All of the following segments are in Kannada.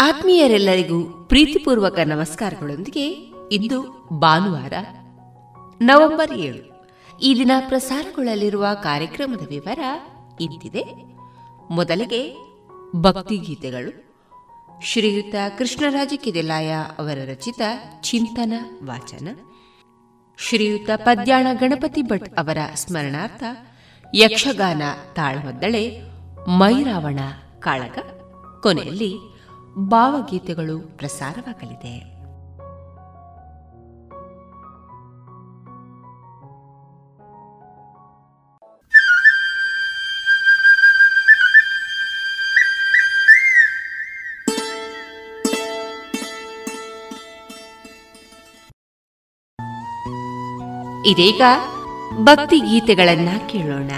ಆತ್ಮೀಯರೆಲ್ಲರಿಗೂ ಪ್ರೀತಿಪೂರ್ವಕ ನಮಸ್ಕಾರಗಳೊಂದಿಗೆ ಇಂದು ಭಾನುವಾರ ನವೆಂಬರ್ ಏಳು. ಈ ದಿನ ಪ್ರಸಾರಗೊಳ್ಳಲಿರುವ ಕಾರ್ಯಕ್ರಮದ ವಿವರ ಇಂತಿದೆ. ಮೊದಲಿಗೆ ಭಕ್ತಿಗೀತೆಗಳು. ಶ್ರೀಯುತ ಕೃಷ್ಣರಾಜ ಕಿದೆಲಾಯ ಅವರ ರಚಿತ ಚಿಂತನ ವಾಚನ. ಶ್ರೀಯುತ ಪದ್ಯಾಣ ಗಣಪತಿ ಭಟ್ ಅವರ ಸ್ಮರಣಾರ್ಥ ಯಕ್ಷಗಾನ ತಾಳಮದ್ದಳೆ, ಮೈರಾವಣ ಕಾಳಗ. ಕೊನೆಯಲ್ಲಿ ಭಾವಗೀತೆಗಳು. ಪ್ರಸಾರವಾಗಲಿದೆ. ಇದೀಗ ಭಕ್ತಿ ಗೀತೆಗಳನ್ನ ಕೇಳೋಣ.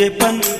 मुझे पन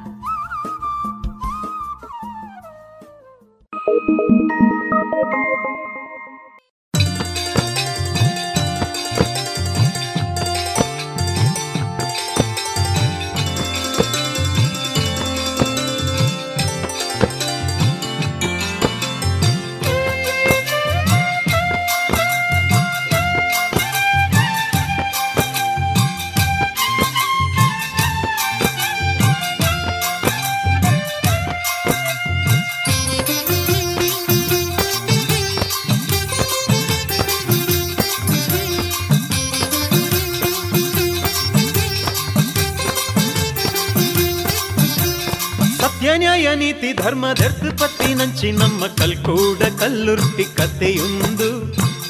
ನೀತಿ ಧರ್ಮದರ್ಥ ಪತ್ತಿ ನಂಚಿ ನಮ್ಮ ಕಲ್ಕೂಡ ಕಲ್ಲುರ್ಟಿ ಕಥೆಯೊಂದು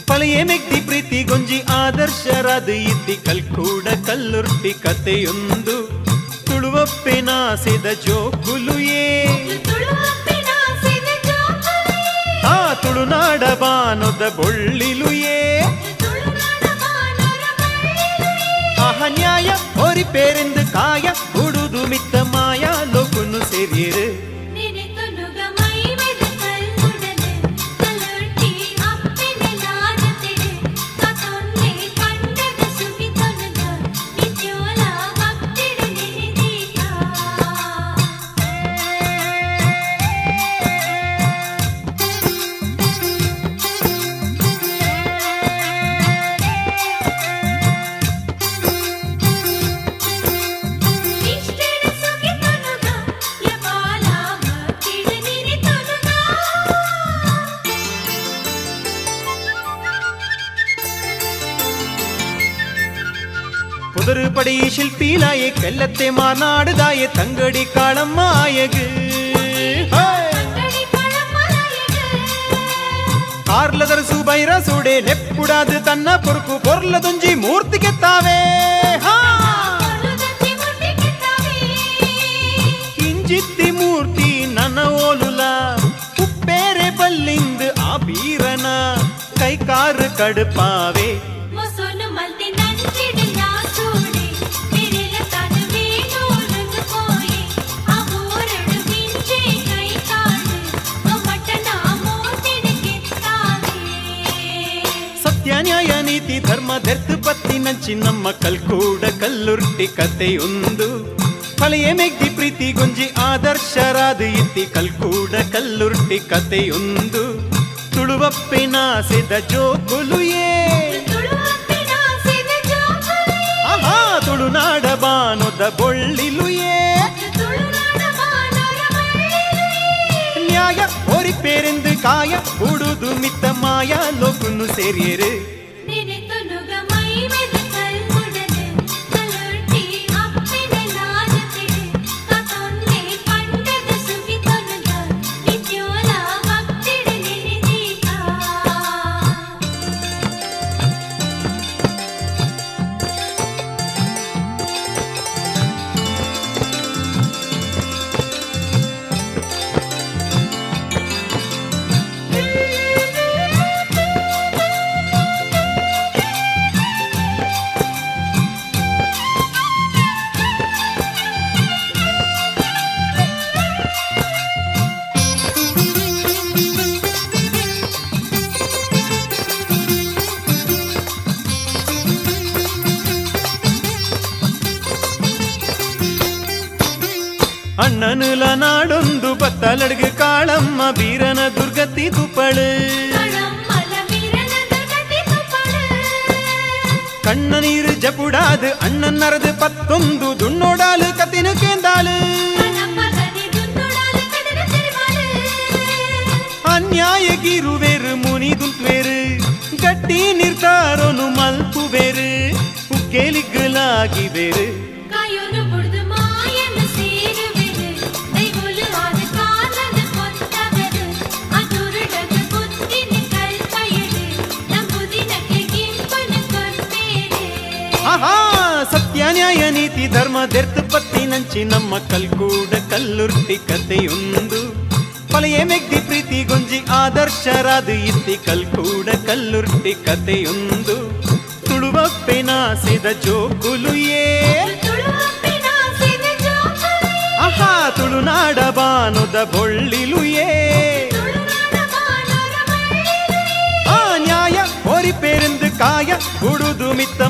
ಫಲೆಯೇ ಮೆಗ್ದಿ ಪ್ರೀತಿ ಗೊಂಜಿ ಆದರ್ಶರಾದ ಇದ್ದಿ ಕಲ್ಕೂಡ ಕಲ್ಲುರ್ಟಿ ಕಥೆಯೊಂದು ತುಳುವಪ್ಪೆನಾಸಿದ ಜೋಕುಲುಯೇ ಆ ತುಳುನಾಡ ಬಾನೊದ ಬೊಳ್ಳಿಲುಯೇ மாநாடு தாய தங்கடி காலம் மாயகு కార్లదరు సుబైరా సుడే నెప్పుడాది తన్న పొరుకు పొర్ల దుంజి మూర్తికెత్తావే కింజిత్తి మూర్తి నన్న ఓలుల ఉప్పేరే బల్లిందు ఆ బీరన కైకారు కడుపావే ನೀತಿ ಧರ್ಮ ದೆರ್ತು ಪತ್ತಿ ನಂಚಿ ನಮ್ಮ ಕಲ್ಕೂಡ ಕಲ್ಲುರ್ಟಿ ಕಥೆಯೊಂದು ಫಲೆಯೇ ಮೆಗ್ದಿ ಪ್ರೀತಿ ಗುಂಜಿ ಆದರ್ಶರಾದ ಇತ್ತಿ ಕಲ್ಕೂಡ ಕಲ್ಲುರ್ಟಿ ಕಥೆಯೊಂದು ತುಳುವಪ್ಪಿನಾಸಿದ ಜೋಕುಲುಯೇ ತುಳುವಪ್ಪಿನ ಸಿದ ಜೋಕುಲೆ ಆಹಾ ತುಳುನಾಡ ಬಾನೊದ ಬೊಳ್ಳಿಲುಯೇ ತುಳುನಾಡ ಬಾನರ ಬಳ್ಳಿಲುಯೇ ನ್ಯಾಯ ಓರಿ ಪೇರೆಂದು ಕಾಯ ಹುಡುದು ಮಿತ್ತ ಮಾಯ ಲೋಕುನು ಸೇರಿಯರು ನಾಡೊಂದು ಬತ್ತಲಡ್ಗೆ ಕಾಳಮ್ಮ ಬೀರನ ದುರ್ಗತಿ ತುಪ್ಪಳು ಕಣಮ್ಮಲ ವೀರನ ದುರ್ಗತಿ ತುಪ್ಪಳು ಕಣ್ಣ ನೀರು ಜಪುಡಾದು ಅಣ್ಣನ್ ನರದು ಪತ್ತೊಂದು ದುಣ್ಣೋಡಾಲು ಕತಿನು ಕೇಂದಾಳು ಕಣಮ್ಮಲದಿ ದುಂದುಡಾಲು ಕಡಲ ತಿರುವಾಳು ಅನ್ಯಾಯಗಿರುವೆರು ಮುನಿ ದುಲ್ತ್ವೇರು ಗಟ್ಟಿ ನಿರ್ತಾರೋನು ಮಲ್ಪುವೆರು ಉಕ್ಕೇಲಿಗ್ಗಲಾಗಿವೆರು ನ್ಯಾಯ ನೀತಿ ಧರ್ಮ ದೆರ್ತು ಪತ್ತಿ ನಂಚಿ ನಮ್ಮ ಕಲ್ಕೂಡ ಕಲ್ಲುರ್ಟಿ ಕಥೆಯೊಂದು ಫಲಯೇ ಮೆಗ್ದಿ ಪ್ರೀತಿ ಗೊಂಜಿ ಆದರ್ಶರಾದು ಇತ್ತಿ ಕಲ್ಕೂಡ ಕಲ್ಲುರ್ಟಿ ಕಥೆಯೊಂದು ತುಳುವಪ್ಪೆನಾಸಿದ ಜೋಗುಲು ಏ ತುಳುವಪ್ಪಿನಾಸಿದ ಜೋಕುಲೆ ಆಹಾ ತುಳುನಾಡ ಬಾನುದ ಬೊಳ್ಳಿಲು ಏ ತುಳುನಾಡ ಬಾನರ ಮಳ್ಳಿಲೆ ಆ ನ್ಯಾಯ ಓರಿ ಪೇರೆಂದು ಕಾಯ ಗುಡುದು ಮಿತ್ತ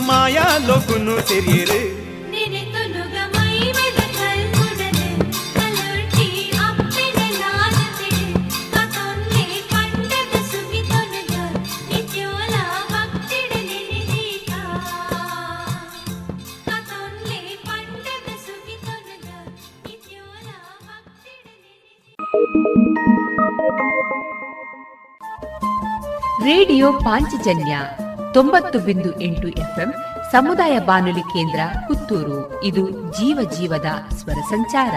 ಪಾಂಚಜನ್ಯ ತೊಂಬತ್ತು ಬಿಂದು ಎಂಟು ಎಫ್ಎಂ ಸಮುದಾಯ ಬಾನುಲಿ ಕೇಂದ್ರ ಪುತ್ತೂರು. ಇದು ಜೀವ ಜೀವದ ಸ್ವರ ಸಂಚಾರ.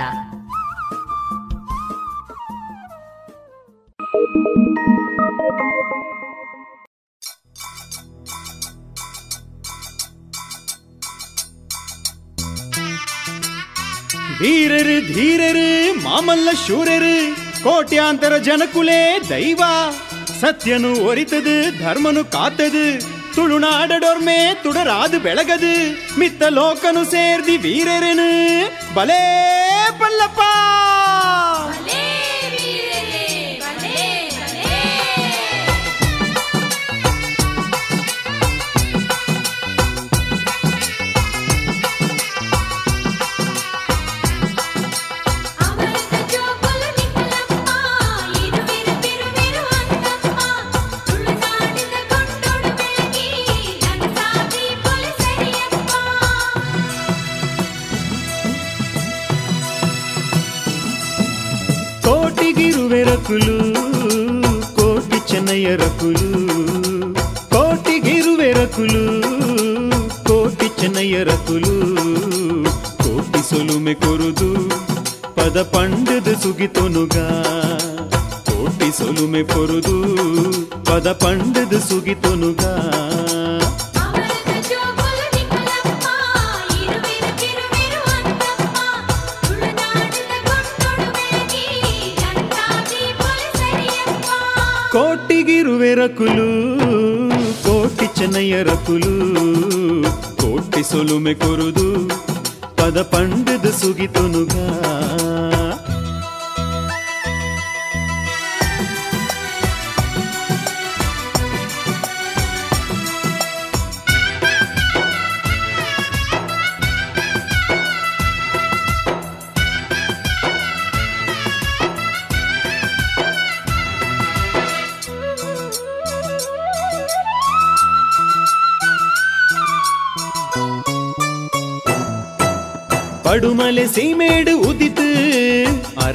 ಧೀರರು, ಮಾಮಲ್ಲ ಶೂರರು, ಕೋಟ್ಯಾಂತರ ಜನಕುಲೇ ದೈವ. ಸತ್ಯನು ಒರಿತದು ಧರ್ಮನು ಕಾತದು ತುಳುನಾಡಡೋರ್ಮೆ ತುಡರಾದು ಬೆಳಗದು ಮಿತ್ತ ಲೋಕನು ಸೇರ್ದಿ வீரரெனு ಬಲೇ ಪಲ್ಲಪ್ಪ! ಸುಗಿತೊನುಗ ಕೋಟಿ ಸೊಲುಮೆ ಕೊರುದು ಪದ ಪಂಡದ ಸುಗಿತೊನುಗ ಅಮೃತ ಜೋಗುಲು ನಿಕ್ಕಲಪ್ಪ ಇರುವಿರು ಬಿರುವಿರು ಅಂತಪ್ಪ ತುಳುನಾಡಿದ ಕೊಂಡೋಡು ಬೆಳಗಿ ನಂದಾದಿ ಪೊಲೀಸರಿಯಪ್ಪ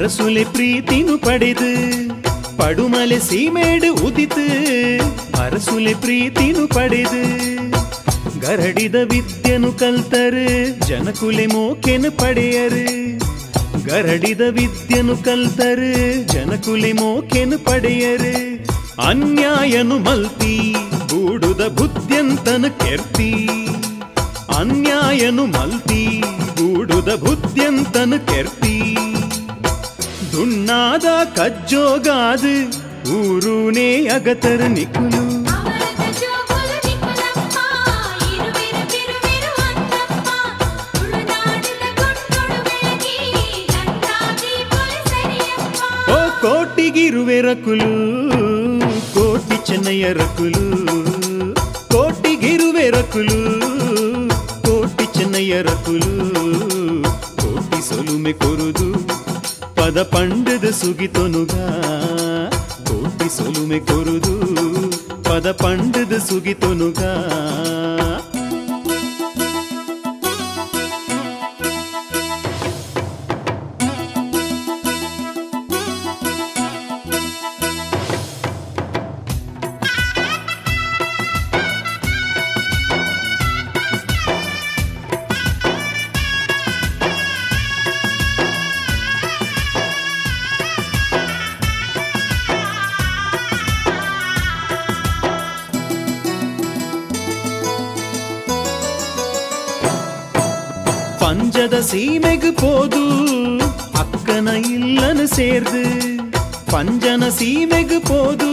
அரசுலை பிரீத்தினு படைது ಪಡುಮಲೆ ಸೀಮೇಡು ಉದಿತು ಅರಸುಲೆ ಪ್ರೀತಿನು ಪಡೆದು ಗರಡಿದ ವಿದ್ಯೆನು ಕಲ್ತರು ಜನಕುಲೆ ಮೋಕೆನು ಪಡೆಯರು ಗರಡಿದ ವಿದ್ಯೆನು ಕಲ್ತರು ಜನಕುಲೆ ಮೋಕೆನು ಪಡೆಯರು ಅನ್ಯಾಯನು ಮಲ್ತಿ ಗೂಡುದ ಬುದ್ಧ್ಯಂತನು ಕೆರ್ತಿ ಅನ್ಯಾಯನು ಮಲ್ತಿ ಗೂಡುದ ಬುದ್ಧ್ಯಂತನು ಕೆರ್ತಿ ದುಣ್ಣಾದ ಕಜ್ಜೋಗಾದು ಊರೂನೇ ಅಗತರ ನಿಕುಲು ಅಮೃತ ಜೋಗುಲು ನಿಕ್ಕಲಪ್ಪ ಇರುವಿರು ಬಿರುವಿರು ಅಂತಪ್ಪ ತುಳುನಾಡಿದ ಕೊಂಡೋಡು ಬೆಳಗಿ ನಂದಾದಿ ಪೊಲೀಸರಿಯಪ್ಪ ಓ ಕೋಟಿಗಿರುವೆ ರಕುಲು ಕೋಟಿ ಚೆನ್ನಯ್ಯ ರಕುಲು ಕೋಟಿಗಿರುವೆ ರಕುಲು ಕೋಟಿ ಚೆನ್ನಯ್ಯ ರಕುಲು ಕೋಟಿ ಸೊಲುಮೆ ಕೊರುದು ಪದ ಪಂಡದ ಸುಗಿತೊನುಗ ಕೋಟಿ ಸೊಲುಮೆ ಕೊರುದು ಪದ ಪಂಡದ ಸುಗಿತೊನುಗ ಪಂಜದ ಸೀಮೆಗು ಪೋದು ಅಕ್ಕನ ಇಲ್ಲನು ಸೇರ್ದು பஞ்சன சீமெகு போது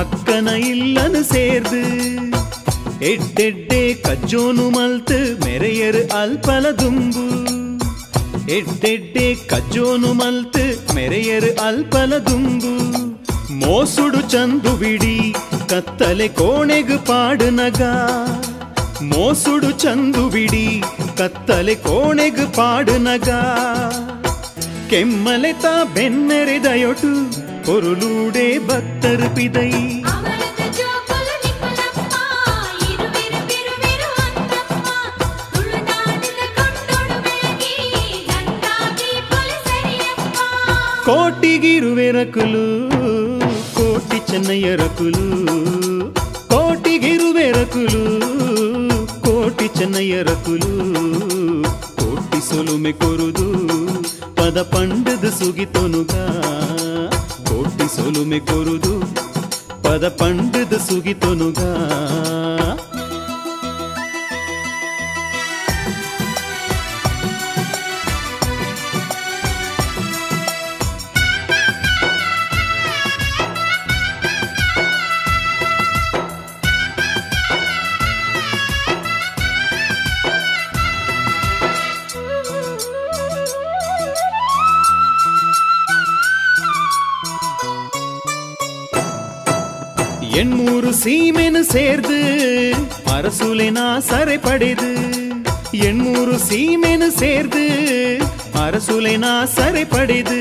அக்கன இல்லனு சேர்ந்து ಎಡ್ಡೆಡ್ಡೆ ಕಜ್ಜೋನು ಮಲ್ತ್ ಮೆರೆಯರು ಅಲ್ಪಲ ದುಂಬು ಎಡ್ಡೆಡ್ಡೆ ಕಜ್ಜೋನು ಮಲ್ತ್ ಮೆರೆಯರು ಅಲ್ಪಲ ದುಂಬು ಮೋಸುಡು ಚಂದು ಬಿಡಿ ಕತ್ತಲೆ ಕೋಣೆಗು ಪಾಡು ನಗ ಮೋಸುಡು ಚಂದು ಬಿಡಿ ಕತ್ತಲೆ ಕೋಣೆಗು ಪಾಡು ನಗ ಕೆಮ್ಮಲೆತ ಬೆನ್ನೆರೆದಯೊಟು పొరులుడే భక్తరు పిదై అమృత జోకులు నిపులమ్మ ఇరువిరు బిరువిరు అందమ్మ ತುಳುನಾಡಿನ ಕೊಂಡೊಡು ಬೆಳಗಿ ಗಂಗಾ ದೀಪಲು ಸರಿಯಮ್ಮ కోటిగిరువెరకులు కోటి చెన్నయ్యరకులు కోటిగిరువెరకులు కోటి చెన్నయ్యరకులు కోటి సొలుమె కొరుదు ಪದ ಪಂಡದು ಸುಗಿತೊನುಗ ಕೋಟಿ ಸೋಲುಮೆ ಕೊರುದು ಪದ ಪಂಡದು ಸುಗಿತೊನುಗ சேர்ந்து அரசுலினா சரை படைது எண்மூறு சீமெனு சேர்ந்து அரசுலினா சரை படைது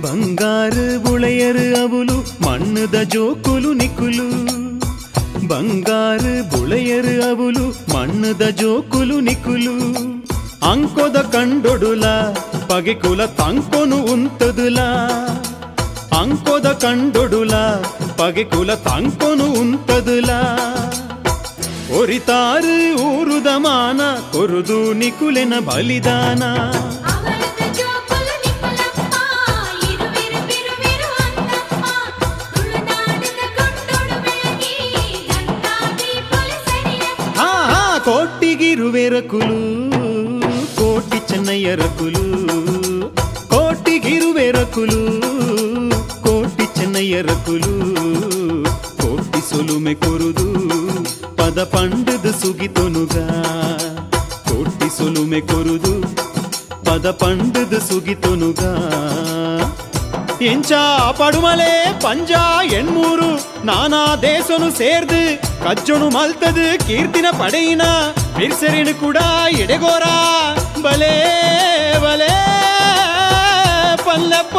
ಬಂಗಾರು ಬುಳೆಯರು ಅವಳು ಮಣ್ಣದ ಜೋಕುಲು ನಿಕುಲು ಬಂಗಾರು ಬುಳೆಯರು ಅವಳು ಮಣ್ಣದ ಜೋಕುಲು ನಿಕುಲು ಅಂಕೊದ ಕಂಡೊಡುಲ ಪಗೆಕುಲ ತಂಕೊನು ಉಂತದುಲ ಅಂಕೋದ ಕಂಡೊಡುಲ, ಪಗೆ ಕುಲ ತಂಕೊನು ಉಂತದುಲ ಒರಿತಾರು ಊರುದ ಮಾನ, ಕೊರುದು ನಿಕುಲೆನ ಬಲಿದಾನ. ಕುಲು, ಕೋಟಿ ಚೆನ್ನಯ್ಯರ ಕುಲು ಕೋಟಿ ಗಿರುವೆರ ಕುಲು. ಹಾ ಕೋಟಿಗಿರುವೆರಕುಲು ಕೋಟಿ ಚೆನ್ನಯ್ಯರಕುಲು ಕೋಟಿಗಿರುವೆರಕುಲು ಕೋಟಿ ಚೆನ್ನಯ್ಯರಕುಲು ಕೋಟಿ ಸೊಲುಮೆ ಕೊರುದು ಪದ ಪಂಡುದು ಸುಗಿತೊನುಗ ಕೋಟಿ ಸೊಲುಮೆ ಕೊರುದು ಪದ ಪಂಡುದು ಸುಗಿತೊನುಗ ಎಂಚ ಪಡುಮಲೆ ಪಂಜ ಎಣ್ಮೂರು ನಾನಾ ದೇಶನು ಸೇರ್ದು ಕಜ್ಜೊನು ಮಲ್ತದು ಕೀರ್ತಿನ ಪಡೆಯಿನ ಬಿರ್ಸರಿನು ಕೂಡ ಎಡೆಗೋರ ಬಲೇ ಬಲೇ ಪಲ್ಲಪ್ಪ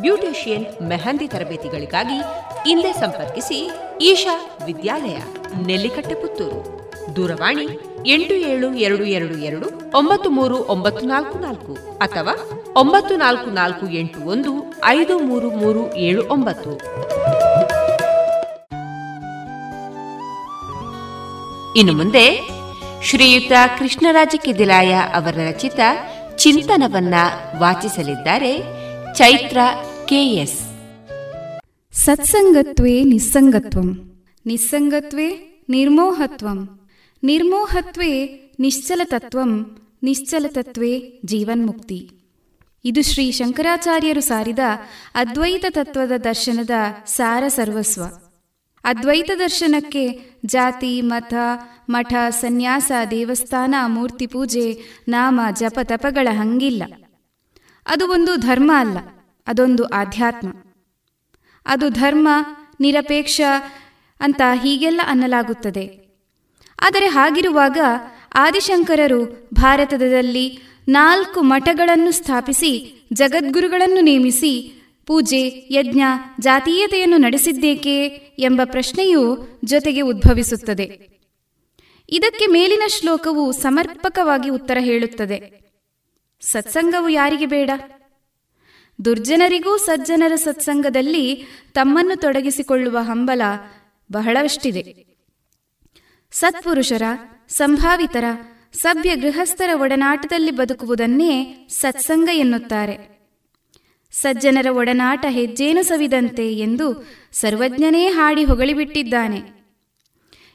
ಬ್ಯೂಟಿಷಿಯನ್ ಮೆಹಂದಿ ತರಬೇತಿಗಳಿಗಾಗಿ ಇಂದೇ ಸಂಪರ್ಕಿಸಿ ಈಶಾ ವಿದ್ಯಾಲಯ, ನೆಲ್ಲಿಕಟ್ಟೆ ಪುತ್ತೂರು. ದೂರವಾಣಿ ಎಂಟು ಏಳು ಎರಡು ಎರಡು ಎರಡು ಒಂಬತ್ತು ಮೂರು ಒಂಬತ್ತು ನಾಲ್ಕು ನಾಲ್ಕು ಅಥವಾ ಒಂಬತ್ತು ನಾಲ್ಕು ನಾಲ್ಕು ಎಂಟು ಒಂದು ಐದು ಮೂರು ಮೂರು ಏಳು ಒಂಬತ್ತು. ಇನ್ನು ಮುಂದೆ ಶ್ರೀಯುತ ಕೃಷ್ಣರಾಜ ಕೆದಿಲಾಯ ಅವರ ರಚಿತ ಚಿಂತನವನ್ನ ವಾಚಿಸಲಿದ್ದಾರೆ ಚೈತ್ರ ಕೆಎಸ್. ಸತ್ಸಂಗತ್ವೇ ನಿಸ್ಸಂಗತ್ವಂ. ನಿಸ್ಸಂಗತ್ವೇ ನಿರ್ಮೋಹತ್ವಂ. ನಿರ್ಮೋಹತ್ವೇ ನಿಶ್ಚಲತತ್ವಂ. ನಿಶ್ಚಲತತ್ವೇ ಜೀವನ್ಮುಕ್ತಿ. ಇದು ಶ್ರೀ ಶಂಕರಾಚಾರ್ಯರು ಸಾರಿದ ಅದ್ವೈತ ತತ್ವದ ದರ್ಶನದ ಸಾರ ಸರ್ವಸ್ವ. ಅದ್ವೈತ ದರ್ಶನಕ್ಕೆ ಜಾತಿ, ಮತ, ಮಠ, ಸನ್ಯಾಸ, ದೇವಸ್ಥಾನ, ಮೂರ್ತಿ ಪೂಜೆ, ನಾಮ, ಜಪ, ತಪಗಳ ಹಂಗಿಲ್ಲ. ಅದು ಒಂದು ಧರ್ಮ ಅಲ್ಲ, ಅದೊಂದು ಆಧ್ಯಾತ್ಮ. ಅದು ಧರ್ಮ, ನಿರಪೇಕ್ಷ ಅಂತ ಹೀಗೆಲ್ಲ ಅನ್ನಲಾಗುತ್ತದೆ. ಆದರೆ ಹಾಗಿರುವಾಗ ಆದಿಶಂಕರರು ಭಾರತದಲ್ಲಿ ನಾಲ್ಕು ಮಠಗಳನ್ನು ಸ್ಥಾಪಿಸಿ, ಜಗದ್ಗುರುಗಳನ್ನು ನೇಮಿಸಿ, ಪೂಜೆ, ಯಜ್ಞ, ಜಾತೀಯತೆಯನ್ನು ನಡೆಸಿದ್ದೇಕೆ ಎಂಬ ಪ್ರಶ್ನೆಯು ಜೊತೆಗೆ ಉದ್ಭವಿಸುತ್ತದೆ. ಇದಕ್ಕೆ ಮೇಲಿನ ಶ್ಲೋಕವು ಸಮರ್ಪಕವಾಗಿ ಉತ್ತರ ಹೇಳುತ್ತದೆ. ಸತ್ಸಂಗವು ಯಾರಿಗೆ ಬೇಡ? ದುರ್ಜನರಿಗೂ ಸಜ್ಜನರ ಸತ್ಸಂಗದಲ್ಲಿ ತಮ್ಮನ್ನು ತೊಡಗಿಸಿಕೊಳ್ಳುವ ಹಂಬಲ ಬಹಳಷ್ಟಿದೆ. ಸತ್ಪುರುಷರ, ಸಂಭಾವಿತರ ಸಭ್ಯ ಗೃಹಸ್ಥರ ಒಡನಾಟದಲ್ಲಿ ಬದುಕುವುದನ್ನೇ ಸತ್ಸಂಗ ಎನ್ನುತ್ತಾರೆ. ಸಜ್ಜನರ ಒಡನಾಟ ಹೆಜ್ಜೇನು ಸವಿದಂತೆ ಎಂದು ಸರ್ವಜ್ಞನೇ ಹಾಡಿ ಹೊಗಳಿಬಿಟ್ಟಿದ್ದಾನೆ.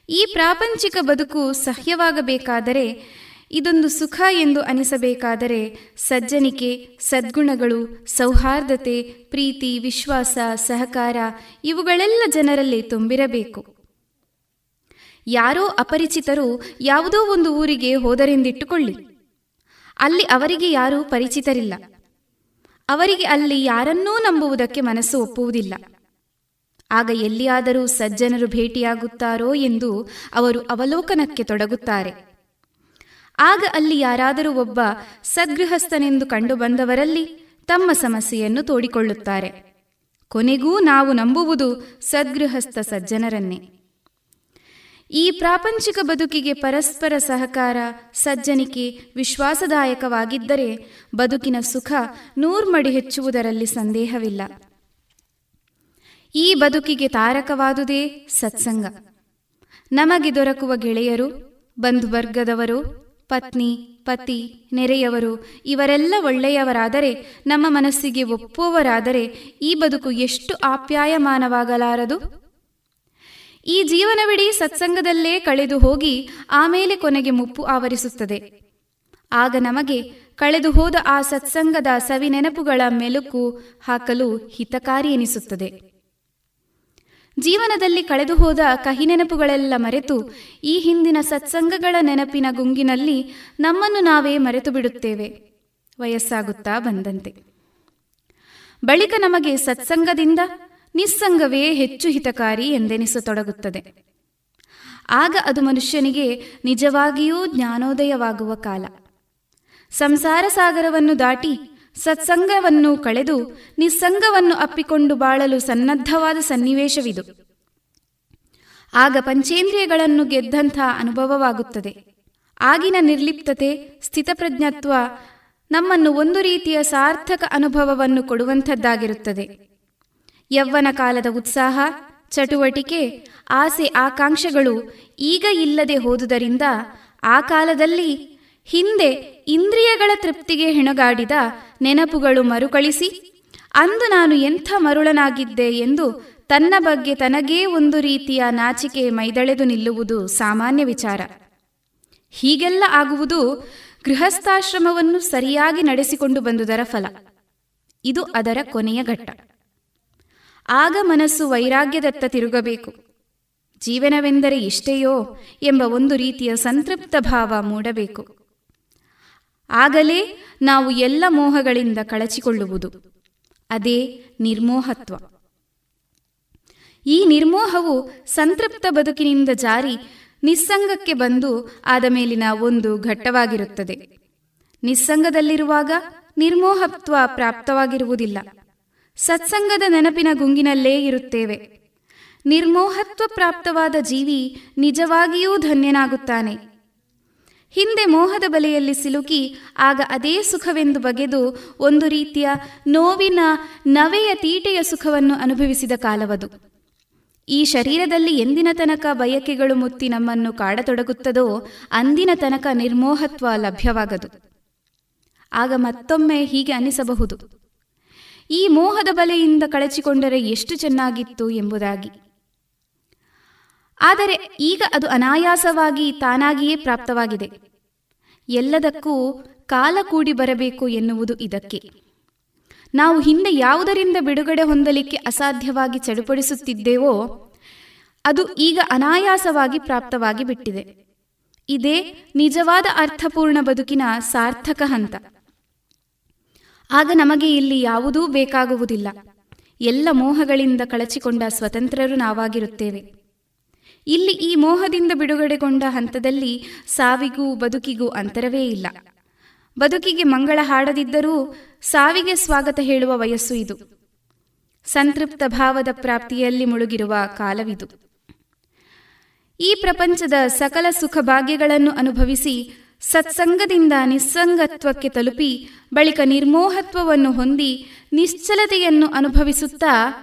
ಈ ಪ್ರಾಪಂಚಿಕ ಬದುಕು ಸಹ್ಯವಾಗಬೇಕಾದರೆ ಇದೊಂದು ಸುಖ ಎಂದು ಅನಿಸಬೇಕಾದರೆ ಸಜ್ಜನಿಕೆ, ಸದ್ಗುಣಗಳು, ಸೌಹಾರ್ದತೆ, ಪ್ರೀತಿ, ವಿಶ್ವಾಸ, ಸಹಕಾರ ಇವುಗಳೆಲ್ಲ ಜನರಲ್ಲಿ ತುಂಬಿರಬೇಕು. ಯಾರೋ ಅಪರಿಚಿತರು ಯಾವುದೋ ಒಂದು ಊರಿಗೆ ಹೋದರೆಂದಿಟ್ಟುಕೊಳ್ಳಿ. ಅಲ್ಲಿ ಅವರಿಗೆ ಯಾರೂ ಪರಿಚಿತರಿಲ್ಲ. ಅವರಿಗೆ ಅಲ್ಲಿ ಯಾರನ್ನೂ ನಂಬುವುದಕ್ಕೆ ಮನಸ್ಸು ಒಪ್ಪುವುದಿಲ್ಲ. ಆಗ ಎಲ್ಲಿಯಾದರೂ ಸಜ್ಜನರು ಭೇಟಿಯಾಗುತ್ತಾರೋ ಎಂದು ಅವರು ಅವಲೋಕನಕ್ಕೆ ತೊಡಗುತ್ತಾರೆ. ಆಗ ಅಲ್ಲಿ ಯಾರಾದರೂ ಒಬ್ಬ ಸದ್ಗೃಹಸ್ಥನೆಂದು ಕಂಡುಬಂದವರಲ್ಲಿ ತಮ್ಮ ಸಮಸ್ಯೆಯನ್ನು ತೋಡಿಕೊಳ್ಳುತ್ತಾರೆ. ಕೊನೆಗೂ ನಾವು ನಂಬುವುದು ಸದ್ಗೃಹಸ್ಥ ಸಜ್ಜನರನ್ನೇ. ಈ ಪ್ರಾಪಂಚಿಕ ಬದುಕಿಗೆ ಪರಸ್ಪರ ಸಹಕಾರ, ಸಜ್ಜನಿಕೆ ವಿಶ್ವಾಸದಾಯಕವಾಗಿದ್ದರೆ ಬದುಕಿನ ಸುಖ ನೂರ್ಮಡಿ ಹೆಚ್ಚುವುದರಲ್ಲಿ ಸಂದೇಹವಿಲ್ಲ. ಈ ಬದುಕಿಗೆ ತಾರಕವಾದುದೇ ಸತ್ಸಂಗ. ನಮಗೆ ದೊರಕುವ ಗೆಳೆಯರು, ಬಂಧುವರ್ಗದವರು ಪತ್ನಿ, ಪತಿ, ನೆರೆಯವರು, ಇವರೆಲ್ಲ ಒಳ್ಳೆಯವರಾದರೆ, ನಮ್ಮ ಮನಸ್ಸಿಗೆ ಒಪ್ಪುವವರಾದರೆ ಈ ಬದುಕು ಎಷ್ಟು ಆಪ್ಯಾಯಮಾನವಾಗಲಾರದು? ಈ ಜೀವನವಿಡೀ ಸತ್ಸಂಗದಲ್ಲೇ ಕಳೆದು ಹೋಗಿ ಆಮೇಲೆ ಕೊನೆಗೆ ಮುಪ್ಪು ಆವರಿಸುತ್ತದೆ. ಆಗ ನಮಗೆ ಕಳೆದು ಹೋದ ಆ ಸತ್ಸಂಗದ ಸವಿ ನೆನಪುಗಳ ಮೆಲುಕು ಹಾಕಲು ಹಿತಕಾರಿ ಎನಿಸುತ್ತದೆ. ಜೀವನದಲ್ಲಿ ಕಳೆದುಹೋದ ಕಹಿ ನೆನಪುಗಳೆಲ್ಲ ಮರೆತು ಈ ಹಿಂದಿನ ಸತ್ಸಂಗಗಳ ನೆನಪಿನ ಗುಂಗಿನಲ್ಲಿ ನಮ್ಮನ್ನು ನಾವೇ ಮರೆತು ಬಿಡುತ್ತೇವೆ ವಯಸ್ಸಾಗುತ್ತಾ ಬಂದಂತೆ. ಬಳಿಕ ನಮಗೆ ಸತ್ಸಂಗದಿಂದ ನಿಸ್ಸಂಗವೇ ಹೆಚ್ಚು ಹಿತಕಾರಿ ಎಂದೆನಿಸತೊಡಗುತ್ತದೆ. ಆಗ ಅದು ಮನುಷ್ಯನಿಗೆ ನಿಜವಾಗಿಯೂ ಜ್ಞಾನೋದಯವಾಗುವ ಕಾಲ. ಸಂಸಾರ ಸಾಗರವನ್ನು ದಾಟಿ ಸತ್ಸಂಗವನ್ನು ಕಳೆದು ನಿಸ್ಸಂಗವನ್ನು ಅಪ್ಪಿಕೊಂಡು ಬಾಳಲು ಸನ್ನದ್ಧವಾದ ಸನ್ನಿವೇಶವಿದು. ಆಗ ಪಂಚೇಂದ್ರಿಯಗಳನ್ನು ಗೆದ್ದಂಥ ಅನುಭವವಾಗುತ್ತದೆ. ಆಗಿನ ನಿರ್ಲಿಪ್ತತೆ, ಸ್ಥಿತಪ್ರಜ್ಞತ್ವ ನಮ್ಮನ್ನು ಒಂದು ರೀತಿಯ ಸಾರ್ಥಕ ಅನುಭವವನ್ನು ಕೊಡುವಂಥದ್ದಾಗಿರುತ್ತದೆ. ಯೌವನ ಕಾಲದ ಉತ್ಸಾಹ, ಚಟುವಟಿಕೆ, ಆಸೆ, ಆಕಾಂಕ್ಷೆಗಳು ಈಗ ಇಲ್ಲದೆ ಹೋದುದರಿಂದ ಆ ಕಾಲದಲ್ಲಿ ಹಿಂದೆ ಇಂದ್ರಿಯಗಳ ತೃಪ್ತಿಗೆ ಹೆಣಗಾಡಿದ ನೆನಪುಗಳು ಮರುಕಳಿಸಿ, ಅಂದು ನಾನು ಎಂಥ ಮರುಳನಾಗಿದ್ದೆ ಎಂದು ತನ್ನ ಬಗ್ಗೆ ತನಗೇ ಒಂದು ರೀತಿಯ ನಾಚಿಕೆ ಮೈದಳೆದು ನಿಲ್ಲುವುದು ಸಾಮಾನ್ಯ ವಿಚಾರ. ಹೀಗೆಲ್ಲ ಆಗುವುದು ಗೃಹಸ್ಥಾಶ್ರಮವನ್ನು ಸರಿಯಾಗಿ ನಡೆಸಿಕೊಂಡು ಬಂದುದರ ಫಲ. ಇದು ಅದರ ಕೊನೆಯ ಘಟ್ಟ. ಆಗ ಮನಸ್ಸು ವೈರಾಗ್ಯದತ್ತ ತಿರುಗಬೇಕು. ಜೀವನವೆಂದರೆ ಇಷ್ಟೆಯೋ ಎಂಬ ಒಂದು ರೀತಿಯ ಸಂತೃಪ್ತ ಭಾವ ಮೂಡಬೇಕು. ಆಗಲೇ ನಾವು ಎಲ್ಲ ಮೋಹಗಳಿಂದ ಕಳಚಿಕೊಳ್ಳುವುದು. ಅದೇ ನಿರ್ಮೋಹತ್ವ. ಈ ನಿರ್ಮೋಹವು ಸಂತೃಪ್ತ ಬದುಕಿನಿಂದ ಜಾರಿ ನಿಸ್ಸಂಗಕ್ಕೆ ಬಂದು ಆದ ಮೇಲಿನ ಒಂದು ಘಟ್ಟವಾಗಿರುತ್ತದೆ. ನಿಸ್ಸಂಗದಲ್ಲಿರುವಾಗ ನಿರ್ಮೋಹತ್ವ ಪ್ರಾಪ್ತವಾಗಿರುವುದಿಲ್ಲ. ಸತ್ಸಂಗದ ನೆನಪಿನ ಗುಂಗಿನಲ್ಲೇ ಇರುತ್ತೇವೆ. ನಿರ್ಮೋಹತ್ವ ಪ್ರಾಪ್ತವಾದ ಜೀವಿ ನಿಜವಾಗಿಯೂ ಧನ್ಯನಾಗುತ್ತಾನೆ. ಹಿಂದೆ ಮೋಹದ ಬಲೆಯಲ್ಲಿ ಸಿಲುಕಿ ಆಗ ಅದೇ ಸುಖವೆಂದು ಬಗೆದು ಒಂದು ರೀತಿಯ ನೋವಿನ ನವೆಯ ತೀಟೆಯ ಸುಖವನ್ನು ಅನುಭವಿಸಿದ ಕಾಲವದು. ಈ ಶರೀರದಲ್ಲಿ ಎಂದಿನ ತನಕ ಬಯಕೆಗಳು ಮುತ್ತಿ ನಮ್ಮನ್ನು ಕಾಡತೊಡಗುತ್ತದೋ ಅಂದಿನ ತನಕ ನಿರ್ಮೋಹತ್ವ ಲಭ್ಯವಾಗದು. ಆಗ ಮತ್ತೊಮ್ಮೆ ಹೀಗೆ ಅನಿಸಬಹುದು. ಈ ಮೋಹದ ಬಲೆಯಿಂದ ಕಳಚಿಕೊಂಡರೆ ಎಷ್ಟು ಚೆನ್ನಾಗಿತ್ತು ಎಂಬುದಾಗಿ. ಆದರೆ ಈಗ ಅದು ಅನಾಯಾಸವಾಗಿ ತಾನಾಗಿಯೇ ಪ್ರಾಪ್ತವಾಗಿದೆ. ಎಲ್ಲದಕ್ಕೂ ಕಾಲ ಕೂಡಿ ಬರಬೇಕು ಎನ್ನುವುದು ಇದಕ್ಕೆ. ನಾವು ಹಿಂದೆ ಯಾವುದರಿಂದ ಬಿಡುಗಡೆ ಹೊಂದಲಿಕ್ಕೆ ಅಸಾಧ್ಯವಾಗಿ ಚಡುಪಡಿಸುತ್ತಿದ್ದೇವೋ, ಅದು ಈಗ ಅನಾಯಾಸವಾಗಿ ಪ್ರಾಪ್ತವಾಗಿ ಬಿಟ್ಟಿದೆ. ಇದೇ ನಿಜವಾದ ಅರ್ಥಪೂರ್ಣ ಬದುಕಿನ ಸಾರ್ಥಕ ಹಂತ. ಆಗ ನಮಗೆ ಇಲ್ಲಿ ಯಾವುದೂ ಬೇಕಾಗುವುದಿಲ್ಲ. ಎಲ್ಲ ಮೋಹಗಳಿಂದ ಕಳಚಿಕೊಂಡ ಸ್ವತಂತ್ರರು ನಾವಾಗಿರುತ್ತೇವೆ. ಇಲ್ಲಿ ಈ ಮೋಹದಿಂದ ಬಿಡುಗಡೆಗೊಂಡ ಹಂತದಲ್ಲಿ ಸಾವಿಗೂ ಬದುಕಿಗೂ ಅಂತರವೇ ಇಲ್ಲ. ಬದುಕಿಗೆ ಮಂಗಳ ಹಾಡದಿದ್ದರೂ ಸಾವಿಗೆ ಸ್ವಾಗತ ಹೇಳುವ ವಯಸ್ಸು ಇದು. ಸಂತೃಪ್ತ ಭಾವದ ಪ್ರಾಪ್ತಿಯಲ್ಲಿ ಮುಳುಗಿರುವ ಕಾಲವಿದು. ಈ ಪ್ರಪಂಚದ ಸಕಲ ಸುಖ ಭಾಗ್ಯಗಳನ್ನು ಅನುಭವಿಸಿ ಸತ್ಸಂಗದಿಂದ ನಿಸ್ಸಂಗತ್ವಕ್ಕೆ ತಲುಪಿ ಬಳಿಕ ನಿರ್ಮೋಹತ್ವವನ್ನು ಹೊಂದಿ ನಿಶ್ಚಲತೆಯನ್ನು ಅನುಭವಿಸುತ್ತಾ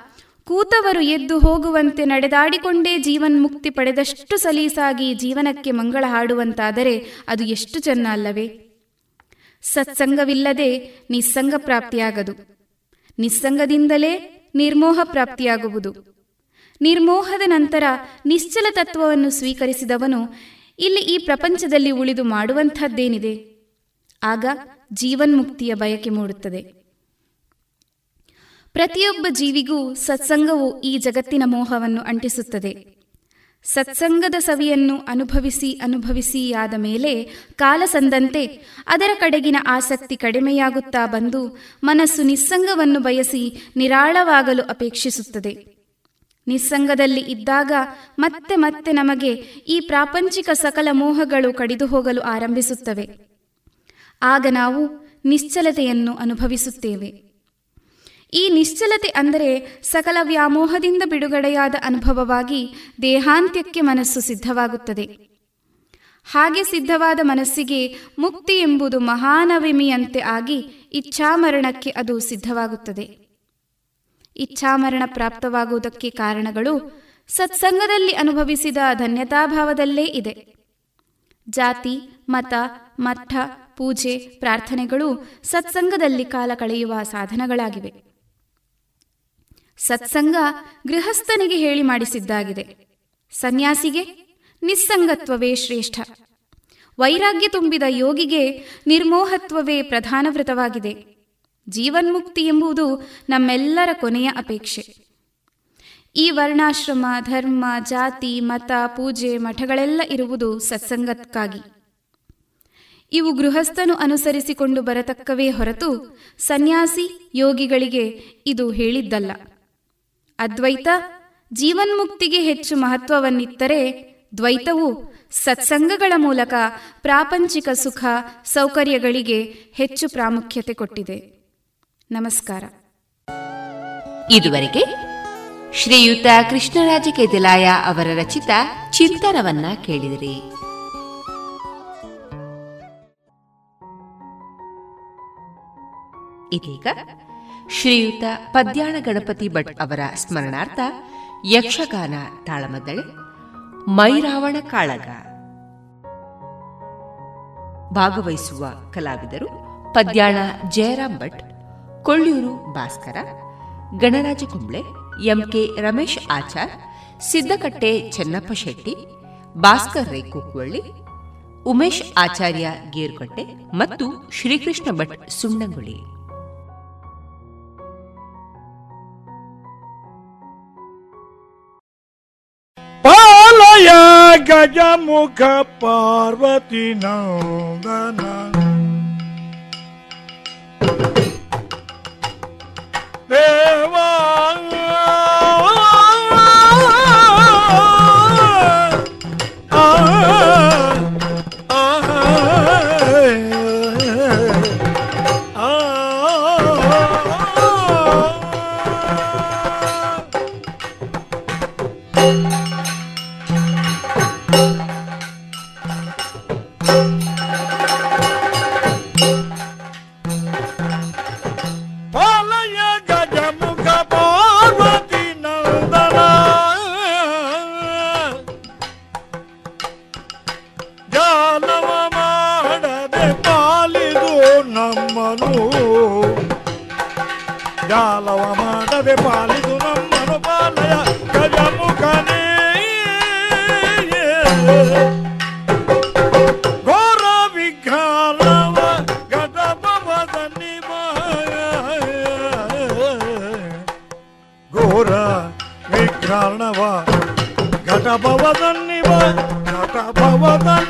ಕೂತವರು ಎದ್ದು ಹೋಗುವಂತೆ ನಡೆದಾಡಿಕೊಂಡೇ ಜೀವನ್ಮುಕ್ತಿ ಪಡೆದಷ್ಟು ಸಲೀಸಾಗಿ ಜೀವನಕ್ಕೆ ಮಂಗಳ ಹಾಡುವಂತಾದರೆ ಅದು ಎಷ್ಟು ಚೆನ್ನ ಅಲ್ಲವೇ? ಸತ್ಸಂಗವಿಲ್ಲದೆ ನಿಸ್ಸಂಗ ಪ್ರಾಪ್ತಿಯಾಗದು. ನಿಸ್ಸಂಗದಿಂದಲೇ ನಿರ್ಮೋಹ ಪ್ರಾಪ್ತಿಯಾಗುವುದು. ನಿರ್ಮೋಹದ ನಂತರ ನಿಶ್ಚಲ ತತ್ವವನ್ನು ಸ್ವೀಕರಿಸಿದವನು ಇಲ್ಲಿ ಈ ಪ್ರಪಂಚದಲ್ಲಿ ಉಳಿದು ಮಾಡುವಂಥದ್ದೇನಿದೆ? ಆಗ ಜೀವನ್ಮುಕ್ತಿಯ ಬಯಕೆ ಮೂಡುತ್ತದೆ. ಪ್ರತಿಯೊಬ್ಬ ಜೀವಿಗೂ ಸತ್ಸಂಗವು ಈ ಜಗತ್ತಿನ ಮೋಹವನ್ನು ಅಂಟಿಸುತ್ತದೆ. ಸತ್ಸಂಗದ ಸವಿಯನ್ನು ಅನುಭವಿಸಿ ಅನುಭವಿಸಿ ಆದ ಮೇಲೆ ಕಾಲ ಸಂದಂತೆ ಅದರ ಕಡೆಗಿನ ಆಸಕ್ತಿ ಕಡಿಮೆಯಾಗುತ್ತಾ ಬಂದು ಮನಸ್ಸು ನಿಸ್ಸಂಗವನ್ನು ಬಯಸಿ ನಿರಾಳವಾಗಲು ಅಪೇಕ್ಷಿಸುತ್ತದೆ. ನಿಸ್ಸಂಗದಲ್ಲಿ ಇದ್ದಾಗ ಮತ್ತೆ ಮತ್ತೆ ನಮಗೆ ಈ ಪ್ರಾಪಂಚಿಕ ಸಕಲ ಮೋಹಗಳು ಕಡಿದು ಹೋಗಲು ಆರಂಭಿಸುತ್ತವೆ. ಆಗ ನಾವು ನಿಶ್ಚಲತೆಯನ್ನು ಅನುಭವಿಸುತ್ತೇವೆ. ಈ ನಿಶ್ಚಲತೆ ಅಂದರೆ ಸಕಲ ವ್ಯಾಮೋಹದಿಂದ ಬಿಡುಗಡೆಯಾದ ಅನುಭವವಾಗಿ ದೇಹಾಂತ್ಯಕ್ಕೆ ಮನಸ್ಸು ಸಿದ್ಧವಾಗುತ್ತದೆ. ಹಾಗೆ ಸಿದ್ಧವಾದ ಮನಸ್ಸಿಗೆ ಮುಕ್ತಿ ಎಂಬುದು ಮಹಾನವಿಮಿಯಂತೆ ಆಗಿ ಇಚ್ಛಾಮರಣಕ್ಕೆ ಅದು ಸಿದ್ಧವಾಗುತ್ತದೆ. ಇಚ್ಛಾಮರಣ ಪ್ರಾಪ್ತವಾಗುವುದಕ್ಕೆ ಕಾರಣಗಳು ಸತ್ಸಂಗದಲ್ಲಿ ಅನುಭವಿಸಿದ ಧನ್ಯತಾಭಾವದಲ್ಲೇ ಇದೆ. ಜಾತಿ, ಮತ, ಮಠ, ಪೂಜೆ, ಪ್ರಾರ್ಥನೆಗಳು ಸತ್ಸಂಗದಲ್ಲಿ ಕಾಲ ಕಳೆಯುವ ಸಾಧನಗಳಾಗಿವೆ. ಸತ್ಸಂಗ ಗೃಹಸ್ಥನಿಗೆ ಹೇಳಿ ಮಾಡಿಸಿದ್ದಾಗಿದೆ. ಸನ್ಯಾಸಿಗೆ ನಿಸ್ಸಂಗತ್ವವೇ ಶ್ರೇಷ್ಠ. ವೈರಾಗ್ಯ ತುಂಬಿದ ಯೋಗಿಗೆ ನಿರ್ಮೋಹತ್ವವೇ ಪ್ರಧಾನ ವ್ರತವಾಗಿದೆ. ಜೀವನ್ಮುಕ್ತಿ ಎಂಬುದು ನಮ್ಮೆಲ್ಲರ ಕೊನೆಯ ಅಪೇಕ್ಷೆ. ಈ ವರ್ಣಾಶ್ರಮ, ಧರ್ಮ, ಜಾತಿ, ಮತ, ಪೂಜೆ, ಮಠಗಳೆಲ್ಲ ಇರುವುದು ಸತ್ಸಂಗಕ್ಕಾಗಿ. ಇವು ಗೃಹಸ್ಥನು ಅನುಸರಿಸಿಕೊಂಡು ಬರತಕ್ಕವೇ ಹೊರತು ಸನ್ಯಾಸಿ ಯೋಗಿಗಳಿಗೆ ಇದು ಹೇಳಿದ್ದಲ್ಲ. ಅದ್ವೈತ ಜೀವನ್ಮುಕ್ತಿಗೆ ಹೆಚ್ಚು ಮಹತ್ವವನ್ನಿತ್ತರೆ ದ್ವೈತವು ಸತ್ಸಂಗಗಳ ಮೂಲಕ ಪ್ರಾಪಂಚಿಕ ಸುಖ ಸೌಕರ್ಯಗಳಿಗೆ ಹೆಚ್ಚು ಪ್ರಾಮುಖ್ಯತೆ ಕೊಟ್ಟಿದೆ. ನಮಸ್ಕಾರ. ಇದುವರೆಗೆ ಶ್ರೀಯುತ ಕೃಷ್ಣರಾಜ ಕೆದಿಲಾಯ ಅವರ ರಚಿತ ಚಿಂತನವನ್ನ ಕೇಳಿದಿರಿ. ಇದೀಗ ಶ್ರೀಯುತ ಪದ್ಯಾಣ ಗಣಪತಿ ಭಟ್ ಅವರ ಸ್ಮರಣಾರ್ಥ ಯಕ್ಷಗಾನ ತಾಳಮದ್ದಳೆ, ಮೈರಾವಣ ಕಾಳಗ. ಭಾಗವಹಿಸುವ ಕಲಾವಿದರು ಪದ್ಯಾಣ ಜಯರಾಮ್ ಭಟ್, ಕೊಳ್ಳೂರು ಭಾಸ್ಕರ, ಗಣರಾಜ ಕುಂಬ್ಳೆ, ಎಂಕೆ ರಮೇಶ್ ಆಚಾರ್, ಸಿದ್ದಕಟ್ಟೆ ಚೆನ್ನಪ್ಪ ಶೆಟ್ಟಿ, ಭಾಸ್ಕರ್ ರೈ ಕುಕ್ವಳ್ಳಿ, ಉಮೇಶ್ ಆಚಾರ್ಯ ಗೇರುಕಟ್ಟೆ ಮತ್ತು ಶ್ರೀಕೃಷ್ಣ ಭಟ್ ಸುಣ್ಣಂಗುಳಿ கஜமுக பார்வதி நந்தன தேவா ಪಾರ್ವತಿ ನಂದನ ದೇವಾ ದೇವಾ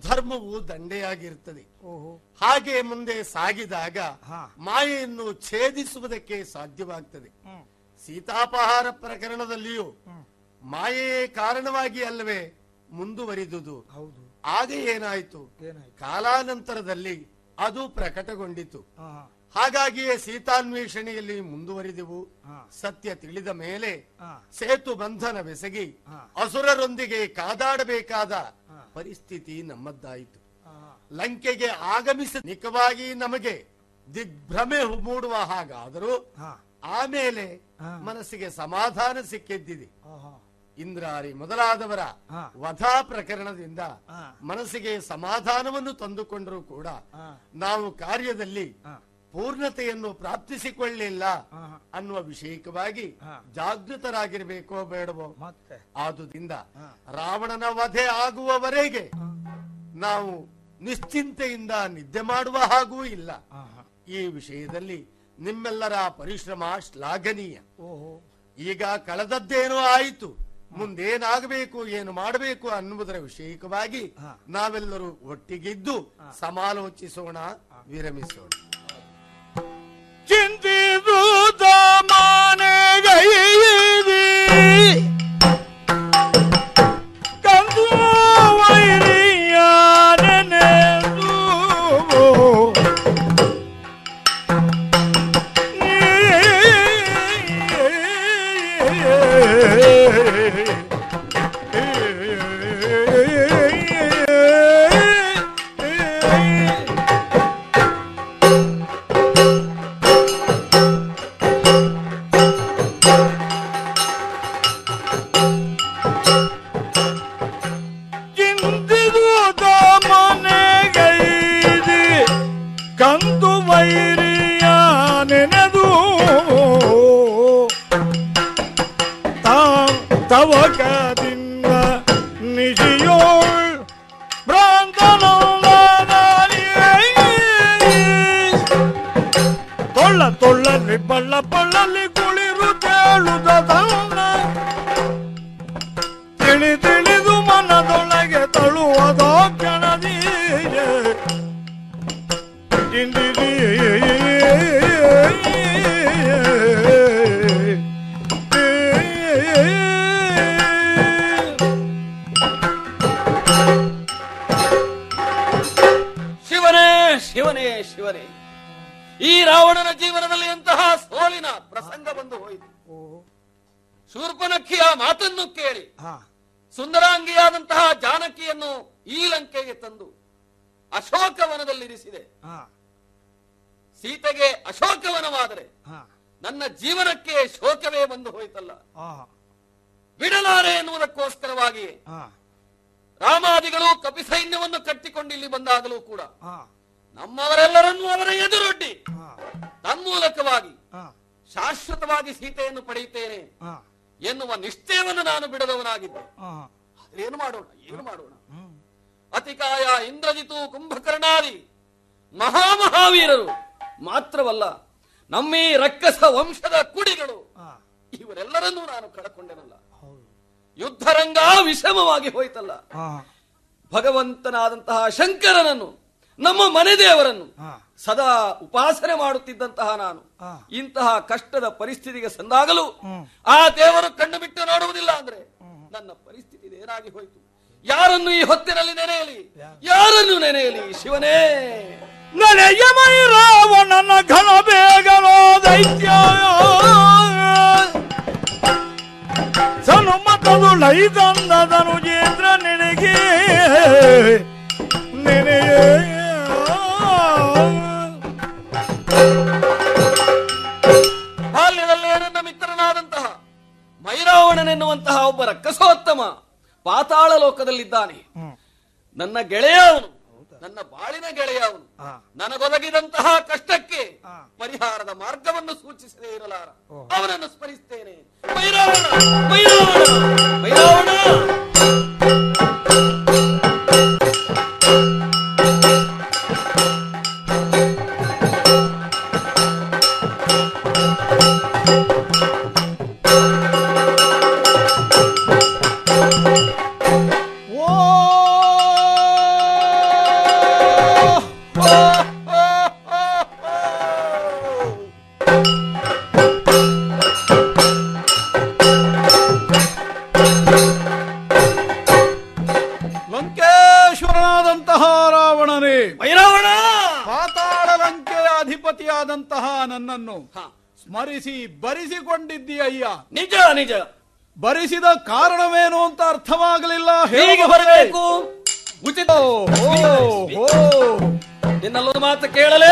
ಧರ್ಮವು ದಂಡೆಯಾಗಿರ್ತದೆ ಓಹೋ. ಹಾಗೆ ಮುಂದೆ ಸಾಗಿದಾಗ ಮಾಯೆಯನ್ನು ಛೇದಿಸುವುದಕ್ಕೆ ಸಾಧ್ಯವಾಗ್ತದೆ. ಸೀತಾಪಹಾರ ಪ್ರಕರಣದಲ್ಲಿಯೂ. ಮಾಯೆಯೇ ಕಾರಣವಾಗಿ ಅಲ್ಲವೇ ಮುಂದುವರಿದುದು. ಹೌದು. ಆಗ ಏನಾಯಿತು? ಕಾಲಾನಂತರದಲ್ಲಿ ಅದು ಪ್ರಕಟಗೊಂಡಿತು. ಹಾಗಾಗಿಯೇ ಸೀತಾನ್ವೇಷಣೆಯಲ್ಲಿ ಮುಂದುವರಿದೆವು. ಸತ್ಯ ತಿಳಿದ ಮೇಲೆ ಸೇತು ಬಂಧನ ಬೆಸಗಿ ಅಸುರರೊಂದಿಗೆ ಕಾದಾಡಬೇಕಾದ. ಪರಿಸ್ಥಿತಿ ನಮ್ಮದ್ದಾಯಿತು. ಲಂಕೆಗೆ ಆಗಮಿಸಿ ನಿಖವಾಗಿ ನಮಗೆ ದಿಗ್ಭ್ರಮೆ ಮೂಡುವ ಹಾಗಾದರೂ ಆಮೇಲೆ ಮನಸ್ಸಿಗೆ ಸಮಾಧಾನ ಸಿಕ್ಕಿದ್ದಿದೆ. ಇಂದ್ರಾರಿ ಮೊದಲಾದವರ. ವಧಾ ಪ್ರಕರಣದಿಂದ ಮನಸ್ಸಿಗೆ ಸಮಾಧಾನವನ್ನು ತಂದುಕೊಂಡರೂ ಕೂಡ ನಾವು ಕಾರ್ಯದಲ್ಲಿ. ಪೂರ್ಣತೆಯನ್ನು ಪ್ರಾಪ್ತಿಸಿಕೊಳ್ಳಿಲ್ಲ ಅನ್ನುವ ವಿಷಯಕವಾಗಿ. ಜಾಗೃತರಾಗಿರ್ಬೇಕೋ ಬೇಡವೋ? ಮತ್ತೆ. ಆದುದರಿಂದ ರಾವಣನ ವಧೆ ಆಗುವವರೆಗೆ ನಾವು ನಿಶ್ಚಿಂತೆಯಿಂದ ನಿದ್ದೆ ಮಾಡುವ ಹಾಗೂ ಇಲ್ಲ. ಈ ವಿಷಯದಲ್ಲಿ ನಿಮ್ಮೆಲ್ಲರ ಪರಿಶ್ರಮ ಶ್ಲಾಘನೀಯ. ಓಹೋ. ಈಗ ಕಳೆದದ್ದೇನೋ ಆಯಿತು. ಮುಂದೇನಾಗಬೇಕು ಏನು ಮಾಡಬೇಕು ಅನ್ನುವುದರ ವಿಷಯಕವಾಗಿ ನಾವೆಲ್ಲರೂ ಒಟ್ಟಿಗಿದ್ದು ಸಮಾಲೋಚಿಸೋಣ ವಿರಮಿಸೋಣ. அழகு ಇಲ್ಲಿ ಕೂಡ ನಮ್ಮವರೆಲ್ಲರನ್ನೂ ಅವರ ಎದುರೊಡ್ಡಿ ತನ್ಮೂಲಕವಾಗಿ ಶಾಶ್ವತವಾಗಿ ಸೀತೆಯನ್ನು ಪಡೆಯುತ್ತೇನೆ ಎನ್ನುವ ನಿಶ್ಚಯವನ್ನು ನಾನು ಬಿಡದವನಾಗಿದ್ದೆ. ಏನು ಮಾಡೋಣ? ಏನು ಮಾಡೋಣ? ಅತಿಕಾಯ ಇಂದ್ರಜಿತು ಕುಂಭಕರ್ಣಾದಿ ಮಹಾಮಹಾವೀರರು ಮಾತ್ರವಲ್ಲ ನಮ್ಮೀ ರಕ್ಕಸ ವಂಶದ ಕುಡಿಗಳು ಇವರೆಲ್ಲರನ್ನೂ ನಾನು ಕಳಕೊಂಡೆನಲ್ಲ. ಯುದ್ಧರಂಗ ವಿಷಮವಾಗಿ ಹೋಯ್ತಲ್ಲ. ಭಗವಂತನಾದಂತಹ ಶಂಕರನನ್ನು ನಮ್ಮ ಮನೆ ದೇವರನ್ನು ಸದಾ ಉಪಾಸನೆ ಮಾಡುತ್ತಿದ್ದಂತಹ ನಾನು. ಇಂತಹ ಕಷ್ಟದ ಪರಿಸ್ಥಿತಿಗೆ ಸಂದಾಗಲು ಆ ದೇವರು ಕಣ್ಣು ಬಿಟ್ಟು ನೋಡುವುದಿಲ್ಲ ಅಂದ್ರೆ ನನ್ನ ಪರಿಸ್ಥಿತಿ ನೇರಾಗಿ ಹೋಯಿತು. ಯಾರನ್ನು ಈ ಹೊತ್ತಿನಲ್ಲಿ ನೆನೆಯಲಿ? ಯಾರನ್ನು ನೆನೆಯಲಿ ಶಿವನೇ? ನಡೆಯ ಮೈ ರಾವಣನ ಘನ ಬೇಗನೋ ದೈತ್ಯ ಸನುಮತದು ನಿನಗೆ ನನ್ನ ಮಿತ್ರನಾದಂತಹ ಮೈರಾವಣನೆನ್ನುವಂತಹ ಒಬ್ಬ ರಕ್ಕಸೋತ್ತಮ ಪಾತಾಳ ಲೋಕದಲ್ಲಿದ್ದಾನೆ. ನನ್ನ ಗೆಳೆಯ ಅವನು ನನ್ನ ಬಾಳಿನ ಗೆಳೆಯ ಅವನು. ನನಗೊದಗಿದಂತಹ ಕಷ್ಟಕ್ಕೆ ಪರಿಹಾರದ ಮಾರ್ಗವನ್ನು ಸೂಚಿಸದೇ ಇರಲಾರ. ಅವನನ್ನು ಸ್ಮರಿಸ್ತೇನೆ. ಮೈರಾವಣ ಮೈರಾವಣ ಮೈರಾವಣ! ಬರಿಸಿದ ಕಾರಣವೇನು ಅಂತ ಅರ್ಥವಾಗಲಿಲ್ಲ ಹೇಗೆ ಬರಬೇಕು. ಉಚಿತ. ಓ ನಿನ್ನಲ್ಲೊಂದು ಮಾತು ಕೇಳಲೇ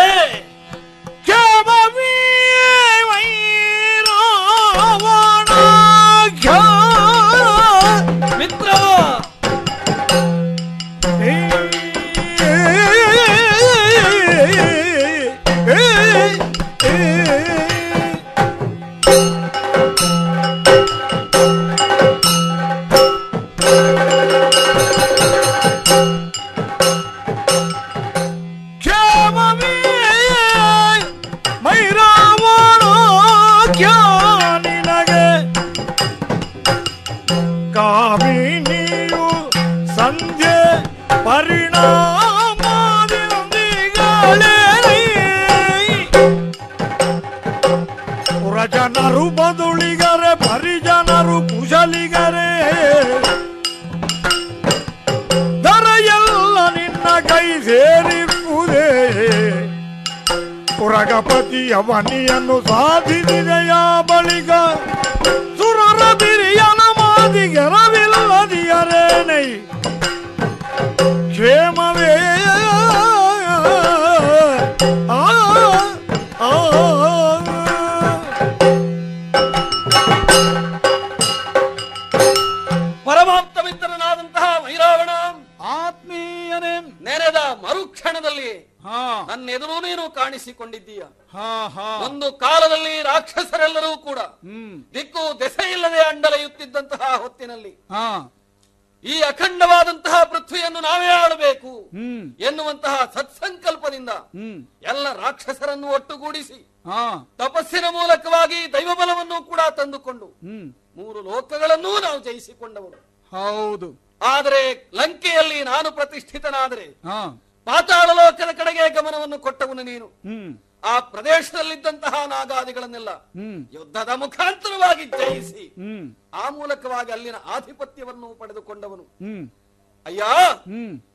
ಜಯಿಸಿಕೊಂಡವರು ಹೌದು. ಆದರೆ ಲಂಕೆಯಲ್ಲಿ ನಾನು ಪ್ರತಿಷ್ಠಿತನಾದರೆ ಪಾತಾಳ ಲೋಕದ ಕಡೆಗೆ ಗಮನವನ್ನು ಕೊಟ್ಟವನು ನೀನು. ಆ ಪ್ರದೇಶದಲ್ಲಿದ್ದಂತಹ ನಾಗಾದಿಗಳನ್ನೆಲ್ಲ ಯುದ್ಧದ ಮುಖಾಂತರವಾಗಿ ಜಯಿಸಿ ಆ ಮೂಲಕವಾಗಿ ಅಲ್ಲಿನ ಆಧಿಪತ್ಯವನ್ನು ಪಡೆದುಕೊಂಡವನು. ಅಯ್ಯ!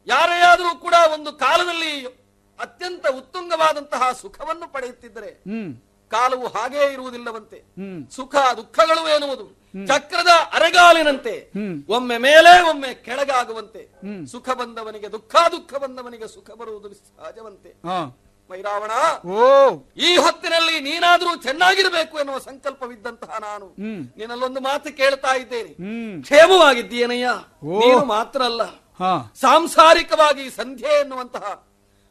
ಯಾರೇ ಆದರೂ ಕೂಡ ಒಂದು ಕಾಲದಲ್ಲಿ ಅತ್ಯಂತ ಉತ್ತುಂಗವಾದಂತಹ ಸುಖವನ್ನು ಪಡೆಯುತ್ತಿದ್ದರೆ ಕಾಲವು ಹಾಗೇ ಇರುವುದಿಲ್ಲವಂತೆ. ಸುಖ ದುಃಖಗಳು ಎನ್ನುವುದು ಚಕ್ರದ ಅರೆಗಾಲಿನಂತೆ ಒಮ್ಮೆ ಮೇಲೆ ಒಮ್ಮೆ ಕೆಳಗಾಗುವಂತೆ ಸುಖ ಬಂದವನಿಗೆ ದುಃಖ ದುಃಖ ಬಂದವನಿಗೆ ಸುಖ ಬರುವುದು ಸಹಜವಂತೆ ಮೈರಾವಣ ಓ. ಈ ಹೊತ್ತಿನಲ್ಲಿ ನೀನಾದ್ರೂ ಚೆನ್ನಾಗಿರಬೇಕು ಎನ್ನುವ ಸಂಕಲ್ಪವಿದ್ದಂತಹ ನಾನು. ನಿನ್ನಲ್ಲೊಂದು ಮಾತು ಕೇಳ್ತಾ ಇದ್ದೇನೆ. ಕ್ಷೇಮವಾಗಿದ್ದೀಯನಯ್ಯ? ನೀನು ಮಾತ್ರ ಅಲ್ಲ. ಸಾಂಸಾರಿಕವಾಗಿ ಸಂಧ್ಯೆ ಎನ್ನುವಂತಹ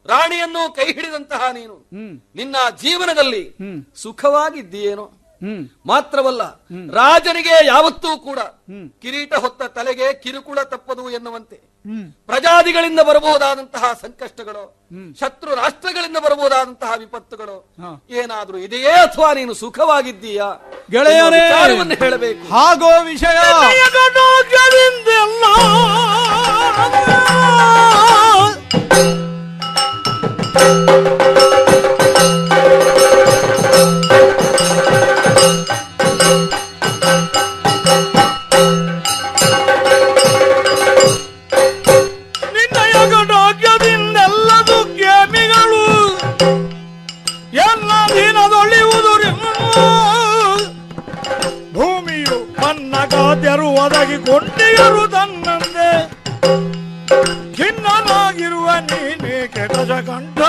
ರಾಣಿಯನ್ನು ಕೈ ಹಿಡಿದಂತಹ ನೀನು. ನಿನ್ನ ಜೀವನದಲ್ಲಿ. ಸುಖವಾಗಿದ್ದೀಯೇನೋ? ಮಾತ್ರವಲ್ಲ ರಾಜನಿಗೆ ಯಾವತ್ತೂ ಕೂಡ ಹ್ಮ್. ಕಿರೀಟ ಹೊತ್ತ ತಲೆಗೆ ಕಿರುಕುಳ ತಪ್ಪದು ಎನ್ನುವಂತೆ. ಹ್ಮ್. ಪ್ರಜಾದಿಗಳಿಂದ ಬರಬಹುದಾದಂತಹ ಸಂಕಷ್ಟಗಳು. ಶತ್ರು ರಾಷ್ಟ್ರಗಳಿಂದ ಬರಬಹುದಾದಂತಹ ವಿಪತ್ತುಗಳು ಏನಾದರೂ ಏನಾದ್ರೂ ಇದೆಯೇ ಅಥವಾ ನೀನು ಸುಖವಾಗಿದ್ದೀಯಾ ಗೆಳೆಯರೇ ಹೇಳಬೇಕು. ಹಾಗೋ ವಿಷಯ. ಒದಗಿ ಕೊಂಡಿಯರು ತನ್ನಂದೆ. ಖಿನ್ನನಾಗಿರುವ ನೀನೇ ಕೆಟಜ ಕಂಠ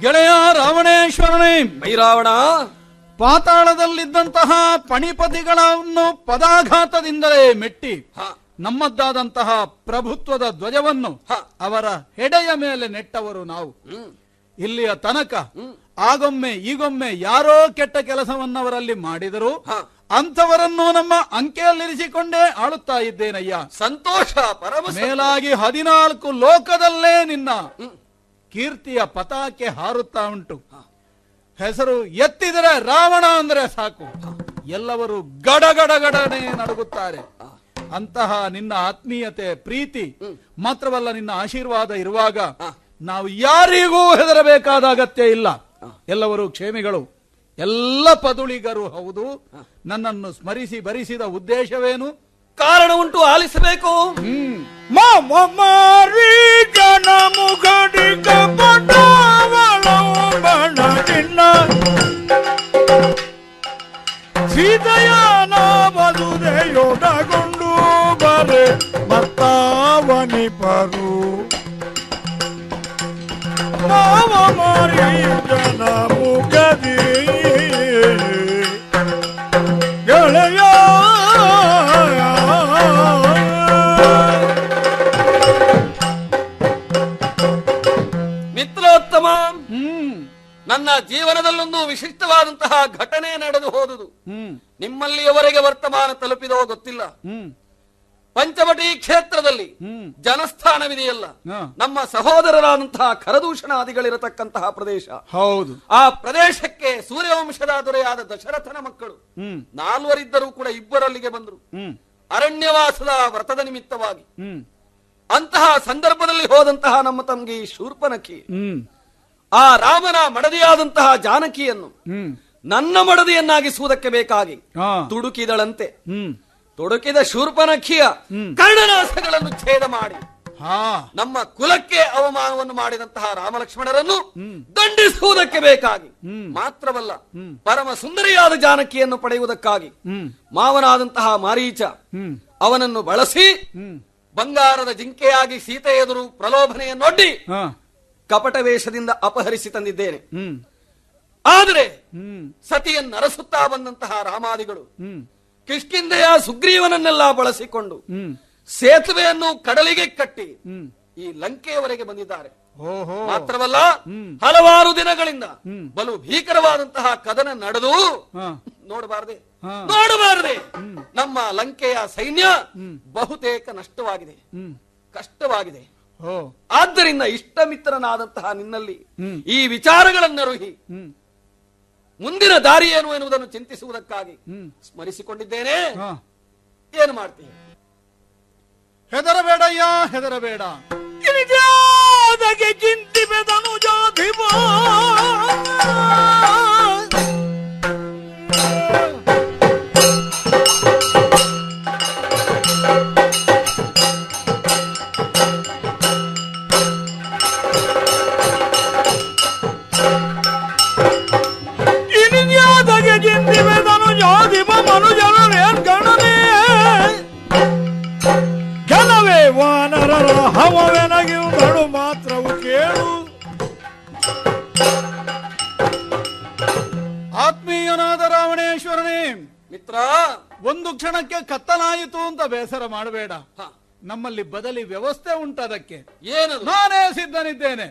ಗೆಳೆಯ ರಾವಣೇಶ್ವರನೇ ಭೈರಾವಣ ಪಾತಾಳದಲ್ಲಿದ್ದಂತಹ ಪಣಿಪತಿಗಳನ್ನು ಪದಾಘಾತದಿಂದಲೇ ಮೆಟ್ಟಿ ನಮ್ಮದ್ದಾದಂತಹ ಪ್ರಭುತ್ವದ ಧ್ವಜವನ್ನು. ಅವರ ಹೆಡೆಯ ಮೇಲೆ ನೆಟ್ಟವರು ನಾವು. ಇಲ್ಲಿಯ ತನಕ ಆಗೊಮ್ಮೆ ಈಗೊಮ್ಮೆ ಯಾರೋ ಕೆಟ್ಟ ಕೆಲಸವನ್ನವರಲ್ಲಿ ಮಾಡಿದರು. ಅಂಥವರನ್ನು ನಮ್ಮ ಅಂಕೆಯಲ್ಲಿರಿಸಿಕೊಂಡೇ ಆಳುತ್ತಾ ಇದ್ದೇನಯ್ಯ? ಸಂತೋಷ ಪರಮ ಮೇಲಾಗಿ ಹದಿನಾಲ್ಕು ಲೋಕದಲ್ಲೇ ನಿನ್ನ ಕೀರ್ತಿಯ ಪತಾಕೆ ಹಾರುತ್ತಾ ಉಂಟು. ಹೆಸರು ಎತ್ತಿದರೆ ರಾವಣ ಅಂದ್ರೆ ಸಾಕು. ಎಲ್ಲವರು ಗಡಗಡಗಡನೆ ನಡುಗುತ್ತಾರೆ. ಅಂತಹ ನಿನ್ನ ಆತ್ಮೀಯತೆ ಪ್ರೀತಿ ಮಾತ್ರವಲ್ಲ ನಿನ್ನ ಆಶೀರ್ವಾದ ಇರುವಾಗ ನಾವು ಯಾರಿಗೂ ಹೆದರಬೇಕಾದ ಅಗತ್ಯ ಇಲ್ಲ. ಎಲ್ಲವರು ಕ್ಷೇಮಿಗಳು. ಎಲ್ಲ ಪದುಳಿಗರು ಹೌದು. ನನ್ನನ್ನು ಸ್ಮರಿಸಿ ಬರಿಸಿದ ಉದ್ದೇಶವೇನು? ಕಾರಣ ಉಂಟು ಆಲಿಸಬೇಕು ಸೀತೆಯನ ಬದುದೆಯೊಡಗೊಂಡು ಬರೆ ಮತ್ತಾವನಿಪರು ಮಾವ ಮಾರಿ ಮಿತ್ರೋತ್ತಮ ಹ್ಮ್. ನನ್ನ ಜೀವನದಲ್ಲೊಂದು ವಿಶಿಷ್ಟವಾದಂತಹ ಘಟನೆ ನಡೆದು ಹೋದುದು. ಹ್ಮ್. ನಿಮ್ಮಲ್ಲಿಯವರೆಗೆ ವರ್ತಮಾನ ತಲುಪಿದೋ ಗೊತ್ತಿಲ್ಲ. ಹ್ಮ್. ಪಂಚವಟಿ ಕ್ಷೇತ್ರದಲ್ಲಿ ಜನಸ್ಥಾನವಿದೆಯಲ್ಲ. ನಮ್ಮ ಸಹೋದರರಾದಂತಹ ಕರದೂಷಣಾದಿಗಳಿರತಕ್ಕಂತಹ ಪ್ರದೇಶ. ಹೌದು. ಆ ಪ್ರದೇಶಕ್ಕೆ ಸೂರ್ಯವಂಶದ ದೊರೆಯಾದ ದಶರಥನ ಮಕ್ಕಳು. ನಾಲ್ವರಿದ್ದರೂ ಕೂಡ ಇಬ್ಬರಲ್ಲಿಗೆ ಬಂದರು. ಅರಣ್ಯವಾಸದ ವ್ರತದ ನಿಮಿತ್ತವಾಗಿ. ಅಂತಹ ಸಂದರ್ಭದಲ್ಲಿ ಹೋದಂತಹ ನಮ್ಮ ತಂಗಿ ಶೂರ್ಪನಖಿ. ಹ್ಮ್. ಆ ರಾಮನ ಮಡದಿಯಾದಂತಹ ಜಾನಕಿಯನ್ನು ನನ್ನ ಮಡದಿಯನ್ನಾಗಿಸುವುದಕ್ಕೆ ಬೇಕಾಗಿ ತುಡುಕಿದಳಂತೆ. ಹ್ಮ್. ತೊಡಕಿದ ಶೂರ್ಪನಖಿಯ. ಕರ್ಣನಾಸಗಳನ್ನು ಛೇದ ಮಾಡಿ. ಹಾ. ನಮ್ಮ ಕುಲಕ್ಕೆ ಅವಮಾನವನ್ನು ಮಾಡಿದಂತಹ ರಾಮಲಕ್ಷ್ಮಣರನ್ನು. ದಂಡಿಸುವುದಕ್ಕೆ ಬೇಕಾಗಿ. ಮಾತ್ರವಲ್ಲ. ಪರಮ ಸುಂದರಿಯಾದ ಜಾನಕಿಯನ್ನು ಪಡೆಯುವುದಕ್ಕಾಗಿ ಮಾವನಾದಂತಹ ಮಾರೀಚ ಅವನನ್ನು ಬಳಸಿ ಬಂಗಾರದ ಜಿಂಕೆಯಾಗಿ ಸೀತೆ ಎದುರು ಪ್ರಲೋಭನೆಯನ್ನೊಡ್ಡಿ ಕಪಟ ವೇಷದಿಂದ ಅಪಹರಿಸಿ ತಂದಿದ್ದೇನೆ. ಆದರೆ ಸತಿಯನ್ನರಸುತ್ತಾ ಸತಿಯನ್ನು ಅರಸುತ್ತಾ ಬಂದಂತಹ ರಾಮಾದಿಗಳು ಕಿಷ್ಕಿಂದೆಯ ಸುಗ್ರೀವನನ್ನೆಲ್ಲ ಬಳಸಿಕೊಂಡು ಸೇತುವೆಯನ್ನು ಕಡಲಿಗೆ ಕಟ್ಟಿ ಈ ಲಂಕೆಯವರೆಗೆ ಬಂದಿದ್ದಾರೆ. ಓಹೋ. ಮಾತ್ರವಲ್ಲ ಹಲವಾರು ದಿನಗಳಿಂದ ಬಲು ಭೀಕರವಾದಂತಹ ಕದನ ನಡೆದು ನೋಡಬಾರದೆ. ನೋಡಬಾರದೆ. ನಮ್ಮ ಲಂಕೆಯ ಸೈನ್ಯ ಬಹುತೇಕ ನಷ್ಟವಾಗಿದೆ. ಕಷ್ಟವಾಗಿದೆ. ಆದ್ದರಿಂದ ಇಷ್ಟ ಮಿತ್ರನಾದಂತಹ ನಿನ್ನಲ್ಲಿ ಈ ವಿಚಾರಗಳನ್ನರುಹಿ ಮುಂದಿನ ದಾರಿ ಏನು ಎನ್ನುವುದನ್ನು ಚಿಂತಿಸುವುದಕ್ಕಾಗಿ ಸ್ಮರಿಸಿಕೊಂಡಿದ್ದೇನೆ. ಏನು ಮಾಡ್ತೀನಿ ಹೆದರಬೇಡಯ್ಯ ಹೆದರಬೇಡ. ಗಿಂತಿ ಬೆದನು ಜಾಧಿಪ ಒಂದು ಕ್ಷಣಕ್ಕೆ ಕತ್ತಲಾಯಿತು ಅಂತ ಬೇಸರ ಮಾಡಬೇಡ. ನಮ್ಮಲ್ಲಿ ಬದಲಿ ವ್ಯವಸ್ಥೆ ಉಂಟದಕ್ಕೆ ಏನು ನಾನೇ ಸಿದ್ಧನಿದ್ದೇನೆ.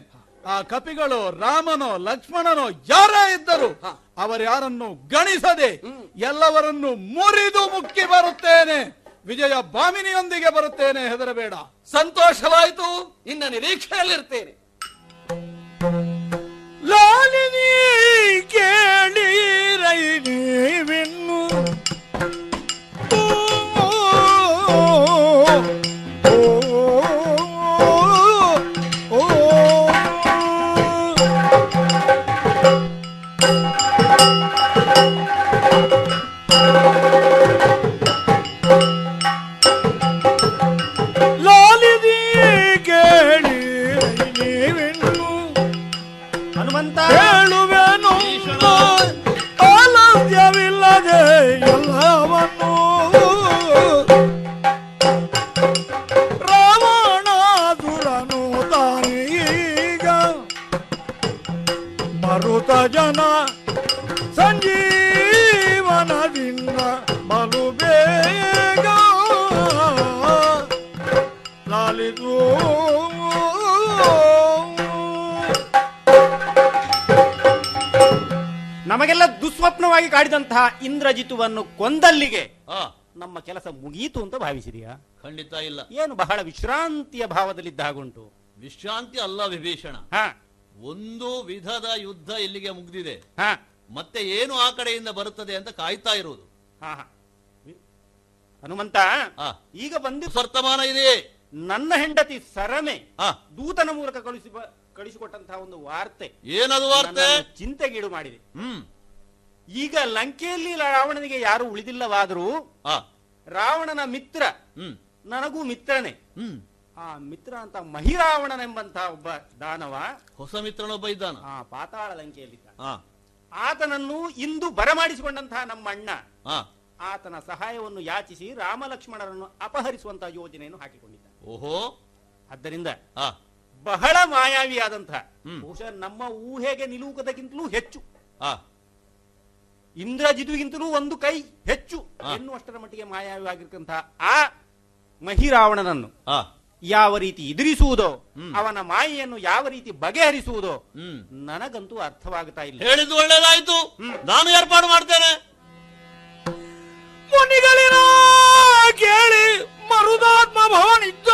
ಆ ಕಪಿಗಳು ರಾಮನೋ ಲಕ್ಷ್ಮಣನೋ ಯಾರೇ ಇದ್ದರು ಅವರ್ಯಾರನ್ನು ಗಣಿಸದೆ ಎಲ್ಲವರನ್ನು ಮುರಿದು ಮುಕ್ಕಿ ಬರುತ್ತೇನೆ. ವಿಜಯ ಭಾಮಿನಿಯೊಂದಿಗೆ ಬರುತ್ತೇನೆ ಹೆದರಬೇಡ. ಸಂತೋಷವಾಯಿತು. ಇನ್ನ ನಿರೀಕ್ಷೆಯಲ್ಲಿರ್ತೇನೆ. ಲಾಲಿನಿ ಕೇಳಿರೈ ದುಸ್ವಪ್ನವಾಗಿ ಕಾಡಿದಂತಹ ಇಂದ್ರಜಿತುವನ್ನು ಕೊಂದಲ್ಲಿಗೆ ನಮ್ಮ ಕೆಲಸ ಮುಗಿಯಿತು ಅಂತ ಭಾವಿಸಿದೆಯಾ? ಖಂಡಿತ ಇಲ್ಲ. ಏನು ಬಹಳ ವಿಶ್ರಾಂತಿಯ ಭಾವದಲ್ಲಿದ್ದ ಹಾಗುಂಟು? ವಿಶ್ರಾಂತಿ ಅಲ್ಲ ವಿಭೀಷಣ. ಹ. ಒಂದು ವಿಧದ ಯುದ್ಧ ಇಲ್ಲಿಗೆ ಮುಗ್ದಿದೆ. ಹ. ಮತ್ತೆ ಏನು ಆ ಕಡೆಯಿಂದ ಬರುತ್ತದೆ ಅಂತ ಕಾಯ್ತಾ ಇರುವುದು. ಹ ಹ. ಹನುಮಂತ ಈಗ ಬಂದು ವರ್ತಮಾನ ಇದೆ. ನನ್ನ ಹೆಂಡತಿ ಸರನೆ ದೂತನ ಮೂಲಕ ಕಳಿಸಿ ಕಳಿಸಿಕೊಟ್ಟಂತಹ ಒಂದು ವಾರ್ತೆ ಏನದು ವಾರ್ತೆ? ಚಿಂತೆಗೀಡು ಮಾಡಿದೆ. ಹ್ಮ್. ಈಗ ಲಂಕೆಯಲ್ಲಿ ರಾವಣನಿಗೆ ಯಾರು ಉಳಿದಿಲ್ಲವಾದರೂ ರಾವಣನ ಮಿತ್ರ ನನಗೂ ಮಿತ್ರನೇ. ಆ ಮಿತ್ರ ಅಂತ ಮಹಿರಾವಣನೆಂಬಂತಹ ಒಬ್ಬ ದಾನವ. ಹೊಸ ಮಿತ್ರನೊಬ್ಬ ಇದ್ದಾನ. ಆ ಪಾತಾಳ ಲಂಕೆಯಲ್ಲಿದ್ದ. ಆ. ಆತನನ್ನು ಇಂದು ಬರಮಾಡಿಸಿಕೊಂಡಂತಹ ನಮ್ಮ ಅಣ್ಣ. ಆತನ ಸಹಾಯವನ್ನು ಯಾಚಿಸಿ ರಾಮ ಲಕ್ಷ್ಮಣರನ್ನು ಅಪಹರಿಸುವಂತಹ ಯೋಜನೆಯನ್ನು ಹಾಕಿಕೊಂಡಿದ್ದ. ಓಹೋ. ಆದ್ದರಿಂದ ಬಹಳ ಮಾಯಾವಿಯಾದಂತಹ. ಬಹುಶಃ ನಮ್ಮ ಊಹೆಗೆ ನಿಲುಕದಕ್ಕಿಂತಲೂ ಹೆಚ್ಚು. ಇಂದ್ರಜಿದುಗಿಂತಲೂ ಒಂದು ಕೈ ಹೆಚ್ಚು. ಎನ್ನುವಷ್ಟರ ಮಟ್ಟಿಗೆ ಮಾಯಾವಿಯಾಗಿರ್ತಂತಹ ಆ ಮಹಿರಾವಣನನ್ನು ಯಾವ ರೀತಿ ಎದುರಿಸುವುದೋ ಅವನ ಮಾಯೆಯನ್ನು ಯಾವ ರೀತಿ ಬಗೆಹರಿಸುವುದೋ ನನಗಂತೂ ಅರ್ಥವಾಗುತ್ತಾ ಇಲ್ಲ. ಹೇಳಿದ್ದು ಒಳ್ಳೇದಾಯ್ತು. ನಾನು ಏರ್ಪಾಡು ಮಾಡ್ತೇನೆ. ಮುನಿಗಳಿರೋ ಕೇಳಿ ಮರುದಾತ್ಮ ಭವನಿದ್ದ.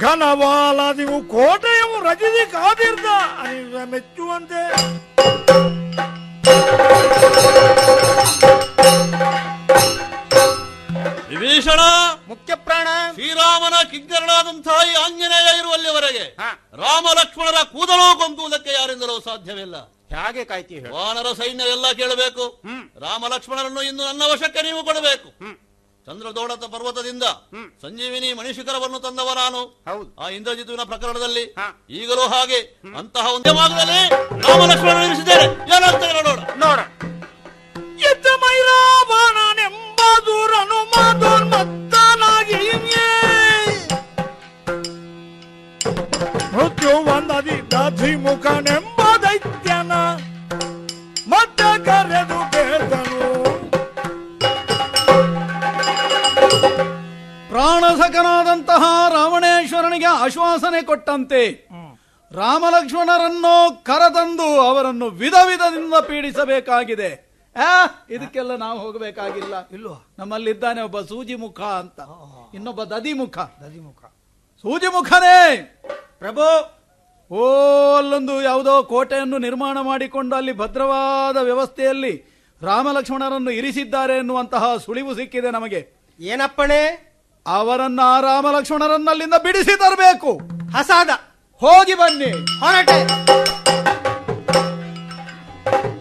ಘನವಾಲದಿವು ಕೋಟೆಯವು ರಚಿಸಿ ಕಾದಿರ್ದ ಅನಿಸ ಮೆಚ್ಚುವಂತೆ. ವಿಭೀಷಣ! ಮುಖ್ಯ ಪ್ರಾಣ ಶ್ರೀರಾಮನ ಕಿಂಕರನಾದಂತಹ ಈ ಆಂಜನೇಯ ಇರುವಲ್ಲಿವರೆಗೆ ರಾಮ ಲಕ್ಷ್ಮಣರ ಕೂದಲು ಕೊಂದುವುದಕ್ಕೆ ಯಾರಿಂದಲೂ ಸಾಧ್ಯವಿಲ್ಲ. ಹೇಗೆ ಕಾಯ್ತೀವಿ ಹೇಳು? ವಾನರ ಸೈನ್ಯ ಎಲ್ಲ ಕೇಳಬೇಕು. ರಾಮ ಲಕ್ಷ್ಮಣರನ್ನು ಇನ್ನು ನನ್ನ ವಶಕ್ಕೆ ನೀವು ಕೊಡಬೇಕು. ಚಂದ್ರದೋಡತ ಪರ್ವತದಿಂದ. ಸಂಜೀವಿನಿ ಮಣಿಶಿಖರವನ್ನು ತಂದವ ನಾನು ಹೌದು. ಆ ಇಂದ್ರಜಿತುವಿನ ಪ್ರಕರಣದಲ್ಲಿ ಈಗಲೂ ಹಾಗೆ ಅಂತಹ ಒಂದೇ ಭಾಗದಲ್ಲಿ ರಾಮ ಲಕ್ಷ್ಮಣರು ಇರಿಸಿದ್ದೇನೆ ಏನಾಗ್ತದೆ ನೋಡೋಣ ನೋಡ. ಎತ್ತ ಮೈರಾವಣನೆಂಬದುರನು ಮದೋನ್ಮತ್ತನಾಗಿ ಮೃತ್ಯು ಒಂದದಿ ದಧಿಮುಖನೆಂಬ ದೈತ್ಯನ ಪ್ರಾಣಸಕನಾದಂತಹ ರಾವಣೇಶ್ವರನಿಗೆ ಆಶ್ವಾಸನೆ ಕೊಟ್ಟಂತೆ. ರಾಮಲಕ್ಷ್ಮಣರನ್ನು ಕರೆತಂದು ಅವರನ್ನು ವಿಧ ವಿಧದಿಂದ ಪೀಡಿಸಬೇಕಾಗಿದೆ. ಆ ಇದಕ್ಕೆಲ್ಲ ನಾವು ಹೋಗಬೇಕಾಗಿಲ್ಲ. ಇಲ್ವಾ? ನಮ್ಮಲ್ಲಿದ್ದಾನೆ ಒಬ್ಬ ಸೂಜಿ ಮುಖ ಅಂತ. ಇನ್ನೊಬ್ಬ ದದಿ ಮುಖ ದದಿ ಮುಖ ಸೂಜಿ ಮುಖನೇ ಪ್ರಭು! ಓ ಅಲ್ಲೊಂದು ಯಾವುದೋ ಕೋಟೆಯನ್ನು ನಿರ್ಮಾಣ ಮಾಡಿಕೊಂಡು ಅಲ್ಲಿ ಭದ್ರವಾದ ವ್ಯವಸ್ಥೆಯಲ್ಲಿ ರಾಮಲಕ್ಷ್ಮಣರನ್ನು ಇರಿಸಿದ್ದಾರೆ ಎನ್ನುವಂತಹ ಸುಳಿವು ಸಿಕ್ಕಿದೆ ನಮಗೆ. ಏನಪ್ಪಣೆ? ಅವರನ್ನ ರಾಮ ಲಕ್ಷ್ಮಣರನ್ನಲ್ಲಿಂದ ಬಿಡಿಸಿ ತರಬೇಕು. ಹಸಾದ. ಹೋಗಿ ಬನ್ನಿ. ಹೊರಟೆ.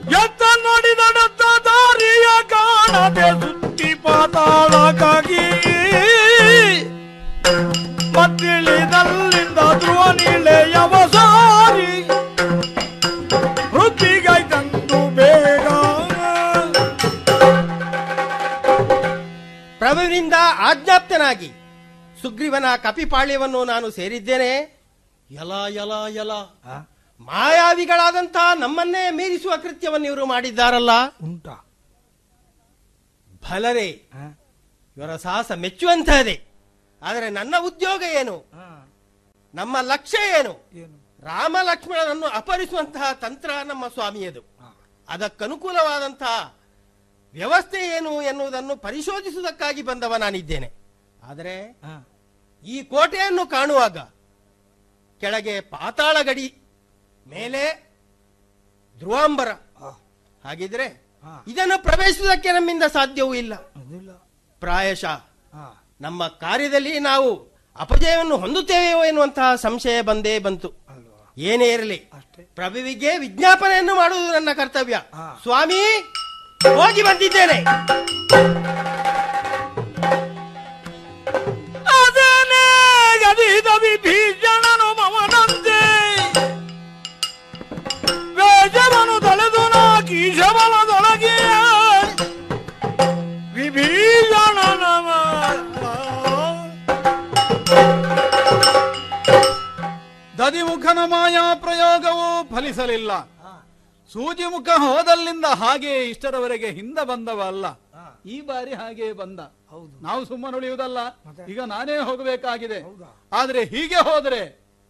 ಎತ್ತ ನೋಡಿದ ದಾರಿಯ ಕಾಣದೆ ಸುತ್ತಿ ಪಾತಾಳಕ್ಕಾಗಿ. ಮತ್ತಿಳಿದಲ್ಲಿಂದ ಧ್ರುವ ಪ್ರಭುವಿನಿಂದ ಆಜ್ಞಾಪ್ತನಾಗಿ ಸುಗ್ರೀವನ ಕಪಿಪಾಳ್ಯವನ್ನು ನಾನು ಸೇರಿದ್ದೇನೆ. ಯಲ ಯಲ ಯಲ. ಮಾಯಾವಿಗಳಾದಂತಹ ನಮ್ಮನ್ನೇ ಮೀರಿಸುವ ಕೃತ್ಯವನ್ನು ಇವರು ಮಾಡಿದ್ದಾರಲ್ಲ. ಉಂಟಾ? ಫಲರೇ ಇವರ ಸಾಹಸ ಮೆಚ್ಚುವಂತಹದೇ ಆದರೆ ನನ್ನ ಉದ್ಯೋಗ ಏನು? ನಮ್ಮ ಲಕ್ಷ್ಯ ಏನು? ರಾಮ ಲಕ್ಷ್ಮಣನನ್ನು ಅಪಹರಿಸುವಂತಹ ತಂತ್ರ ನಮ್ಮ ಸ್ವಾಮಿಯದು. ಅದಕ್ಕನುಕೂಲವಾದಂತಹ ವ್ಯವಸ್ಥೆ ಏನು ಎನ್ನುವುದನ್ನು ಪರಿಶೋಧಿಸುವುದಕ್ಕಾಗಿ ಬಂದವ ನಾನಿದ್ದೇನೆ. ಆದರೆ ಈ ಕೋಟೆಯನ್ನು ಕಾಣುವಾಗ ಕೆಳಗೆ ಪಾತಾಳ ಗಡಿ ಮೇಲೆ ಧ್ರುವಾಂಬರ. ಹಾಗಿದ್ರೆ ಇದನ್ನು ಪ್ರವೇಶಿಸುವುದಕ್ಕೆ ನಮ್ಮಿಂದ ಸಾಧ್ಯವೂ ಇಲ್ಲ. ಪ್ರಾಯಶ ನಮ್ಮ ಕಾರ್ಯದಲ್ಲಿ ನಾವು ಅಪಜಯವನ್ನು ಹೊಂದುತ್ತೇವೆಯೋ ಎನ್ನುವಂತಹ ಸಂಶಯ ಬಂದೇ ಬಂತು. ಏನೇ ಇರಲಿ ಪ್ರಭುವಿಗೆ ವಿಜ್ಞಾಪನೆಯನ್ನು ಮಾಡುವುದು ನನ್ನ ಕರ್ತವ್ಯ. ಸ್ವಾಮಿ ಹೋಗಿ ಬಂದಿದ್ದೇನೆ. ಅದೇನೇ ಗದಿದ ವಿಭೀಷಣನು ಮಮನಂತೆ. ವೇಷವನು ತಳೆದು ನಾ ಕೀಶಬಲದೊಳಗೆ ವಿಭೀಷಣನ ದದಿಮುಖನ ಮಾಯಾ ಪ್ರಯೋಗವು ಫಲಿಸಲಿಲ್ಲ. ಸೂಜಿಮುಖ ಹೋದಲ್ಲಿಂದ ಹಾಗೆ ಇಷ್ಟರವರೆಗೆ ಹಿಂದ ಬಂದವ ಅಲ್ಲ. ಈ ಬಾರಿ ಹಾಗೆ ಬಂದ. ನಾವು ಸುಮ್ಮನೆ ಉಳಿಯುವುದಲ್ಲ. ಈಗ ನಾನೇ ಹೋಗಬೇಕಾಗಿದೆ. ಆದ್ರೆ ಹೀಗೆ ಹೋದ್ರೆ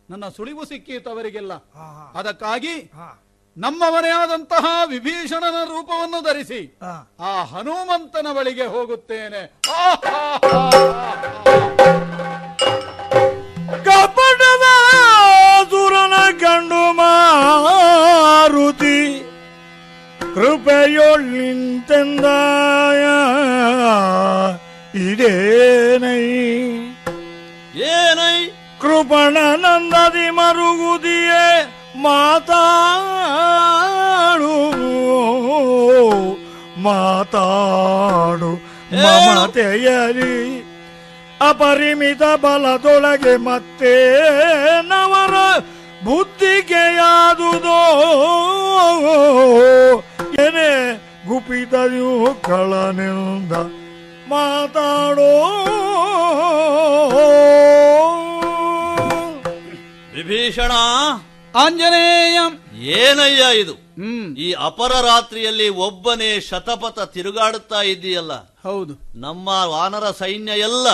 ನನ್ನ ಸುಳಿವು ಸಿಕ್ಕೀತು ಅವರಿಗೆಲ್ಲ. ಅದಕ್ಕಾಗಿ ನಮ್ಮವರೇ ಆದಂತಹ ವಿಭೀಷಣನ ರೂಪವನ್ನು ಧರಿಸಿ ಆ ಹನುಮಂತನ ಬಳಿಗೆ ಹೋಗುತ್ತೇನೆ. ಕೃಪೆಯೊಳ್ಳಿಂತೆಂದ ಇದೇನೈ? ಏನೈ? ಕೃಪಣನಂದದಿ ಮರುಗುದಿಯೇ ಮಾತಾಡು ಮಾತಾಡು ಮಮತೆಯಲಿ. ಅಪರಿಮಿತ ಬಲದೊಳಗೆ ಮತ್ತೆ ನವರ ಬುದ್ಧಿಗೆಯಾದುದೋ ಏನೇ ಗುಪಿತಯು ಕಳನಿಂದ ಮಾತಾಡೋ. ವಿಭೀಷಣ ಆಂಜನೇಯ ಏನಯ್ಯ ಇದು? ಈ ಅಪರ ರಾತ್ರಿಯಲ್ಲಿ ಒಬ್ಬನೇ ಶತಪಥ ತಿರುಗಾಡುತ್ತಾ ಇದ್ದೀಯಲ್ಲ? ಹೌದು. ನಮ್ಮ ವಾನರ ಸೈನ್ಯ ಎಲ್ಲ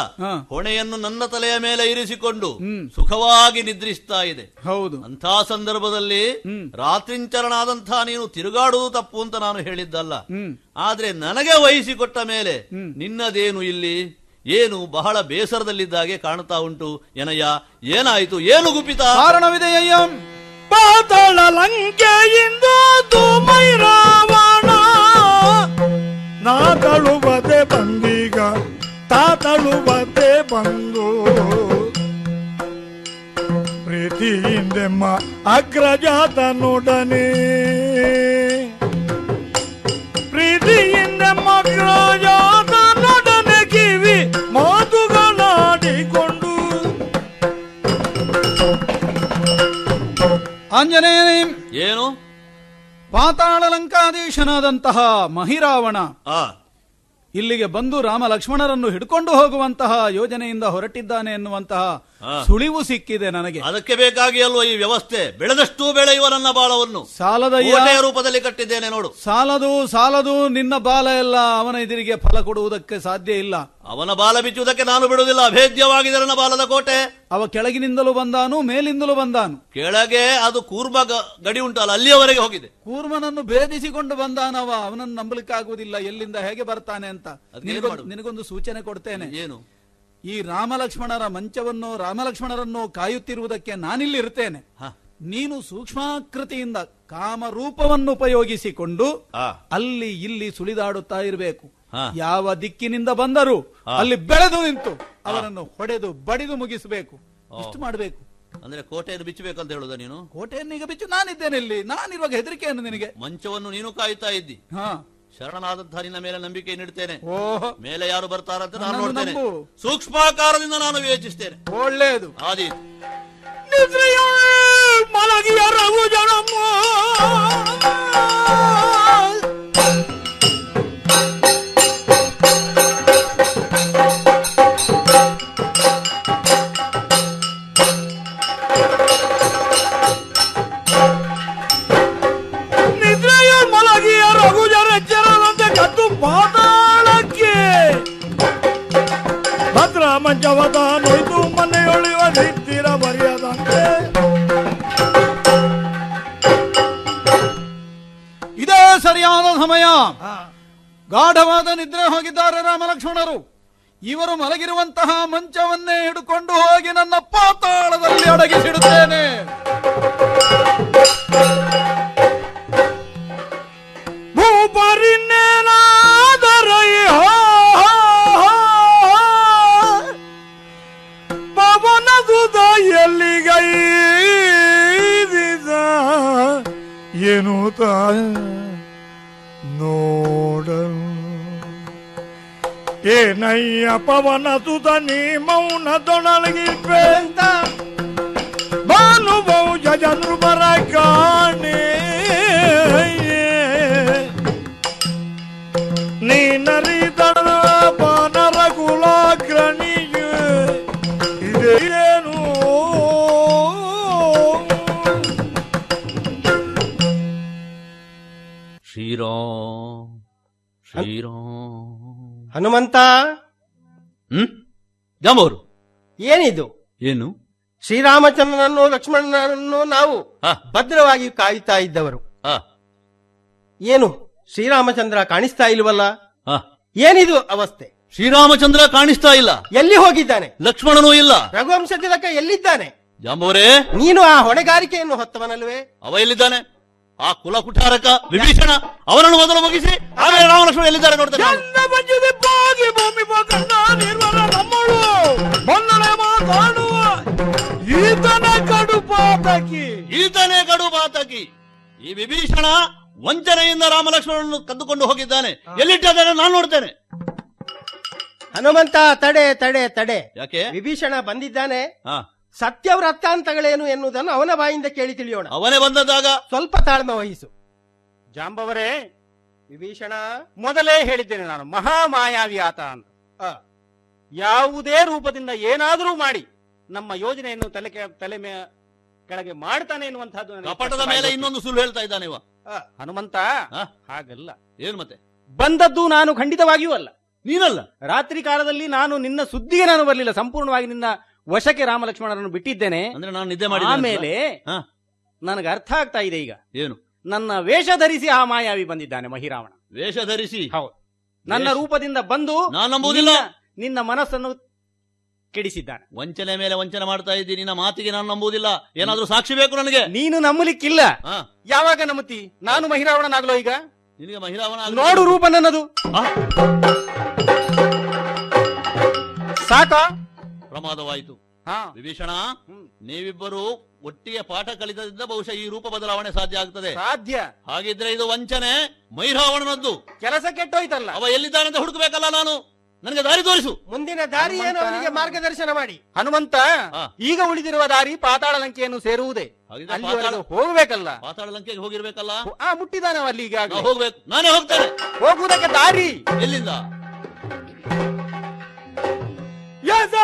ಹೊಣೆಯನ್ನು ನನ್ನ ತಲೆಯ ಮೇಲೆ ಇರಿಸಿಕೊಂಡು ಸುಖವಾಗಿ ನಿದ್ರಿಸ್ತಾ ಇದೆ. ಹೌದು. ಅಂಥ ಸಂದರ್ಭದಲ್ಲಿ ರಾತ್ರಿಂಚರನಾದಂಥ ನೀನು ತಿರುಗಾಡುವುದು ತಪ್ಪು ಅಂತ ನಾನು ಹೇಳಿದ್ದಲ್ಲ. ಆದ್ರೆ ನನಗೆ ವಹಿಸಿಕೊಟ್ಟ ಮೇಲೆ ನಿನ್ನದೇನು ಇಲ್ಲಿ? ಏನು ಬಹಳ ಬೇಸರದಲ್ಲಿದ್ದಾಗೆ ಕಾಣ್ತಾ ಉಂಟು ಏನಯ್ಯ ಏನಾಯ್ತು? ಏನು ಗುಪಿತ? ಕಾರಣವಿದೆಯಯ್ಯ ಪಾತಾಳ ಲಂಕೆಯಿಂದ ತುಮೈ ರಾವಣ. ನಾ ತಳುವದೆ ಬಂದೀಗ ತಾ ತಳುವದೆ ಬಂದು. ಪ್ರೀತಿಯಿಂದೆಮ್ಮ ಅಗ್ರಜಾತನೊಡನೆ. ಪ್ರೀತಿಯಿಂದೆಮ್ಮ ಅಗ್ರಜಾತನೊಡನೆ ಆಂಜನೇಯ ಏನು? ಪಾತಾಳ ಲಂಕಾಧೀಶನಾದಂತಹ ಮಹಿರಾವಣ ಇಲ್ಲಿಗೆ ಬಂದು ರಾಮ ಲಕ್ಷ್ಮಣರನ್ನು ಹಿಡ್ಕೊಂಡು ಹೋಗುವಂತಹ ಯೋಜನೆಯಿಂದ ಹೊರಟಿದ್ದಾನೆ ಎನ್ನುವಂತಹ. ಸುಳಿವು ಸಿಕ್ಕಿದೆ ನನಗೆ. ಅದಕ್ಕೆ ಬೇಕಾಗಿ ಅಲ್ವ ಈ ವ್ಯವಸ್ಥೆ? ಬೆಳೆದಷ್ಟು ಬೆಳೆಯುವ ನನ್ನ ಬಾಳವನ್ನು. ಸಾಲದ ರೂಪದಲ್ಲಿ ಕಟ್ಟಿದ್ದೇನೆ ನೋಡು. ಸಾಲದು ಸಾಲದು ನಿನ್ನ ಬಾಲ ಎಲ್ಲ ಅವನ ಎದುರಿಗೆ ಫಲ ಕೊಡುವುದಕ್ಕೆ ಸಾಧ್ಯ ಇಲ್ಲ. ಅವನ ಬಾಲ ಬಿಚ್ಚುವುದಕ್ಕೆ ನಾನು ಬಿಡುವುದಿಲ್ಲ. ಅಭೇದ್ಯವಾಗಿದೆ ನನ್ನ ಬಾಲದ ಕೋಟೆ. ಅವ ಕೆಳಗಿನಿಂದಲೂ ಬಂದಾನು ಮೇಲಿಂದಲೂ ಬಂದಾನು. ಕೆಳಗೆ ಅದು ಕೂರ್ಮ ಗಡಿ ಉಂಟಲ್ಲ ಅಲ್ಲಿಯವರೆಗೆ ಹೋಗಿದೆ. ಕೂರ್ಮನನ್ನು ಭೇದಿಸಿಕೊಂಡು ಬಂದಾನವ ಅವನನ್ನು ನಂಬಲಿಕ್ಕಾಗುವುದಿಲ್ಲ. ಎಲ್ಲಿಂದ ಹೇಗೆ ಬರ್ತಾನೆ ಅಂತ? ನಿನಗೊಂದು ಸೂಚನೆ ಕೊಡ್ತೇನೆ. ಏನು? ಈ ರಾಮಲಕ್ಷ್ಮಣರ ಮಂಚವನ್ನು ರಾಮಲಕ್ಷ್ಮಣರನ್ನು ಕಾಯುತ್ತಿರುವುದಕ್ಕೆ ನಾನಿಲ್ಲಿ ಇರ್ತೇನೆ ನೀನು ಸೂಕ್ಷ್ಮಾಕೃತಿಯಿಂದ ಕಾಮರೂಪವನ್ನು ಉಪಯೋಗಿಸಿಕೊಂಡು ಅಲ್ಲಿ ಇಲ್ಲಿ ಸುಳಿದಾಡುತ್ತಾ ಇರಬೇಕು. ಯಾವ ದಿಕ್ಕಿನಿಂದ ಬಂದರೂ ಅಲ್ಲಿ ಬೆಳೆದು ನಿಂತು ಅವರನ್ನು ಹೊಡೆದು ಬಡಿದು ಮುಗಿಸಬೇಕು. ಇಷ್ಟು ಮಾಡಬೇಕು. ಅಂದ್ರೆ ಕೋಟೆಯನ್ನು ಅಂತ ಹೇಳುದ ನೀನು? ಕೋಟೆಯನ್ನು ಈಗ ಬಿಚ್ಚು. ನಾನಿದ್ದೇನೆ ಇಲ್ಲಿ. ನಾನಿರುವಾಗ ಹೆದರಿಕೆಯನ್ನು ನಿನಗೆ? ಮಂಚವನ್ನು ನೀನು ಕಾಯುತ್ತಾ ಇದ್ದಿ. ನಿನ್ನ ಮೇಲೆ ನಂಬಿಕೆ ನೀಡುತ್ತೇನೆ. ಓಹೋ. ಮೇಲೆ ಯಾರು ಬರ್ತಾರಂತ ನಾನು ನೋಡ್ತೇನೆ. ಸೂಕ್ಷ್ಮಾಕಾರದಿಂದ ನಾನು ವಿವೇಚಿಸ್ತೇನೆ ಒಳ್ಳೆಯದು ಆದೀತು ಯಾರು ಮಲಗಿಯ ಮಂಚವದ ನೋಯ್ದು ಮನೆಯೊಳಿವ ನಿಂತಿರ ಬರೆಯದಂತೆ ಇದೇ ಸರಿಯಾದ ಸಮಯ. ಗಾಢವಾದ ನಿದ್ರೆ ಹೋಗಿದ್ದಾರೆ ರಾಮಲಕ್ಷ್ಮಣರು. ಇವರು ಮಲಗಿರುವಂತಹ ಮಂಚವನ್ನೇ ಹಿಡ್ಕೊಂಡು ಹೋಗಿ ನನ್ನ ಪಾತಾಳದಲ್ಲಿ ಅಡಗಿಸಿಡುತ್ತೇನೆ. ಎಲ್ಲಿಗೈದಿದ ಏನು ತ ನೋಡಲು ಏನಯ್ಯ ಪವನ ಸುತ ನೀ ಮೌನದೊಳಗಿರ್ಬೆ ಅಂತ ಭಾನುಭೌ ಜನರು ಬರ ಕಾಣೆ ನೀನರಿದಳ ಬಾನರ ಶ್ರೀರಾಮ್ ಶ್ರೀರಾಮ್ ಹನುಮಂತ? ಹ್ಮ್? ಜಾಂಬವರು ಏನಿದು? ಏನು? ಶ್ರೀರಾಮಚಂದ್ರನನ್ನು ಲಕ್ಷ್ಮಣನನ್ನು ನಾವು ಭದ್ರವಾಗಿ ಕಾಯುತ್ತಾ ಇದ್ದವರು. ಏನು? ಶ್ರೀರಾಮಚಂದ್ರ ಕಾಣಿಸ್ತಾ ಇಲ್ವಲ್ಲ? ಏನಿದು ಅವಸ್ಥೆ? ಶ್ರೀರಾಮಚಂದ್ರ ಕಾಣಿಸ್ತಾ ಇಲ್ಲ. ಎಲ್ಲಿ ಹೋಗಿದ್ದಾನೆ? ಲಕ್ಷ್ಮಣನೂ ಇಲ್ಲ. ರಘುವಂಶ ತಿಲಕ ಎಲ್ಲಿದ್ದಾನೆ? ಜಾಂಬವರೇ. ನೀನು ಆ ಹೊಣೆಗಾರಿಕೆಯನ್ನು ಹೊತ್ತವನಲ್ವೇ? ಅವ ಎಲ್ಲಿದ್ದಾನೆ? ಆ ಕುಲ ಕುಠಾರಕ ವಿಭೀಷಣ ಅವನನ್ನು ಮೊದಲು ಮುಗಿಸಿ ಆಮೇಲೆ ರಾಮಲಕ್ಷ್ಮಣ ಎಲ್ಲಿದ್ದಾರೆ ನೋಡ್ತಾರೆ ಈತನ ಕಡುಪಾತಕಿ ಈತನೇ ಕಡು ಪಾತಕಿ. ಈ ವಿಭೀಷಣ ವಂಚನೆಯಿಂದ ರಾಮ ಲಕ್ಷ್ಮಣನನ್ನು ಕದ್ದುಕೊಂಡು ಹೋಗಿದ್ದಾನೆ. ಎಲ್ಲಿಟ್ಟಿದ್ದಾನೆ ನಾನು ನೋಡ್ತೇನೆ. ಹನುಮಂತ ತಡೆ ತಡೆ ತಡೆ. ಯಾಕೆ? ವಿಭೀಷಣ ಬಂದಿದ್ದಾನೆ. ಹಾ ಸತ್ಯವೃತ್ತಾಂತಗಳೇನು ಎನ್ನುವುದನ್ನು ಅವನ ಬಾಯಿಂದ ಕೇಳಿ ತಿಳಿಯೋಣ. ಅವನೇ ಬಂದದಾಗ ಸ್ವಲ್ಪ ತಾಳ್ಮೆ ವಹಿಸು. ಜಾಂಬವರೇ ವಿಭೀಷಣ. ಮೊದಲೇ ಹೇಳಿದ್ದೇನೆ ನಾನು ಮಹಾಮಾಯಾವಿ ಆತ ಅಂತ ಯಾವುದೇ ರೂಪದಿಂದ ಏನಾದರೂ ಮಾಡಿ ನಮ್ಮ ಯೋಜನೆಯನ್ನು ತಲೆ ಕೆ- ತಲೆ ಕೆಳಗೆ ಮಾಡ್ತಾನೆ ಎನ್ನುವಂತಹದ್ದು ಕಪಟದ ಮೇಲೆ ಇನ್ನೊಂದು ಸುಳ್ಳು ಹೇಳ್ತಾ ಇದ್ದಾನೆ ಇವ. ಹನುಮಂತ? ಹಾಗಲ್ಲ. ಏನು ಮತ್ತೆ? ಬಂದದ್ದು ನಾನು ಖಂಡಿತವಾಗಿಯೂ ಅಲ್ಲ. ನೀನಲ್ಲ? ರಾತ್ರಿ ಕಾಲದಲ್ಲಿ ನಾನು ನಿನ್ನ ಸುದ್ದಿಗೆ ನಾನು ಬರಲಿಲ್ಲ ಸಂಪೂರ್ಣವಾಗಿ ನಿನ್ನ ವಶಕ್ಕೆ ರಾಮಲಕ್ಷ್ಮಣರನ್ನು ಬಿಟ್ಟಿದ್ದೇನೆ. ಅಂದ್ರೆ ನಾನು ನಿದ್ದೆ ಮಾಡಿ ಆಮೇಲೆ ನನಗೆ ಅರ್ಥ ಆಗ್ತಾ ಇದೆ ಈಗ. ಏನು? ನನ್ನ ವೇಷ ಧರಿಸಿ ಆ ಮಾಯಾವಿ ಬಂದಿದ್ದಾನೆ ಮಹಿರಾವಣ. ವೇಷ ಧರಿಸಿ? ಹೌದು. ನನ್ನ ರೂಪದಿಂದ ಬಂದು ನಾನ್ ನಂಬುವುದಿಲ್ಲ. ನಿನ್ನ- ನಿನ್ನ ಮನಸ್ಸನ್ನು ಕೆಡಿಸಿದ್ದಾನೆ. ವಂಚನೆ ಮೇಲೆ ವಂಚನೆ ಮಾಡ್ತಾ ಇದ್ದೀನಿ. ನಿನ್ನ ಮಾತಿಗೆ ನಾನು ನಂಬುವುದಿಲ್ಲ. ಏನಾದ್ರೂ ಸಾಕ್ಷಿ ಬೇಕು ನನಗೆ? ನೀನು ನಂಬಲಿಕ್ಕಿಲ್ಲ. ಯಾವಾಗ ನಂಬುತ್ತಿ? ನಾನು ಮಹಿರಾವಣನಾಗ್ಲೋ ಈಗ? ನಿನಗೆ ಮಹಿರಾವಣ ನೋಡು ರೂಪ ನನ್ನದು ಸಾಕ? ಪ್ರಮಾದವಾಯಿತು. ವಿಭೀಷಣ ನೀವಿಬ್ಬರು ಒಟ್ಟಿಗೆ ಪಾಠ ಕಲಿತದಿಂದ ಬಹುಶಃ ಈ ರೂಪ ಬದಲಾವಣೆ ಸಾಧ್ಯ ಆಗ್ತದೆ. ಸಾಧ್ಯ. ಹಾಗಿದ್ರೆ ಇದು ವಂಚನೆ ಮೈರಾವಣನದ್ದು. ಕೆಲಸ ಕೆಟ್ಟೋಯ್ತಲ್ಲ. ಅವ ಎಲ್ಲಿದ್ದಾನೆ ಅಂತ ಹುಡುಕಬೇಕಲ್ಲ ನಾನು. ನನಗೆ ದಾರಿ ತೋರಿಸು. ಮುಂದಿನ ದಾರಿ ಏನು ಅವನಿಗೆ ಮಾರ್ಗದರ್ಶನ ಮಾಡಿ. ಹನುಮಂತ ಈಗ ಉಳಿದಿರುವ ದಾರಿ ಪಾತಾಳ ಲಂಕೆಯನ್ನು ಸೇರುವುದೇ. ಹೋಗಬೇಕಲ್ಲ ಅಲ್ಲಿವರೆಗೆ ಪಾತಾಳ- ಹೋಗ್ಬೇಕಲ್ಲ. ಪಾತಾಳ ಲಂಕೆಗೆ ಹೋಗಿರ್ಬೇಕಲ್ಲ? ಆ ಮುಟ್ಟಿದಾನೆ ಅಲ್ಲಿ ಈಗ ಹೋಗ್ಬೇಕು. ನಾನೇ ಹೋಗ್ತೇನೆ. ಹೋಗುವುದಕ್ಕೆ ದಾರಿ. ಎಲ್ಲಿಂದ?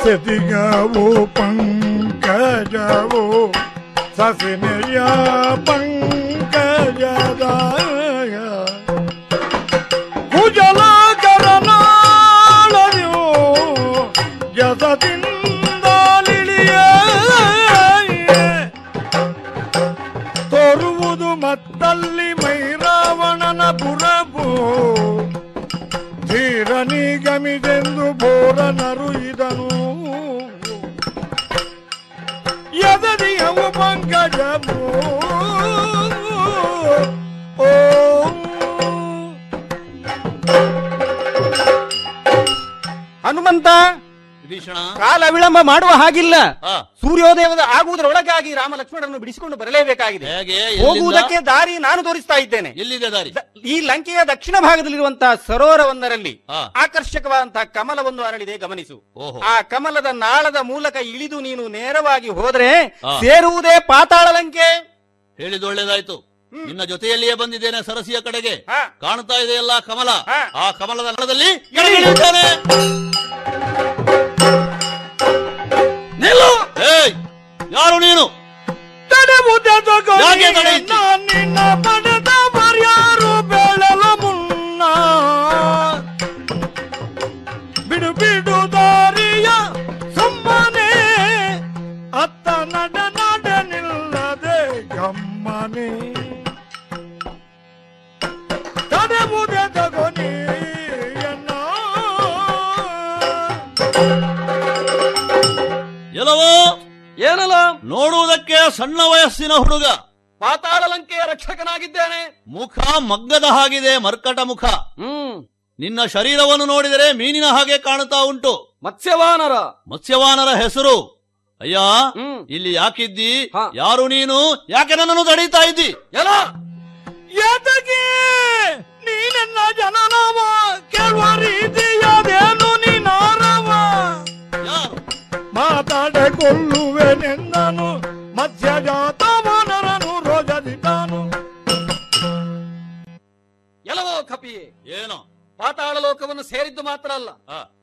ಯಸತಿಗವು ಪಂಕಜವು ಸಸಿನೆಯ ಪಂಕಜದ ಕುಜಲಕರನಾಳವು ಯಸದಿಂದಲಿಳಿಯ ತೋರುವುದು ಮತ್ತಲ್ಲಿ ಪುರಭೂ ಧೀರನಿಗಮಿದೆಂದು ಬೋರನರು ಇದನು ವಿಭೀಷಣ. ಕಾಲ ವಿಳಂಬ ಮಾಡುವ ಹಾಗಿಲ್ಲ. ಸೂರ್ಯೋದಯದ ಆಗುವುದರೊಳಗಾಗಿ ರಾಮ ಲಕ್ಷ್ಮಣರನ್ನು ಬಿಡಿಸಿಕೊಂಡು ಬರಲೇಬೇಕಾಗಿದೆ. ಹೇಗೆ? ಹೋಗುವುದಕ್ಕೆ ದಾರಿ ನಾನು ತೋರಿಸ್ತಾ ಇದ್ದೇನೆ. ಎಲ್ಲಿದೆ ದಾರಿ? ಈ ಲಂಕೆಯ ದಕ್ಷಿಣ ಭಾಗದಲ್ಲಿರುವಂತಹ ಸರೋವರವೊಂದರಲ್ಲಿ. ಆಕರ್ಷಕವಾದಂತಹ ಕಮಲವೊಂದು ಅರಳಿದೆ ಗಮನಿಸು. ಆ ಕಮಲದ ನಾಳದ ಮೂಲಕ ಇಳಿದು ನೀನು ನೇರವಾಗಿ ಹೋದ್ರೆ ಸೇರುವುದೇ ಪಾತಾಳ ಲಂಕೆ. ಹೇಳಿದ ಒಳ್ಳೇದಾಯ್ತು. ನಿನ್ನ ಜೊತೆಯಲ್ಲಿಯೇ ಬಂದಿದ್ದೇನೆ ಸರಸಿಯ ಕಡೆಗೆ. ಕಾಣ್ತಾ ಇದೆಯಲ್ಲ ಕಮಲ. ಆ ಕಮಲದ ನಳದಲ್ಲಿ ಯಾರು ನೀನು ಯಾಕೆ ತಡೆ ಇಚ್ಚಿ? ನಿನ್ನ ಏನಲ್ಲ? ನೋಡುವುದಕ್ಕೆ ಸಣ್ಣ ವಯಸ್ಸಿನ ಹುಡುಗ. ಪಾತಾಳ ಲಂಕೆಯ ರಕ್ಷಕನಾಗಿದ್ದೇನೆ. ಮುಖ ಮಗ್ಗದ ಹಾಗಿದೆ ಮರ್ಕಟ ಮುಖ. ಹ್ಮ್. ನಿನ್ನ ಶರೀರವನ್ನು ನೋಡಿದರೆ ಮೀನಿನ ಹಾಗೆ ಕಾಣುತ್ತಾ ಉಂಟು. ಮತ್ಸ್ಯವಾನರ. ಮತ್ಸ್ಯವಾನರ ಹೆಸರು. ಅಯ್ಯ ಇಲ್ಲಿ ಯಾಕಿದ್ದಿ? ಯಾರು ನೀನು? ಯಾಕೆ ನನ್ನನ್ನು ತಡೀತಾ ಇದ್ದಿ? ಎಲ್ಲ. ಎದಗೆ? ನೀನೆನ್ನ ಜನನವ ಕೇಳುವ ರೀತಿಯದೇನು ನೀನಾ? ಮಾತಾಡಿಕೊಳ್ಳುವೆನೆಂದನು ಮಧ್ಯ ಜಾತವನರನು ರೋಜದಿತಾನು ಎಲ್ಲವೋ ಕಪಿ ಏನೋ? ಪಾತಾಳ ಲೋಕವನ್ನು ಸೇರಿದ್ದು ಮಾತ್ರ ಅಲ್ಲ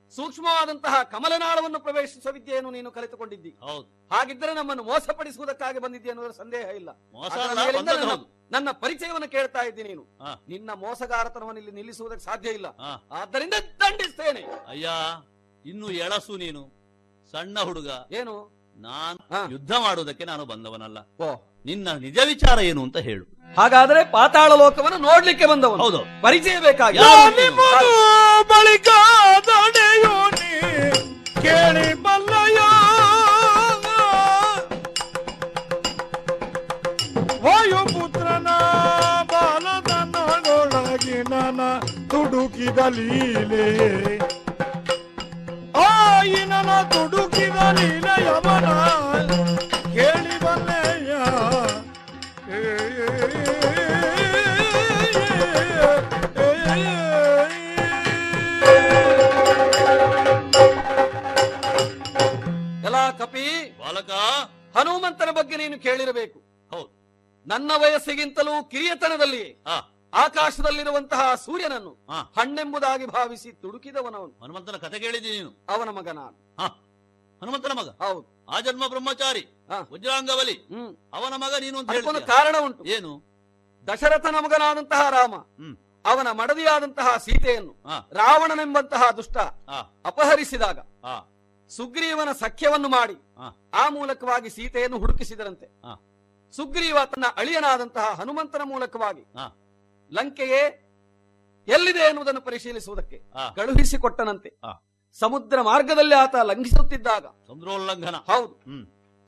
ಸೂಕ್ಷ್ಮವಾದಂತಹ ಕಮಲನಾಳವನ್ನು ಪ್ರವೇಶಿಸುವ ವಿದ್ಯೆಯನ್ನು ನೀನು ಕಲಿತುಕೊಂಡಿದ್ದಿ. ಹೌದು. ಹಾಗಿದ್ದರೆ ನಮ್ಮನ್ನು ಮೋಸಪಡಿಸುವುದಕ್ಕಾಗಿ ಬಂದಿದ್ದೆ ಅನ್ನೋದ್ರ ಸಂದೇಹ ಇಲ್ಲ. ನನ್ನ- ಪರಿಚಯವನ್ನು ಕೇಳ್ತಾ ಇದ್ದಿ ನೀನು. ನಿನ್ನ ಮೋಸಗಾರತನವನ್ನು ಇಲ್ಲಿ ನಿಲ್ಲಿಸುವುದಕ್ಕೆ ಸಾಧ್ಯ ಇಲ್ಲ. ಆದ್ದರಿಂದ ದಂಡಿಸ್ತೇನೆ. ಅಯ್ಯ ಇನ್ನು ಎಳಸು ನೀನು. ಸಣ್ಣ ಹುಡುಗ. ಏನು? ನಾನು ಯುದ್ಧ ಮಾಡುವುದಕ್ಕೆ ನಾನು ಬಂದವನಲ್ಲ. ಓ. ನಿನ್ನ ನಿಜ ವಿಚಾರ ಏನು ಅಂತ ಹೇಳು. ಹಾಗಾದ್ರೆ ಪಾತಾಳ ಲೋಕವನ್ನು ನೋಡ್ಲಿಕ್ಕೆ ಬಂದವನು. ಹೌದು. ಪರಿಚಯ ಬೇಕಾಗಿ ಬಳಿಕ ಕೇಳಿ ಬಲ್ಲಯ ವಾಯುಪುತ್ರನ ಬಾಲದ ನೊಳಗಿ ನನ ತುಡುಕಿದ ಲೀಲೆ. ಆಯಿನನ ತುಡುಕಿದ ಲೀಲೆಯವನ ಕೇಳಿ ಬಲ್ಲೆಯ ಎಲ್ಲ ಕಪಿ ಬಾಲಕ ಹನುಮಂತನ ಬಗ್ಗೆ ನೀನು ಕೇಳಿರಬೇಕು ಹೌದು ನನ್ನ ವಯಸ್ಸಿಗಿಂತಲೂ ಕಿರಿಯತನದಲ್ಲಿ ಆ ಆಕಾಶದಲ್ಲಿರುವಂತಹ ಸೂರ್ಯನನ್ನು ಹಣ್ಣೆಂಬುದಾಗಿ ಭಾವಿಸಿ ತುಡುಕಿದವನವನು. ಹನುಮಂತನ ಕತೆ ಕೇಳಿದ್ದೀನಿ ನೀನು. ಅವನ ಮಗ ನಾನು. ಹ. ಹನುಮಂತನ ಮಗ? ಹೌದು. ಆ ಜನ್ಮ ಬ್ರಹ್ಮಚಾರಿ ವಜ್ರಾಂಗವಲಿ ಅವನ ಮಗ ನೀನು ಅಂತ. ಕಾರಣ ಉಂಟು. ಏನು? ದಶರಥನ ಮಗನಾದಂತಹ ರಾಮ ಅವನ ಮಡದಿಯಾದಂತಹ ಸೀತೆಯನ್ನು. ರಾವಣನೆಂಬಂತಹ ದುಷ್ಟ ಅಪಹರಿಸಿದಾಗ ಸುಗ್ರೀವನ ಸಖ್ಯವನ್ನು ಮಾಡಿ ಆ. ಮೂಲಕವಾಗಿ ಸೀತೆಯನ್ನು ಹುಡುಕಿಸಿದರಂತೆ. ಸುಗ್ರೀವ ತನ್ನ ಅಳಿಯನಾದಂತಹ ಹನುಮಂತನ ಮೂಲಕವಾಗಿ. ಲಂಕೆಯೇ ಎಲ್ಲಿದೆ ಎನ್ನುವುದನ್ನು ಪರಿಶೀಲಿಸುವುದಕ್ಕೆ. ಕಳುಹಿಸಿಕೊಟ್ಟನಂತೆ. ಸಮುದ್ರ ಮಾರ್ಗದಲ್ಲಿ ಆತ ಲಂಘಿಸುತ್ತಿದ್ದಾಗ. ಸಮುದ್ರೋಲ್ಲಂಘನ ಹೌದು.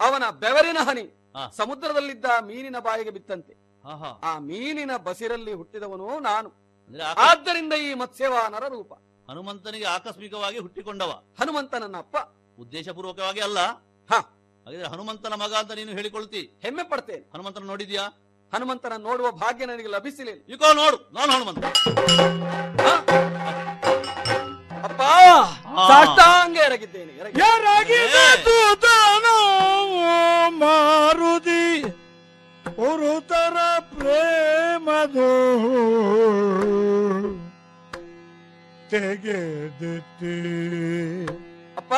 ಅವನ ಬೆವರಿನ ಹನಿ. ಸಮುದ್ರದಲ್ಲಿದ್ದ ಮೀನಿನ ಬಾಯಿಗೆ ಬಿತ್ತಂತೆ. ಆ ಮೀನಿನ ಬಸಿರಲ್ಲಿ ಹುಟ್ಟಿದವನು ನಾನು. ಆದ್ದರಿಂದ ಈ ಮತ್ಸ್ಯವಾನರ ರೂಪ. ಹನುಮಂತನಿಗೆ ಆಕಸ್ಮಿಕವಾಗಿ ಹುಟ್ಟಿಕೊಂಡವ. ಹನುಮಂತ ನನ್ನ ಅಪ್ಪ. ಉದ್ದೇಶಪೂರ್ವಕವಾಗಿ ಅಲ್ಲ. ಹ. ಹಾಗಿದ್ರೆ ಹನುಮಂತನ ಮಗ ಅಂತ ನೀನು ಹೇಳಿಕೊಳ್ತಿ. ಹೆಮ್ಮೆ ಪಡ್ತೇನೆ. ಹನುಮಂತನ ನೋಡಿದ್ಯಾ? ಹನುಮಂತನ ನೋಡುವ ಭಾಗ್ಯ ನನಗೆ ಲಭಿಸಲಿಲ್ಲ ಇಕೋ ನೋಡು ನಾನು ಹನುಮಂತ. ಅಪ್ಪ ಸಾಷ್ಟಾಂಗ ಎರಗಿದ್ದೇನೆ ಮಾರುದಿ ಉರುತರ ಪ್ರೇಮದು. ತೆಗೆದಿತ್ತಿ ಅಪ್ಪ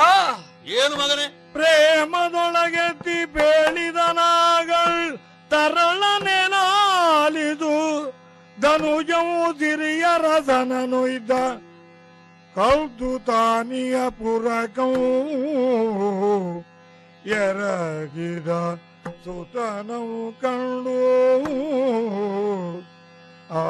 ಏನು ಮಗನೇ? ಪ್ರೇಮದೊಳಗೆತ್ತಿ ಬೇಳಿದನಾಗಳ್ ತರಳ ನೆನಾಲಿದು ಧನುಜವು ಇದ್ದ. ಕೌದು ತಾನಿಯ ಪುರಕೌ ಎರಗಿದ ಸುತನವು ಕಂಡು. ಆ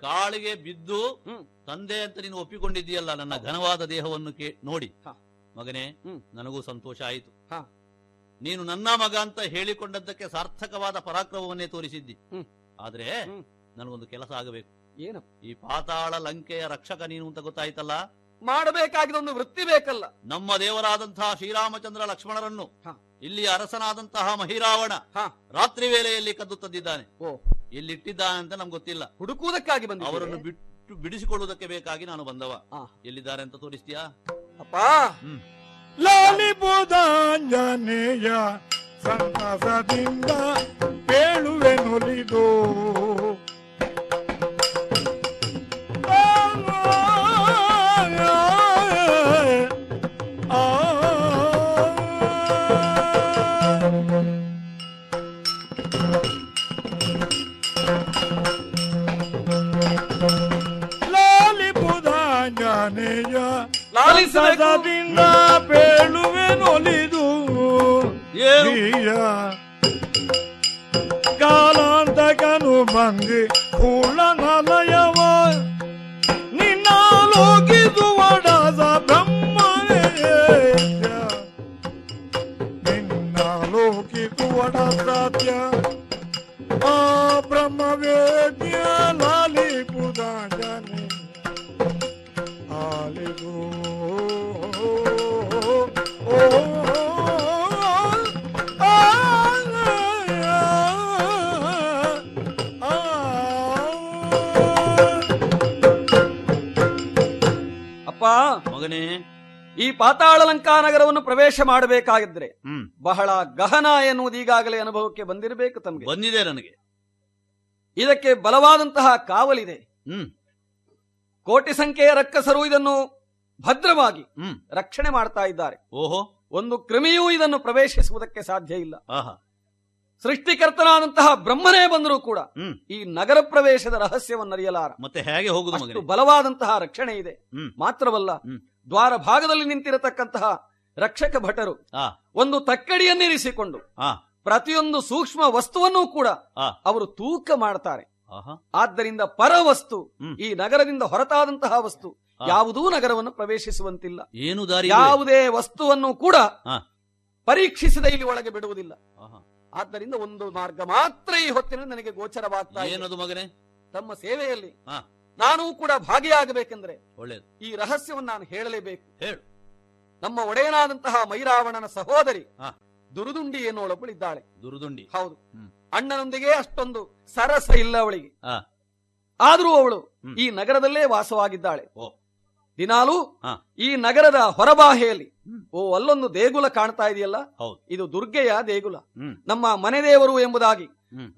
ಕಾಳಿಗೆ ಬಿದ್ದು ತಂದೆ ಅಂತ ನೀನು ಒಪ್ಪಿಕೊಂಡಿದ್ದೀಯಲ್ಲ ನನ್ನ ಘನವಾದ ದೇಹವನ್ನು ನೋಡಿ. ಮಗನೇ. ನನಗೂ ಸಂತೋಷ ಆಯಿತು. ನೀನು ನನ್ನ ಮಗ ಅಂತ ಹೇಳಿಕೊಂಡದ್ದಕ್ಕೆ ಸಾರ್ಥಕವಾದ ಪರಾಕ್ರಮವನ್ನೇ ತೋರಿಸಿದ್ದಿ. ಆದ್ರೆ ನನಗೊಂದು ಕೆಲಸ ಆಗಬೇಕು. ಏನು? ಈ ಪಾತಾಳ ಲಂಕೆಯ ರಕ್ಷಕ ನೀನು ಅಂತ ಗೊತ್ತಾಯ್ತಲ್ಲ? ಮಾಡಬೇಕಾಗಿದ ಒಂದು ವೃತ್ತಿ ಬೇಕಲ್ಲ. ನಮ್ಮ ದೇವರಾದಂತಹ ಶ್ರೀರಾಮಚಂದ್ರ ಲಕ್ಷ್ಮಣರನ್ನು. ಇಲ್ಲಿ ಅರಸನಾದಂತಹ ಮಹಿರಾವಣ. ರಾತ್ರಿ ವೇಳೆಯಲ್ಲಿ ಕದ್ದು ತಂದಿದ್ದಾನೆ. ಎಲ್ಲಿಟ್ಟಿದ್ದಾನೆ ಅಂತ ನಮ್ಗೆ ಗೊತ್ತಿಲ್ಲ. ಹುಡುಕುವುದಕ್ಕಾಗಿ ಬಂದ ಅವರನ್ನು ಬಿಟ್ಟು ಬಿಡಿಸಿಕೊಳ್ಳುವುದಕ್ಕೆ ಬೇಕಾಗಿ ನಾನು ಬಂದವ. ಎಲ್ಲಿದ್ದಾರೆ ಅಂತ ತೋರಿಸ್ತೀಯಾ? ಅಪ್ಪ! ಲಾಲಿಬುದಾಂಜನೇಯ ಸಂತಸದಿಂದ ಪೇಳುವೆ ನೊಲಿದು ಲಾಲಿಸಬೇಕು. ಸಂತಸದಿಂದ ಪೇಳುವೆ ನೊಲಿದು ಪ್ರಿಯ ಕಾಲಾಂತಕನು ಬಂದಿ ಕೂಳನಲಯವ ನಿನ್ನ ಲೋಕಿದು ಒಡದ ಬ್ರಹ್ಮನೇ ನಿನ್ನ ಲೋಕಿದು ಒಡ ಸತ್ಯ ಪಾತಾಳಲಂಕಾ ನಗರವನ್ನು ಪ್ರವೇಶ ಮಾಡಬೇಕಾಗಿದ್ರೆ ಬಹಳ ಗಹನ ಎನ್ನುವುದು ಈಗಾಗಲೇ ಅನುಭವಕ್ಕೆ ಬಂದಿರಬೇಕು ತಮಗೆ. ಬಂದಿದೆ ನನಗೆ. ಇದಕ್ಕೆ ಬಲವಾದಂತಹ ಕಾವಲಿದೆ. ಹ್ಮ್. ಕೋಟಿ ಸಂಖ್ಯೆಯ ರಕ್ಕಸರು ಇದನ್ನು ಭದ್ರವಾಗಿ ರಕ್ಷಣೆ ಮಾಡ್ತಾ ಇದ್ದಾರೆ. ಓಹೋ. ಒಂದು ಕ್ರಿಮಿಯೂ ಇದನ್ನು ಪ್ರವೇಶಿಸುವುದಕ್ಕೆ ಸಾಧ್ಯ ಇಲ್ಲ. ಆಹಾ. ಸೃಷ್ಟಿಕರ್ತನಾದಂತಹ ಬ್ರಹ್ಮನೇ ಬಂದರೂ ಕೂಡ ಈ ನಗರ ಪ್ರವೇಶದ ರಹಸ್ಯವನ್ನು ಅರಿಯಲಾರ ಮತ್ತೆ ಹೇಗೆ ಹೋಗುದು ಬಲವಾದಂತಹ ರಕ್ಷಣೆ ಇದೆ. ಮಾತ್ರವಲ್ಲ. ದ್ವಾರ ಭಾಗದಲ್ಲಿ ನಿಂತಿರತಕ್ಕಂತಹ ರಕ್ಷಕ ಭಟರು ಒಂದು ತಕ್ಕಡಿಯನ್ನಿರಿಸಿಕೊಂಡು ಪ್ರತಿಯೊಂದು ಸೂಕ್ಷ್ಮ ವಸ್ತುವನ್ನೂ ಕೂಡ ಅವರು ತೂಕ ಮಾಡ್ತಾರೆ. ಆದ್ದರಿಂದ ಪರವಸ್ತು. ಈ ನಗರದಿಂದ ಹೊರತಾದಂತಹ ವಸ್ತು. ಯಾವುದೂ ನಗರವನ್ನು ಪ್ರವೇಶಿಸುವಂತಿಲ್ಲ. ಏನು ದಾರಿ ಯಾವುದೇ ವಸ್ತುವನ್ನು ಕೂಡ ಪರೀಕ್ಷಿಸಿದ ಇಲ್ಲಿ ಒಳಗೆ ಬಿಡುವುದಿಲ್ಲ. ಆದ್ದರಿಂದ ಒಂದು ಮಾರ್ಗ ಮಾತ್ರ ಈ ಹೊತ್ತಿನಲ್ಲಿ ನನಗೆ ಗೋಚರವಾಗ್ತಾ ಮಗನೇ? ತಮ್ಮ ಸೇವೆಯಲ್ಲಿ. ನಾನೂ ಕೂಡ ಭಾಗಿಯಾಗಬೇಕೆಂದ್ರೆ ಒಳ್ಳೇದು. ಈ ರಹಸ್ಯವನ್ನು ನಾನು ಹೇಳಲೇಬೇಕು. ಹೇಳು. ನಮ್ಮ ಒಡೆಯನಾದಂತಹ ಮೈರಾವಣನ ಸಹೋದರಿ ದುರುದುಂಡಿ ಎನ್ನುವಳೊಬ್ಬಳು ಇದ್ದಾಳೆ ದುರುದುಂಡಿ. ಹೌದು. ಅಣ್ಣನೊಂದಿಗೆ ಅಷ್ಟೊಂದು ಸರಸ ಇಲ್ಲ ಅವಳಿಗೆ. ಆದರೂ ಅವಳು ಈ ನಗರದಲ್ಲೇ ವಾಸವಾಗಿದ್ದಾಳೆ. ಓ. ದಿನಾಲು ಈ ನಗರದ ಹೊರಬಾಹೆಯಲ್ಲಿ ಓ ಅಲ್ಲೊಂದು ದೇಗುಲ ಕಾಣ್ತಾ ಇದೆಯಲ್ಲ? ಇದು ದುರ್ಗೆಯ ದೇಗುಲ. ನಮ್ಮ ಮನೆದೇವರು ಎಂಬುದಾಗಿ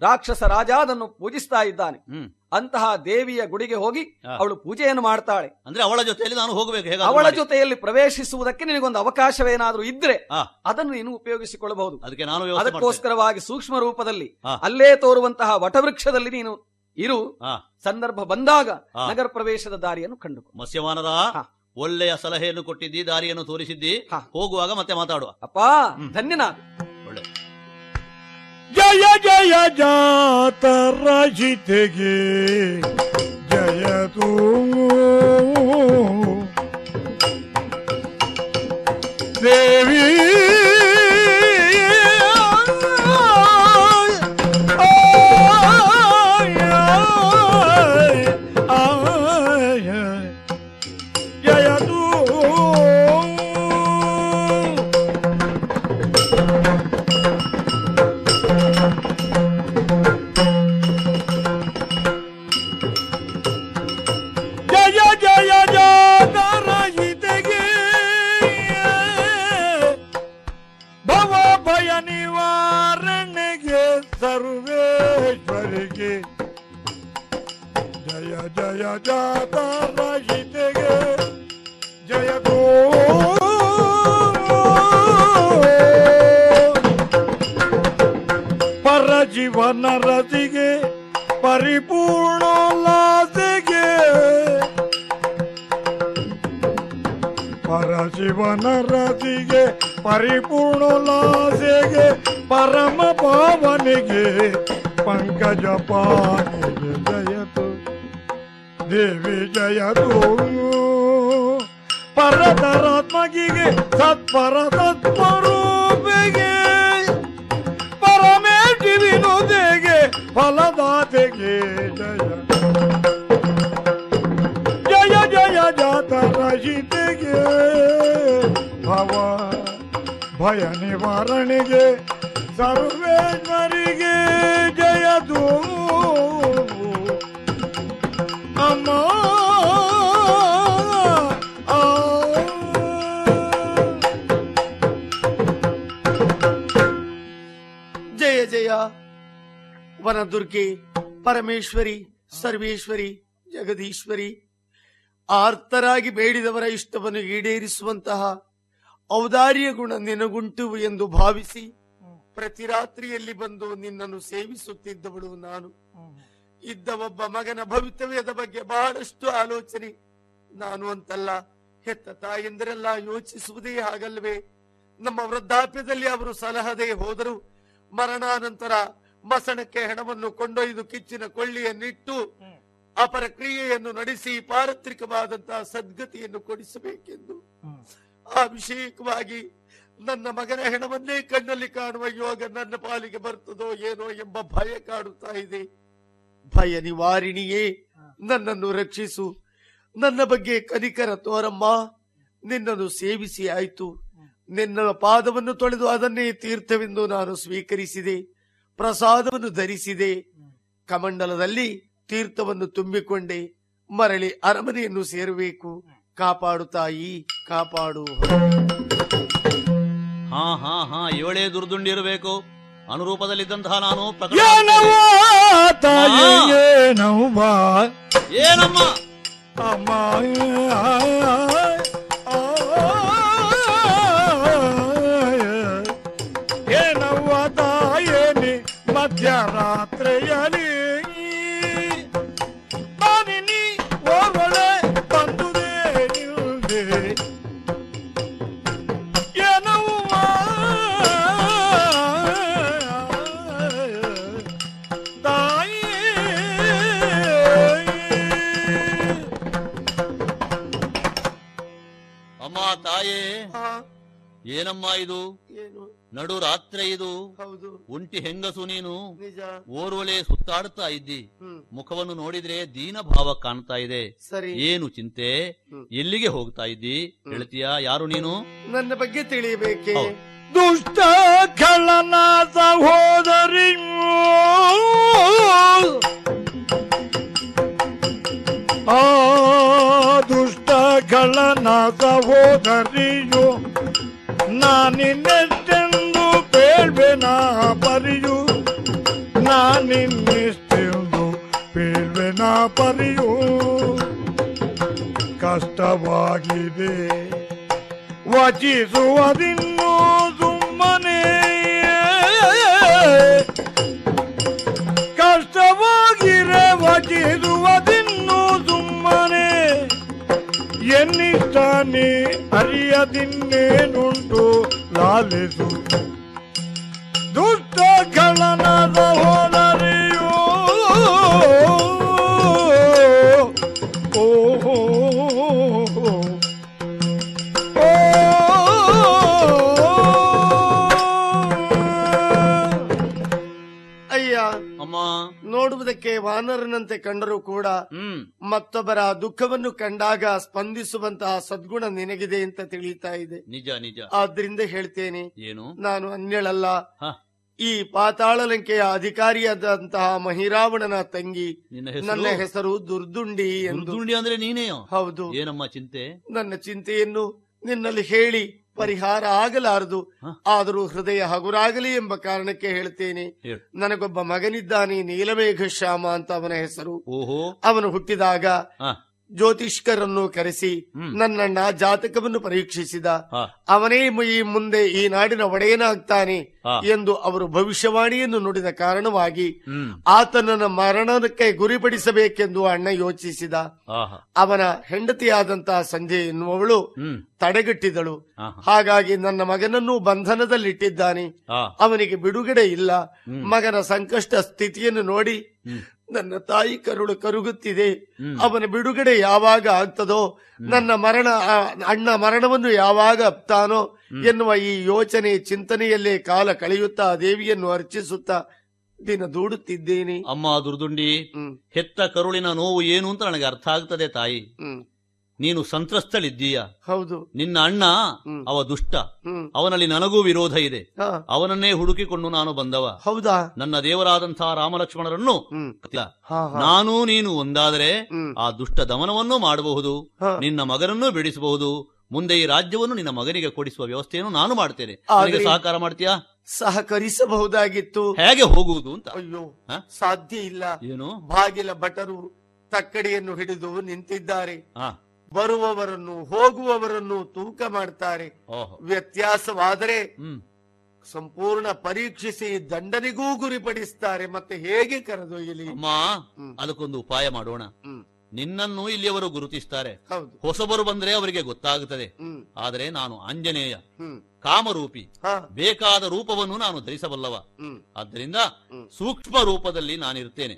ರಾಕ್ಷಸ ರಾಜ ಅದನ್ನು ಪೂಜಿಸ್ತಾ ಇದ್ದಾನೆ. ಹ್ಮ್. ಅಂತಹ ದೇವಿಯ ಗುಡಿಗೆ ಹೋಗಿ ಅವಳು ಪೂಜೆಯನ್ನು ಮಾಡ್ತಾಳೆ. ಅಂದ್ರೆ ಅವಳ ಜೊತೆಯಲ್ಲಿ ನಾನು ಹೋಗಬೇಕು ಹೇಗೆ ಅವಳ ಜೊತೆಯಲ್ಲಿ ಪ್ರವೇಶಿಸುವುದಕ್ಕೆ ನಿನಗೊಂದು ಅವಕಾಶವೇನಾದ್ರೂ ಇದ್ರೆ. ಅದನ್ನು ನೀನು ಉಪಯೋಗಿಸಿಕೊಳ್ಳಬಹುದು. ಅದಕ್ಕೆ ನಾನು. ಅದಕ್ಕೋಸ್ಕರವಾಗಿ ಸೂಕ್ಷ್ಮ ರೂಪದಲ್ಲಿ ಅಲ್ಲೇ ತೋರುವಂತಹ ವಟವೃಕ್ಷದಲ್ಲಿ ನೀನು ಇರು. ಸಂದರ್ಭ ಬಂದಾಗ ನಗರ ಪ್ರವೇಶದ ದಾರಿಯನ್ನು ಕಂಡು ಮತ್ಸ್ಯವಾನರ ಹಾ. ಒಳ್ಳೆಯ ಸಲಹೆಯನ್ನು ಕೊಟ್ಟಿದ್ದಿ ದಾರಿಯನ್ನು ತೋರಿಸಿದ್ದಿ. ಹೋಗುವಾಗ ಮತ್ತೆ ಮಾತಾಡುವ. ಅಪ್ಪ ಧನ್ಯನಾದ. ಜಯ ಜಯ ಜಾತರ ಜಿತೆಗೆ ಜಯತು ದೇವಿ ಪರಮೇಶ್ವರಿ, ಸರ್ವೇಶ್ವರಿ, ಜಗದೀಶ್ವರಿ. ಆರ್ತರಾಗಿ ಬೇಡಿದವರ ಇಷ್ಟವನ್ನು ಈಡೇರಿಸುವಂತಹ ಔದಾರ್ಯ ಗುಣ ನಿನಗುಂಟು ಎಂದು ಭಾವಿಸಿ ಪ್ರತಿ ರಾತ್ರಿಯಲ್ಲಿ ಬಂದು ನಿನ್ನನ್ನು ಸೇವಿಸುತ್ತಿದ್ದವಳು ನಾನು. ಇದ್ದ ಒಬ್ಬ ಮಗನ ಭವಿತವ್ಯದ ಬಗ್ಗೆ ಬಹಳಷ್ಟು ಆಲೋಚನೆ. ನಾನು ಅಂತಲ್ಲ, ಹೆತ್ತ ತಾಯಂದಿರೆಲ್ಲ ಯೋಚಿಸುವುದೇ ಹಾಗಲ್ವೇ? ನಮ್ಮ ವೃದ್ಧಾಪ್ಯದಲ್ಲಿ ಅವರು ಸಲಹದೆ ಹೋದರು. ಮರಣಾನಂತರ ಮಸಣಕ್ಕೆ ಹೆಣವನ್ನು ಕೊಂಡೊಯ್ದು ಕಿಚ್ಚಿನ ಕೊಳ್ಳಿಯನ್ನಿಟ್ಟು ಅಪರ ಕ್ರಿಯೆಯನ್ನು ನಡೆಸಿ ಪಾರತ್ರಿಕವಾದಂತಹ ಸದ್ಗತಿಯನ್ನು ಕೊಡಿಸಬೇಕೆಂದು. ಅಭಿಷೇಕವಾಗಿ ನನ್ನ ಮಗನ ಹೆಣವನ್ನೇ ಕಣ್ಣಲ್ಲಿ ಕಾಣುವ ಯೋಗ ನನ್ನ ಪಾಲಿಗೆ ಬರ್ತದೋ ಏನೋ ಎಂಬ ಭಯ ಕಾಡುತ್ತಾ ಇದೆ. ಭಯ ನಿವಾರಿಣಿಯೇ ನನ್ನನ್ನು ರಕ್ಷಿಸು. ನನ್ನ ಬಗ್ಗೆ ಕನಿಕರ ತೋರಮ್ಮ ನಿನ್ನನ್ನು ಸೇವಿಸಿ ಆಯ್ತು. ನಿನ್ನ ಪಾದವನ್ನು ತೊಳೆದು ಅದನ್ನೇ ತೀರ್ಥವೆಂದು ನಾನು ಸ್ವೀಕರಿಸಿದೆ. ಪ್ರಸಾದವನ್ನು ಧರಿಸಿದೆ. ಕಮಂಡಲದಲ್ಲಿ ತೀರ್ಥವನ್ನು ತುಂಬಿಕೊಂಡೆ. ಮರಳಿ ಅರಮನೆಯನ್ನು ಸೇರಬೇಕು. ಕಾಪಾಡು ತಾಯಿ ಕಾಪಾಡು ಹಾ. ಹಾ ಹಾ ಇವಳೇ ದುರ್ದುಂಡಿರಬೇಕು. ಅನುರೂಪದಲ್ಲಿದ್ದಂತಹ ನಾನು ಏನಮ್ಮ? ಮಧ್ಯರಾತ್ರಿಯಲ್ಲಿ ಬಾನಿನಿ ಓರ್ವಳೆ ಬಂದುದೇ ನಿಲ್ದೆ. ಏನವ್ವ ಅಮ್ಮ ತಾಯೇ ಏನಮ್ಮ ಇದು? ನಡು ರಾತ್ರಿ ಇದು. ಹೌದು. ಒಂಟಿ ಹೆಂಗಸು ನೀನು? ನಿಜ. ಓರ್ವಳೆ ಸುತ್ತಾಡ್ತಾ ಇದ್ದಿ. ಮುಖವನ್ನು ನೋಡಿದ್ರೆ ದೀನ ಭಾವ ಕಾಣ್ತಾ ಇದೆ. ಸರಿ. ಏನು ಚಿಂತೆ? ಎಲ್ಲಿಗೆ ಹೋಗ್ತಾ ಇದ್ದಿ? ಹೇಳ್ತೀಯಾ? ಯಾರು ನೀನು? ನನ್ನ ಬಗ್ಗೆ ತಿಳಿಯಬೇಕೆ? ಹೌದು. ದುಷ್ಟ ಖಳನ ಸಹೋದರಿ ಆ ದುಷ್ಟ ಖಳನ ಸಹೋದರಿಯು ನಾನಿನ್ನೆಷ್ಟೆಂದು ಬೇಳ್ವೆನ ಪರಿಯು ನಾನಿನ್ನೆಷ್ಟೆಂದು ಬೇಳ್ವೆನ ಪರಿಯು ಕಷ್ಟವಾಗಿದೆ ವಚಿಸುವುದಿನ್ನು ಸುಮ್ಮನೆ ಕಷ್ಟವಾಗಿರೆ ವಚಿಸುವುದಿನ್ನು ಸುಮ್ಮನೆ ಎನ್ನಿಷ್ಟಾನೆ ಅರಿಯದಿನ್ನೇನುಂಟು ಲಾಲಿಸು ದುಷ್ಟ ಖಳನ ಸಹೋದರಿಯೋ ಓಹೋ. ಅಯ್ಯ ಅಮ್ಮ. ನೋಡುವುದಕ್ಕೆ ವಾನರನಂತೆ ಕಂಡರೂ ಕೂಡ ಹ್ಮ್. ಮತ್ತೊಬ್ಬರ ದುಃಖವನ್ನು ಕಂಡಾಗ ಸ್ಪಂದಿಸುವಂತಹ ಸದ್ಗುಣ ನಿನಗಿದೆ ಅಂತ ತಿಳಿತಾ ಇದೆ. ನಿಜ ನಿಜ. ಆದ್ರಿಂದ ಹೇಳ್ತೇನೆ. ಏನು? ನಾನು ಅನ್ಯಳಲ್ಲ. ಹ. ಈ ಪಾತಾಳ ಲಂಕೆಯ ಅಧಿಕಾರಿಯಾದಂತಹ ಮಹಿರಾವಣನ ತಂಗಿ ನನ್ನ ಹೆಸರು? ದುರ್ದುಂಡಿ ದುರ್ದುಂಡಿ ಅಂದ್ರೆ ನೀನೇಯೋ? ಹೌದು. ಏನಮ್ಮ ಚಿಂತೆ? ನನ್ನ ಚಿಂತೆಯನ್ನು ನಿನ್ನಲ್ಲಿ ಹೇಳಿ ಪರಿಹಾರ ಆಗಲಾರದು. ಆದರೂ ಹೃದಯ ಹಗುರಾಗಲಿ ಎಂಬ ಕಾರಣಕ್ಕೆ ಹೇಳ್ತೇನೆ. ಹೇಳು. ನನಗೊಬ್ಬ ಮಗನಿದ್ದಾನೆ ನೀಲಮೇಘ ಶ್ಯಾಮ ಅಂತ ಅವನ ಹೆಸರು. ಓಹೋ. ಅವನು ಹುಟ್ಟಿದಾಗ. ಜ್ಯೋತಿಷ್ಕರನ್ನು ಕರೆಸಿ ನನ್ನಣ್ಣ ಜಾತಕವನ್ನು ಪರೀಕ್ಷಿಸಿದ. ಅವನೇ ಈ ಮುಂದೆ ಈ ನಾಡಿನ ಒಡೆಯನಾಗ್ತಾನೆ ಎಂದು ಅವರು ಭವಿಷ್ಯವಾಣಿಯನ್ನು ನುಡಿದ ಕಾರಣವಾಗಿ ಆತನನ್ನು ಮರಣಕ್ಕೆ ಗುರಿಪಡಿಸಬೇಕೆಂದು ಅಣ್ಣ ಯೋಚಿಸಿದ. ಅವನ ಹೆಂಡತಿಯಾದಂತಹ ಸಂಜೆ ಎನ್ನುವವಳು ತಡೆಗಟ್ಟಿದಳು. ಹಾಗಾಗಿ ನನ್ನ ಮಗನನ್ನು ಬಂಧನದಲ್ಲಿಟ್ಟಿದ್ದಾನೆ. ಅವನಿಗೆ ಬಿಡುಗಡೆ ಇಲ್ಲ. ಮಗನ ಸಂಕಷ್ಟ ಸ್ಥಿತಿಯನ್ನು ನೋಡಿ ನನ್ನ ತಾಯಿ ಕರುಳು ಕರುಗುತ್ತಿದೆ. ಅವನ ಬಿಡುಗಡೆ ಯಾವಾಗ ಆಗ್ತದೋ ನನ್ನ ಮರಣ ಅಣ್ಣ ಮರಣವನ್ನು ಯಾವಾಗ ಅಪ್ತಾನೋ ಎನ್ನುವ ಈ ಯೋಚನೆ ಚಿಂತನೆಯಲ್ಲೇ ಕಾಲ ಕಳೆಯುತ್ತಾ ದೇವಿಯನ್ನು ಅರ್ಚಿಸುತ್ತಾ ದಿನ ದೂಡುತ್ತಿದ್ದೇನೆ. ಅಮ್ಮ ದುರ್ದುಂಡಿ ಹೆತ್ತ ಕರುಳಿನ ನೋವು ಏನು ಅಂತ ನನಗೆ ಅರ್ಥ ಆಗ್ತದೆ ತಾಯಿ. ನೀನು ಸಂತ್ರಸ್ತಳಿದ್ದೀಯ. ಹೌದು. ನಿನ್ನ ಅಣ್ಣ ಅವ ದುಷ್ಟ. ಅವನಲ್ಲಿ ನನಗೂ ವಿರೋಧ ಇದೆ. ಅವನನ್ನೇ ಹುಡುಕಿಕೊಂಡು ನಾನು ಬಂದವ. ಹೌದಾ? ನನ್ನ ದೇವರಾದಂತಹ ರಾಮಲಕ್ಷ್ಮಣರನ್ನು. ನಾನು ನೀನು ಒಂದಾದರೆ ಆ ದುಷ್ಟ ದಮನವನ್ನು ಮಾಡಬಹುದು. ನಿನ್ನ ಮಗನನ್ನು ಬಿಡಿಸಬಹುದು. ಮುಂದೆ ಈ ರಾಜ್ಯವನ್ನು ನಿನ್ನ ಮಗನಿಗೆ ಕೊಡಿಸುವ ವ್ಯವಸ್ಥೆಯನ್ನು ನಾನು ಮಾಡ್ತೇನೆ. ಸಹಕಾರ ಮಾಡ್ತೀಯಾ? ಸಹಕರಿಸಬಹುದಾಗಿತ್ತು. ಹೇಗೆ ಹೋಗುವುದು ಅಂತ? ಅಯ್ಯೋ ಸಾಧ್ಯ ಇಲ್ಲ. ಏನು? ಬಾಗಿಲ ಭಟರು ತಕ್ಕಡಿಯನ್ನು ಹಿಡಿದು ನಿಂತಿದ್ದಾರೆ. ಬರುವವರನ್ನು ಹೋಗುವವರನ್ನು ತೂಕ ಮಾಡ್ತಾರೆ. ವ್ಯತ್ಯಾಸವಾದರೆ ಹ್ಮ್. ಸಂಪೂರ್ಣ ಪರೀಕ್ಷಿಸಿ ದಂಡನಿಗೂ ಗುರಿಪಡಿಸ್ತಾರೆ. ಮತ್ತೆ ಹೇಗೆ ಕರೆದೊಯ್ಯಲಿ? ಅದಕ್ಕೊಂದು ಉಪಾಯ ಮಾಡೋಣ. ನಿನ್ನನ್ನು ಇಲ್ಲಿಯವರು ಗುರುತಿಸ್ತಾರೆ. ಹೊಸಬರು ಬಂದ್ರೆ ಅವರಿಗೆ ಗೊತ್ತಾಗುತ್ತದೆ. ಆದರೆ ನಾನು ಆಂಜನೇಯ. ಕಾಮರೂಪಿ. ಬೇಕಾದ ರೂಪವನ್ನು ನಾನು ಧರಿಸಬಲ್ಲವ. ಆದ್ದರಿಂದ ಸೂಕ್ಷ್ಮ ರೂಪದಲ್ಲಿ ನಾನಿರ್ತೇನೆ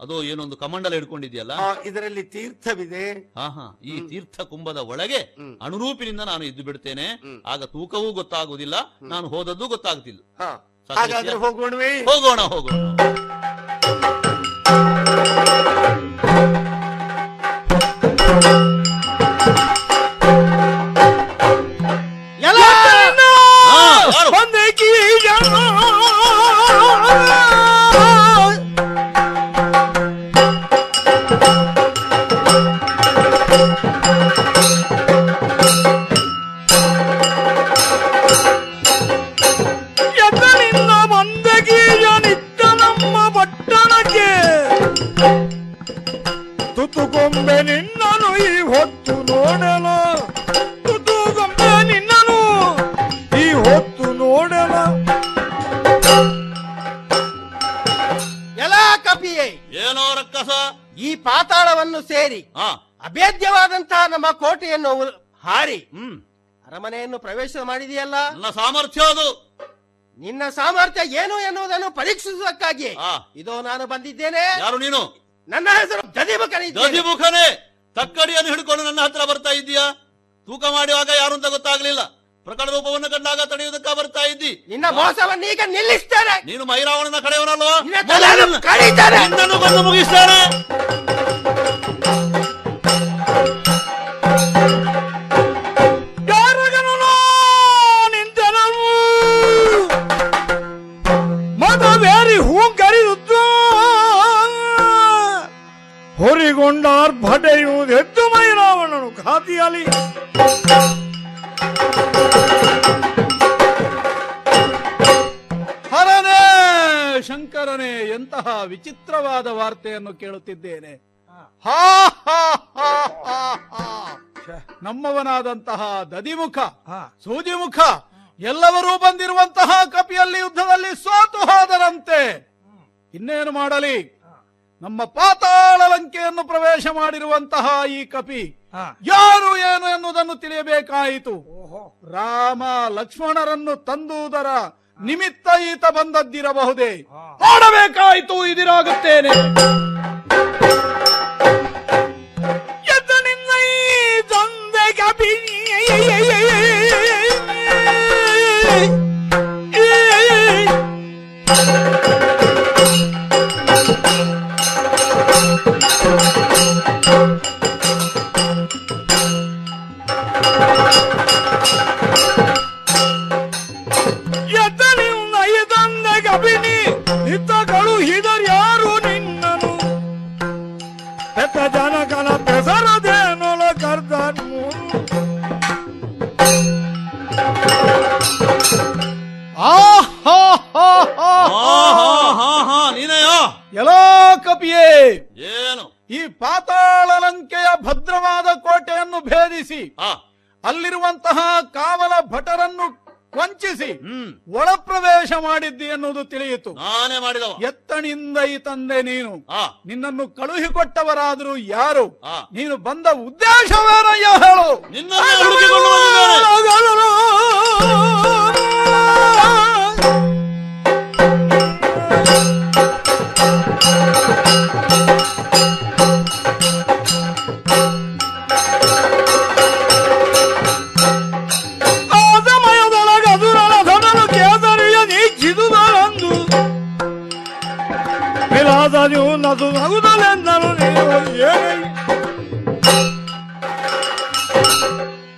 ಅದು ಏನೊಂದು ಕಮಂಡಲ ಹಿಡ್ಕೊಂಡಿದ್ಯಲ್ಲ ಇದರಲ್ಲಿ ತೀರ್ಥವಿದೆ. ಹಾ ಹಾ. ಈ ತೀರ್ಥ ಕುಂಭದ ಒಳಗೆ ಅನುರೂಪಿನಿಂದ ನಾನು ಇದ್ದು ಬಿಡ್ತೇನೆ. ಆಗ ತೂಕವೂ ಗೊತ್ತಾಗುವುದಿಲ್ಲ. ನಾನು ಹೋದದ್ದು ಗೊತ್ತಾಗುತ್ತಿಲ್ಲ. ಹೋಗೋಣ ಹೋಗೋಣ. ಹೋಗೋಣ ಎದರಿಂದ ಕಪಿಯೇ. ಏನೋ ರಕ್ಕಸ? ಈ ಪಾತಾಳವನ್ನು ಸೇರಿ ಆ. ಅಭೇದ್ಯವಾದಂತಹ ನಮ್ಮ ಕೋಟೆಯನ್ನು ಹಾರಿ. ಹ್ಮ್. ಅರಮನೆಯನ್ನು ಪ್ರವೇಶ ಮಾಡಿದೆಯಲ್ಲ? ನನ್ನ ಸಾಮರ್ಥ್ಯ ಅದು. ನಿನ್ನ ಸಾಮರ್ಥ್ಯ ಏನು ಎನ್ನುವುದನ್ನು ಪರೀಕ್ಷಿಸುವುದಕ್ಕಾಗಿ. ಆ. ಇದೋ ನಾನು ಬಂದಿದ್ದೇನೆ. ಯಾರು ನೀನು? ನನ್ನ ಹೆಸರು ದಧಿಮುಖನೇ ದಧಿಮುಖನೇ ತಕ್ಕಡಿಯನ್ನು ಹಿಡ್ಕೊಂಡು ನನ್ನ ಹತ್ರ ಬರ್ತಾ ಇದ್ದೀಯಾ? ತೂಕ ಮಾಡುವಾಗ ಯಾರು ಅಂತ ಗೊತ್ತಾಗ್ಲಿಲ್ಲ. ಪ್ರಕಟ ರೂಪವನ್ನು ಕಂಡಾಗ ತಡೆಯುವುದಕ್ಕ ಬರ್ತಾ ಇದ್ದಿ. ನಿನ್ನ ಮೋಸವನ್ನು ಈಗ ನಿಲ್ಲಿಸ್ತೇನೆ. ನೀನು ಮೈರಾವಣನ ಕಡೆಯವನಲ್ವಾ. ನಿನ್ನನ್ನು ಬಂದು ಮುಗಿಸ್ತೇನೆ. ಹೊರಿಗೊಂಡಾರ್ ಭಟೆಯುವುದೆದ್ದು ಮೈರಾವಣನು ಖಾತಿಯಲಿ ಹರನೇ ಶಂಕರನೇ ಎಂತಹ ವಿಚಿತ್ರವಾದ ವಾರ್ತೆಯನ್ನು ಕೇಳುತ್ತಿದ್ದೇನೆ. ಹಾ, ಹಾ, ಹಾ, ಹಾ, ಹಾ. ನಮ್ಮವನಾದಂತಹ ದದಿಮುಖ ಸೂಜಿಮುಖ ಎಲ್ಲವರೂ ಬಂದಿರುವಂತಹ ಕಪಿಯಲ್ಲಿ ಯುದ್ಧದಲ್ಲಿ ಸೋತು ಹೋದರಂತೆ. ಇನ್ನೇನು ಮಾಡಲಿ? ನಮ್ಮ ಪಾತಾಳ ಲಂಕೆಯನ್ನು ಪ್ರವೇಶ ಮಾಡಿರುವಂತಹ ಈ ಕಪಿ ಯಾರು ಏನು ಎನ್ನುವುದನ್ನು ತಿಳಿಯಬೇಕಾಯಿತು? ರಾಮ ಲಕ್ಷ್ಮಣರನ್ನು ತಂದುವುದರ ನಿಮಿತ್ತ ಈತ ಬಂದದ್ದಿರಬಹುದೇ? ಮಾಡಬೇಕಾಯಿತು ಇದಿರಾಗುತ್ತೇನೆ. thank you ತಂದೆ ಈ ಪಾತಾಳ ಲಂಕೆಯ ಭದ್ರವಾದ ಕೋಟೆಯನ್ನು ಭೇದಿಸಿ ಅಲ್ಲಿರುವಂತಹ ಕಾವಲ ಭಟರನ್ನು ವಂಚಿಸಿ ಒಳಪ್ರವೇಶ ಮಾಡಿದ್ದಿ ಎನ್ನುವುದು ತಿಳಿಯಿತು. ನಾನೇ ಎತ್ತಣಿಂದ ಈ ತಂದೆ ನೀನು. ನಿನ್ನನ್ನು ಕಳುಹಿಕೊಟ್ಟವರಾದರೂ ಯಾರು? ನೀನು ಬಂದ ಉದ್ದೇಶವೇನಯ್ಯ ಹೇಳು.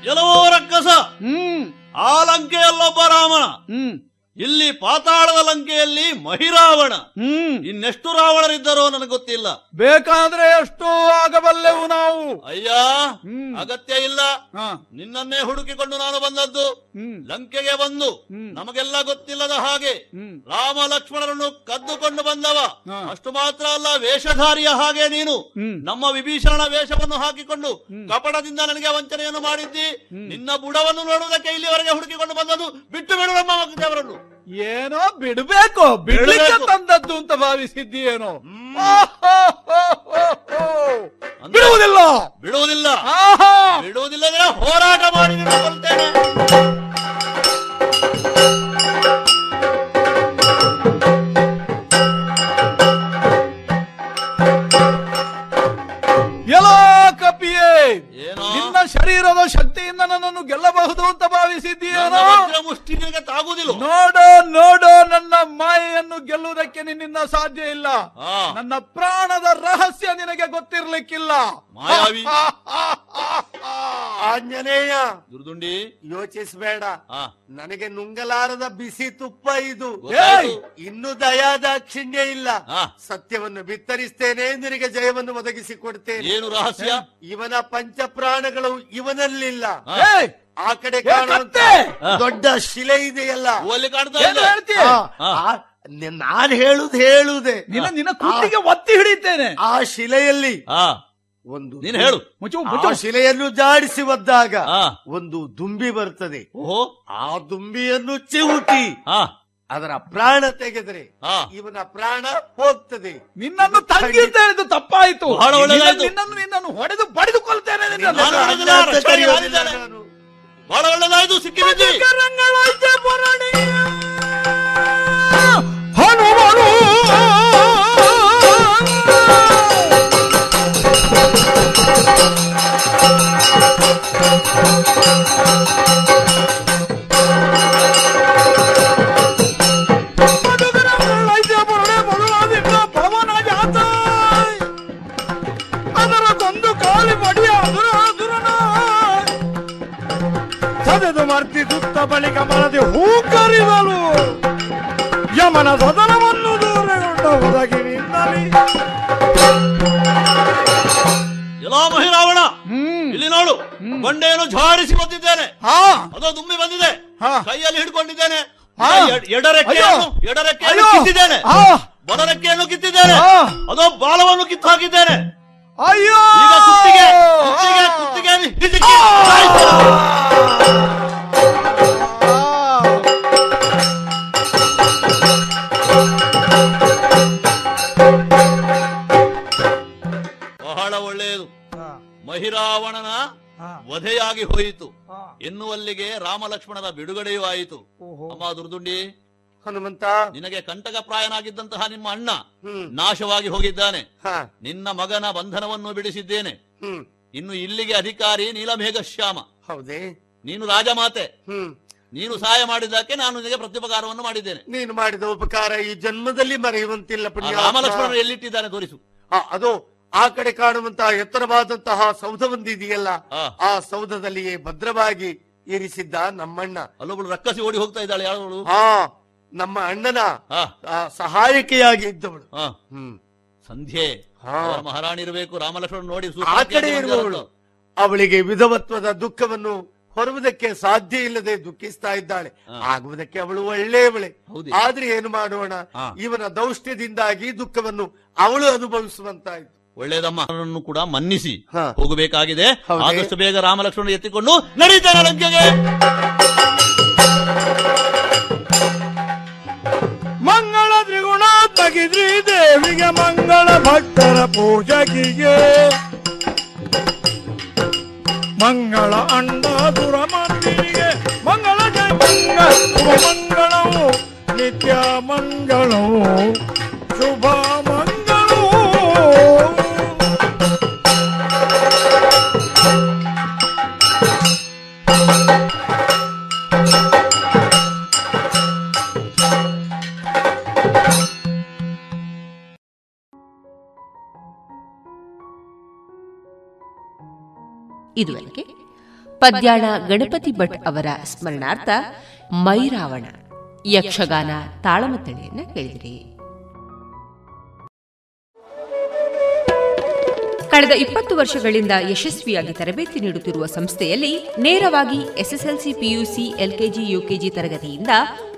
ಎಲ್ಲವೋ ರಕ್ಕಸ ಹ್ಮ್. ಆಲಂಕೆ ಅಲ್ಲೊಬ್ಬ ರಾಮನ. ಹ್ಮ್. ಇಲ್ಲಿ ಪಾತಾಳದ ಲಂಕೆಯಲ್ಲಿ ಮಹಿರಾವಣ. ಹ್ಮ್. ಇನ್ನೆಷ್ಟು ರಾವಣರಿದ್ದರೋ ನನಗೆ ಗೊತ್ತಿಲ್ಲ. ಬೇಕಾದ್ರೆ ಎಷ್ಟು ಆಗಬಲ್ಲೆವು ನಾವು. ಅಯ್ಯ ಅಗತ್ಯ ಇಲ್ಲ. ನಿನ್ನನ್ನೇ ಹುಡುಕಿಕೊಂಡು ನಾನು ಬಂದದ್ದು. ಲಂಕೆಗೆ ಬಂದು. ನಮಗೆಲ್ಲ ಗೊತ್ತಿಲ್ಲದ ಹಾಗೆ. ರಾಮ ಲಕ್ಷ್ಮಣರನ್ನು ಕದ್ದುಕೊಂಡು ಬಂದವ. ಅಷ್ಟು ಮಾತ್ರ ಅಲ್ಲ ವೇಷಧಾರಿಯ ಹಾಗೆ ನೀನು. ನಮ್ಮ ವಿಭೀಷಣ ವೇಷವನ್ನು ಹಾಕಿಕೊಂಡು ಕಪಟದಿಂದ ನನಗೆ ವಂಚನೆಯನ್ನು ಮಾಡಿದ್ದಿ. ನಿನ್ನ ಬುಡವನ್ನು ನೋಡುವುದಕ್ಕೆ ಇಲ್ಲಿವರೆಗೆ ಹುಡುಕಿಕೊಂಡು ಬಂದದ್ದು ಬಿಟ್ಟು ಬಿಡು ನಮ್ಮ ದೇವರನ್ನು ಏನೋ ಬಿಡ್ಬೇಕು ಬಿಡ್ಲಿಕ್ಕೆ ತಂದದ್ದು ಅಂತ ಭಾವಿಸಿದ್ದೀಯೇನೋ. ಬಿಡುವುದಿಲ್ಲ. ಬಿಡುವುದಿಲ್ಲ. ಆಹಾ. ಬಿಡುವುದಿಲ್ಲ ಅಂದ್ರೆ ಹೋರಾಟ ಮಾಡಿ ಎಲ್ಲ ಕಪಿಯೇ. ಏನೋ ಶರೀರದ ಶಕ್ತಿಯಿಂದ ನನ್ನನ್ನು ಗೆಲ್ಲಬಹುದು ಅಂತ ಭಾವಿಸಿದ್ದೀಯೇನೋ? ತಾಗುವುದಿಲ್ಲ. ನೋಡೋ ನೋಡೋ ನನ್ನ ಮಾಯೆಯನ್ನು ಗೆಲ್ಲುವುದಕ್ಕೆ ನಿನ್ನಿಂದ ಸಾಧ್ಯ ಇಲ್ಲ. ನನ್ನ ಪ್ರಾಣದ ರಹಸ್ಯ ನಿನಗೆ ಗೊತ್ತಿರ್ಲಿಕ್ಕಿಲ್ಲ. ಮಾಯಾವಿ. ಆಂಜನೇಯ ದುರ್ದುಂಡಿ. ಯೋಚಿಸಬೇಡ. ನನಗೆ ನುಂಗಲಾರದ ಬಿಸಿ ತುಪ್ಪ ಇದು. ಇನ್ನು ದಯಾದಾಕ್ಷಿಣ್ಯ ಇಲ್ಲ. ಆ. ಸತ್ಯವನ್ನು ಬಿತ್ತರಿಸ್ತೇನೆ ನಿನಗೆ ಜಯವನ್ನು ಒದಗಿಸಿ ಕೊಡ್ತೇನೆ ಏನು ರಹಸ್ಯ? ಇವನ ಪಂಚ ಪ್ರಾಣಗಳು ಇವನಲ್ಲಿಲ್ಲ. ಆ. ಕಡೆ ಕಾಣುವಂತ ದೊಡ್ಡ ಶಿಲೆ ಇದೆಯಲ್ಲ. ನಾನು ಅಲ್ಲಿ ಕಾಣ್ತಾ ಏನು ಇದೆ ಹೇಳ್ತೀಯ ಆ, ಆ. ಆ, ನಾನ್ ಹೇಳುದು ಹೇಳುದೆ. ನಿನ್ನ ನಿನ್ನ ಒತ್ತಿ ಹಿಡಿತೇನೆ ಆ ಶಿಲೆಯಲ್ಲಿ ಆ ಒಂದು ನೀನು ಹೇಳು. ಮುಚ್ಚು ಆ ಶಿಲೆಯನ್ನು ಜಾಡಿಸಿ ಒದ್ದಾಗ ಆ. ಒಂದು ದುಂಬಿ ಬರ್ತದೆ. ಓಹೋ. ಆ ದುಂಬಿಯನ್ನು ಚಿವುಟಿ ಆ ಅದರ ಪ್ರಾಣ ತೆಗೆದರೆ ಆ ಇವನ ಪ್ರಾಣ ಹೋಗ್ತದೆ ನಿನ್ನನ್ನು ತಂಗಿ ಅಂತ ಹೇಳಿದ್ದು ತಪ್ಪಾಯಿತು ಬಹಳ ಒಳ್ಳೆದಾಯ್ತು. ನಿನ್ನನ್ನು ನಿನ್ನನ್ನು ಹೊಡೆದು ಬಡಿದುಕೊಳ್ತೇನೆ ನಿನ್ನನ್ನು. ನಾನು ಮಾಡಿದ್ದಾನೆ. ಬಹಳ ಒಳ್ಳೆದಾಯ್ತು ಸಿಕ್ಕಿ ಬಿದ್ದಿ. ಹನುಮನು ಸದೆದು ಮರ್ತಿ ಸುತ್ತ ಬಳಿಕ ಮನದಿ ಹೂಕರಿದಲು ಯಮನ ಸದನವನ್ನು ದೂರಗೊಂಡ ಎಲ್ಲೋ ಮಹಿರಾವಣ ಇಲ್ಲಿ ನೋಡು ಬಂಡೆಯನ್ನು ಝಾಡಿಸಿ ಬಂದಿದ್ದೇನೆ. ತುಂಬಿ ದುಮ್ಮಿ ಬಂದಿದೆ. ಹಾ. ಕೈಯಲ್ಲಿ ಹಿಡ್ಕೊಂಡಿದ್ದೇನೆ. ಹಾ. ಎಡ- ಎಡರೆಕ್ಕೆಯನ್ನು. ಕಿತ್ತಿದ್ದೇನೆ. ಹಾ. ಬಲರೆಕ್ಕೆಯನ್ನು ಕಿತ್ತಿದ್ದೇನೆ. ಅದೋ ಬಾಲವನ್ನು ಕಿತ್ತು ಹಾಕಿದ್ದೇನೆ ಅಯ್ಯೋ ಕುತ್ತಿಗೆ ಕುತ್ತಿಗೆ ಕುತ್ತಿಗೆ. ಬಹಳ ಒಳ್ಳೆಯದು. ಮಹಿರಾವಣನ ವಧೆಯಾಗಿ ಹೋಯಿತು. ಎನ್ನುವಲ್ಲಿಗೆ ರಾಮ ಲಕ್ಷ್ಮಣರ ಬಿಡುಗಡೆಯೂ ಆಯಿತು. ಅಮ್ಮ ದುರ್ದುಂಡಿ ಹನುಮಂತ. ನಿನಗೆ ಕಂಟಕಪ್ರಾಯನಾಗಿದ್ದಂತಹ ನಿಮ್ಮ ಅಣ್ಣ ನಾಶವಾಗಿ ಹೋಗಿದ್ದಾನೆ. ನಿನ್ನ ಮಗನ ಬಂಧನವನ್ನು ಬಿಡಿಸಿದ್ದೇನೆ. ಇನ್ನು ಇಲ್ಲಿಗೆ ಅಧಿಕಾರಿ ನೀಲಮೇಘಶ್ಯಾಮ. ಹೌದೇ. ನೀನು ರಾಜಮಾತೆ ಹ್ಮ್. ನೀನು ಸಹಾಯ ಮಾಡಿದ್ದಕ್ಕೆ ನಾನು ನಿನಗೆ ಪ್ರತ್ಯುಪಕಾರವನ್ನು ಮಾಡಿದ್ದೇನೆ. ನೀನು ಮಾಡಿದ ಉಪಕಾರ ಈ ಜನ್ಮದಲ್ಲಿ ಮರೆಯುವಂತಿಲ್ಲ ರಾಮಲಕ್ಷ್ಮಣ ಪುಣ್ಯ ರಾಮ ಲಕ್ಷ್ಮಣರು ಎಲ್ಲಿಟ್ಟಿದ್ದಾನೆ ತೋರಿಸು ಅದು ಆ ಕಡೆ ಕಾಣುವಂತಹ ಎತ್ತರವಾದಂತಹ ಸೌಧ ಒಂದಿದೆಯಲ್ಲ ಆ. ಸೌಧದಲ್ಲಿಯೇ ಭದ್ರವಾಗಿ ಇರಿಸಿದ್ದ ನಮ್ಮಣ್ಣ. ಅಲ್ಲೊಬ್ಬಳು ರಕ್ಕಸಿ ಓಡಿ ಹೋಗ್ತಾ ಇದ್ದಾಳೆ ಯಾರು ಹಾ ನಮ್ಮ ಅಣ್ಣನ ಸಹಾಯಕಿಯಾಗಿ ಇದ್ದವಳು. ಹ್ಮ್. ಸಂಧ್ಯೆ ಹಾ. ಮಹಾರಾಣಿ ಇರಬೇಕು ರಾಮಲಕ್ಷ್ಮಣ ನೋಡಿ ಆ ಕಡೆ. ಇರುವವಳು. ಅವಳಿಗೆ ವಿಧವತ್ವದ ದುಃಖವನ್ನು ಹೊರುವುದಕ್ಕೆ ಸಾಧ್ಯ ಇಲ್ಲದೆ ದುಃಖಿಸ್ತಾ ಇದ್ದಾಳೆ. ಆಗುವುದಕ್ಕೆ ಅವಳು ಒಳ್ಳೆಯವಳೆ. ಹೌದೇ? ಆದ್ರೆ ಏನು ಮಾಡೋಣ. ಇವನ ದೌಷ್ಟ್ಯದಿಂದಾಗಿ ದುಃಖವನ್ನು ಅವಳು ಅನುಭವಿಸುವಂತಾಯ್ತು. ಒಳ್ಳೇದಮ್ಮನನ್ನು ಕೂಡ ಮನ್ನಿಸಿ. ಹಾ. ಹೋಗಬೇಕಾಗಿದೆ? ಆದಷ್ಟು ಬೇಗ ರಾಮಲಕ್ಷ್ಮಣ ಎತ್ತಿಕೊಂಡು ನಡೀತಾರೆ ಲಂಕೆಗೆ ಮಂಗಳ ತ್ರಿಗುಣ ತಗಿದ್ರಿ ದೇವಿಗೆ ಮಂಗಳ ಭಕ್ತರ ಪೂಜಕಿಗೆ ಮಂಗಳ ಅಂಡ ದುರಮಂದಿರಿಗೆ ಮಂಗಳ ಜಯ ಮಂಗಳ ಶುಭ ಮಂಗಳವು ನಿತ್ಯ ಮಂಗಳವು ಶುಭ ಇದುವರೆಗೆ ಪದ್ಯಾಳ ಗಣಪತಿ ಭಟ್ ಅವರ ಸ್ಮರಣಾರ್ಥ ಮೈರಾವಣ, ಯಕ್ಷಗಾನ ತಾಳಮತ್ತಳೆಯನ್ನ ಕೇಳಿದಿರಿ. ಕಳೆದ ಇಪ್ಪತ್ತು ವರ್ಷಗಳಿಂದ ಯಶಸ್ವಿಯಾಗಿ ತರಬೇತಿ ನೀಡುತ್ತಿರುವ ಸಂಸ್ಥೆಯಲ್ಲಿ ನೇರವಾಗಿ ಎಸ್ಎಸ್ಎಲ್ಸಿ ಪಿಯುಸಿ, ಎಲ್ಕೆಜಿ, ಯುಕೆಜಿ ತರಗತಿಯಿಂದ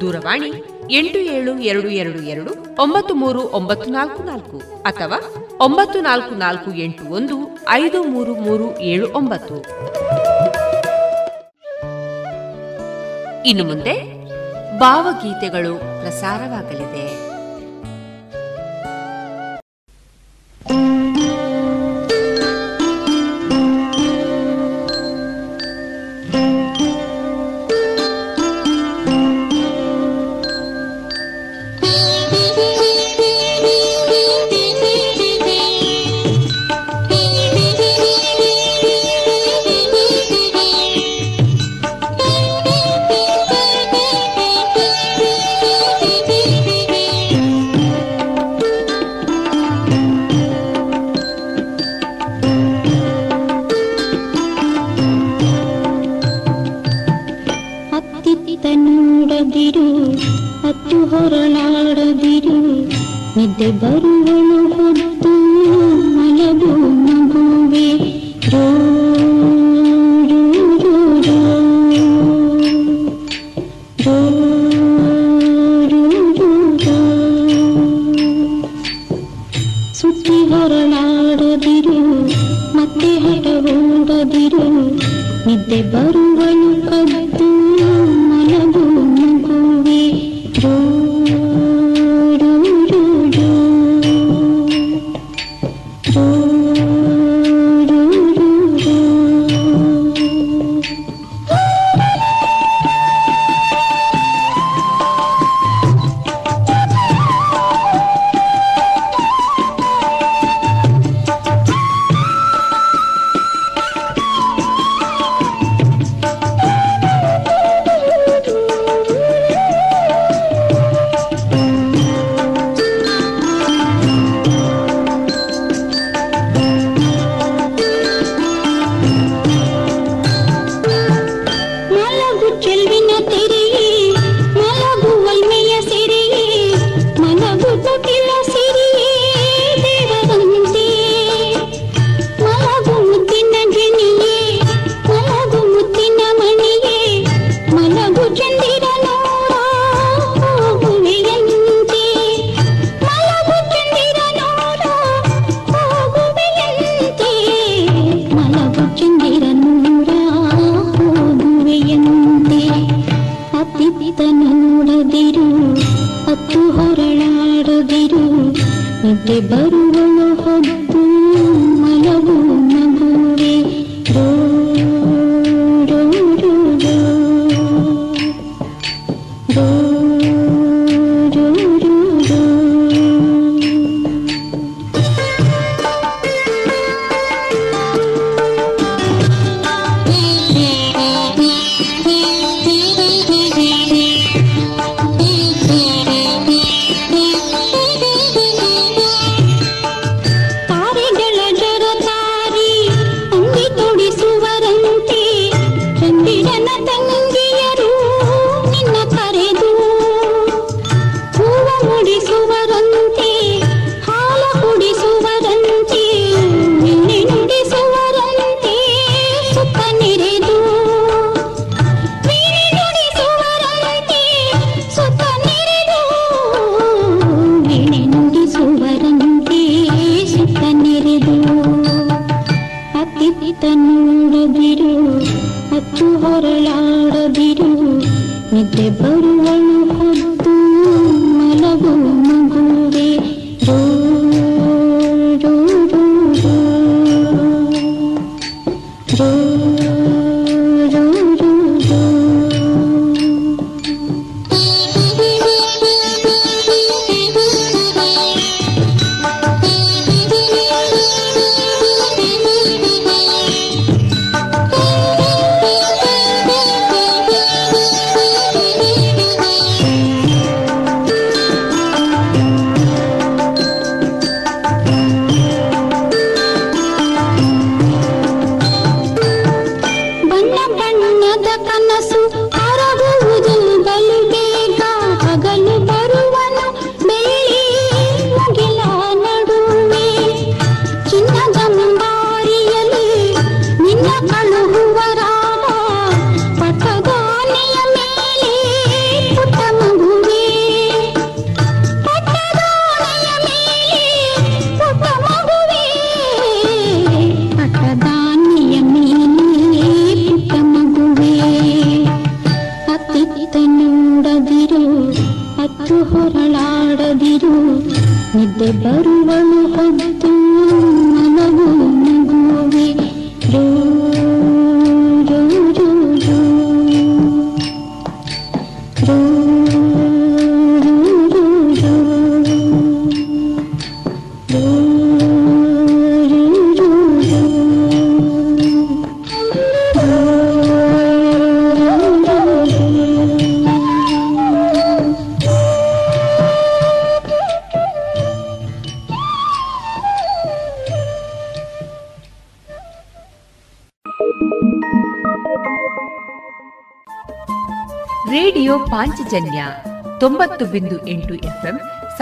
ದೂರವಾಣಿ ಎಂಟು ಏಳು ಎರಡು ಎರಡು ಎರಡು ಒಂಬತ್ತು ಮೂರು ಒಂಬತ್ತು ನಾಲ್ಕು ನಾಲ್ಕು ಅಥವಾ ಒಂಬತ್ತು ನಾಲ್ಕು ನಾಲ್ಕು ಎಂಟು ಒಂದು ಐದು ಮೂರು ಮೂರು ಏಳು ಒಂಬತ್ತು. ಇನ್ನು ಮುಂದೆ ಭಾವಗೀತೆಗಳು ಪ್ರಸಾರವಾಗಲಿದೆ.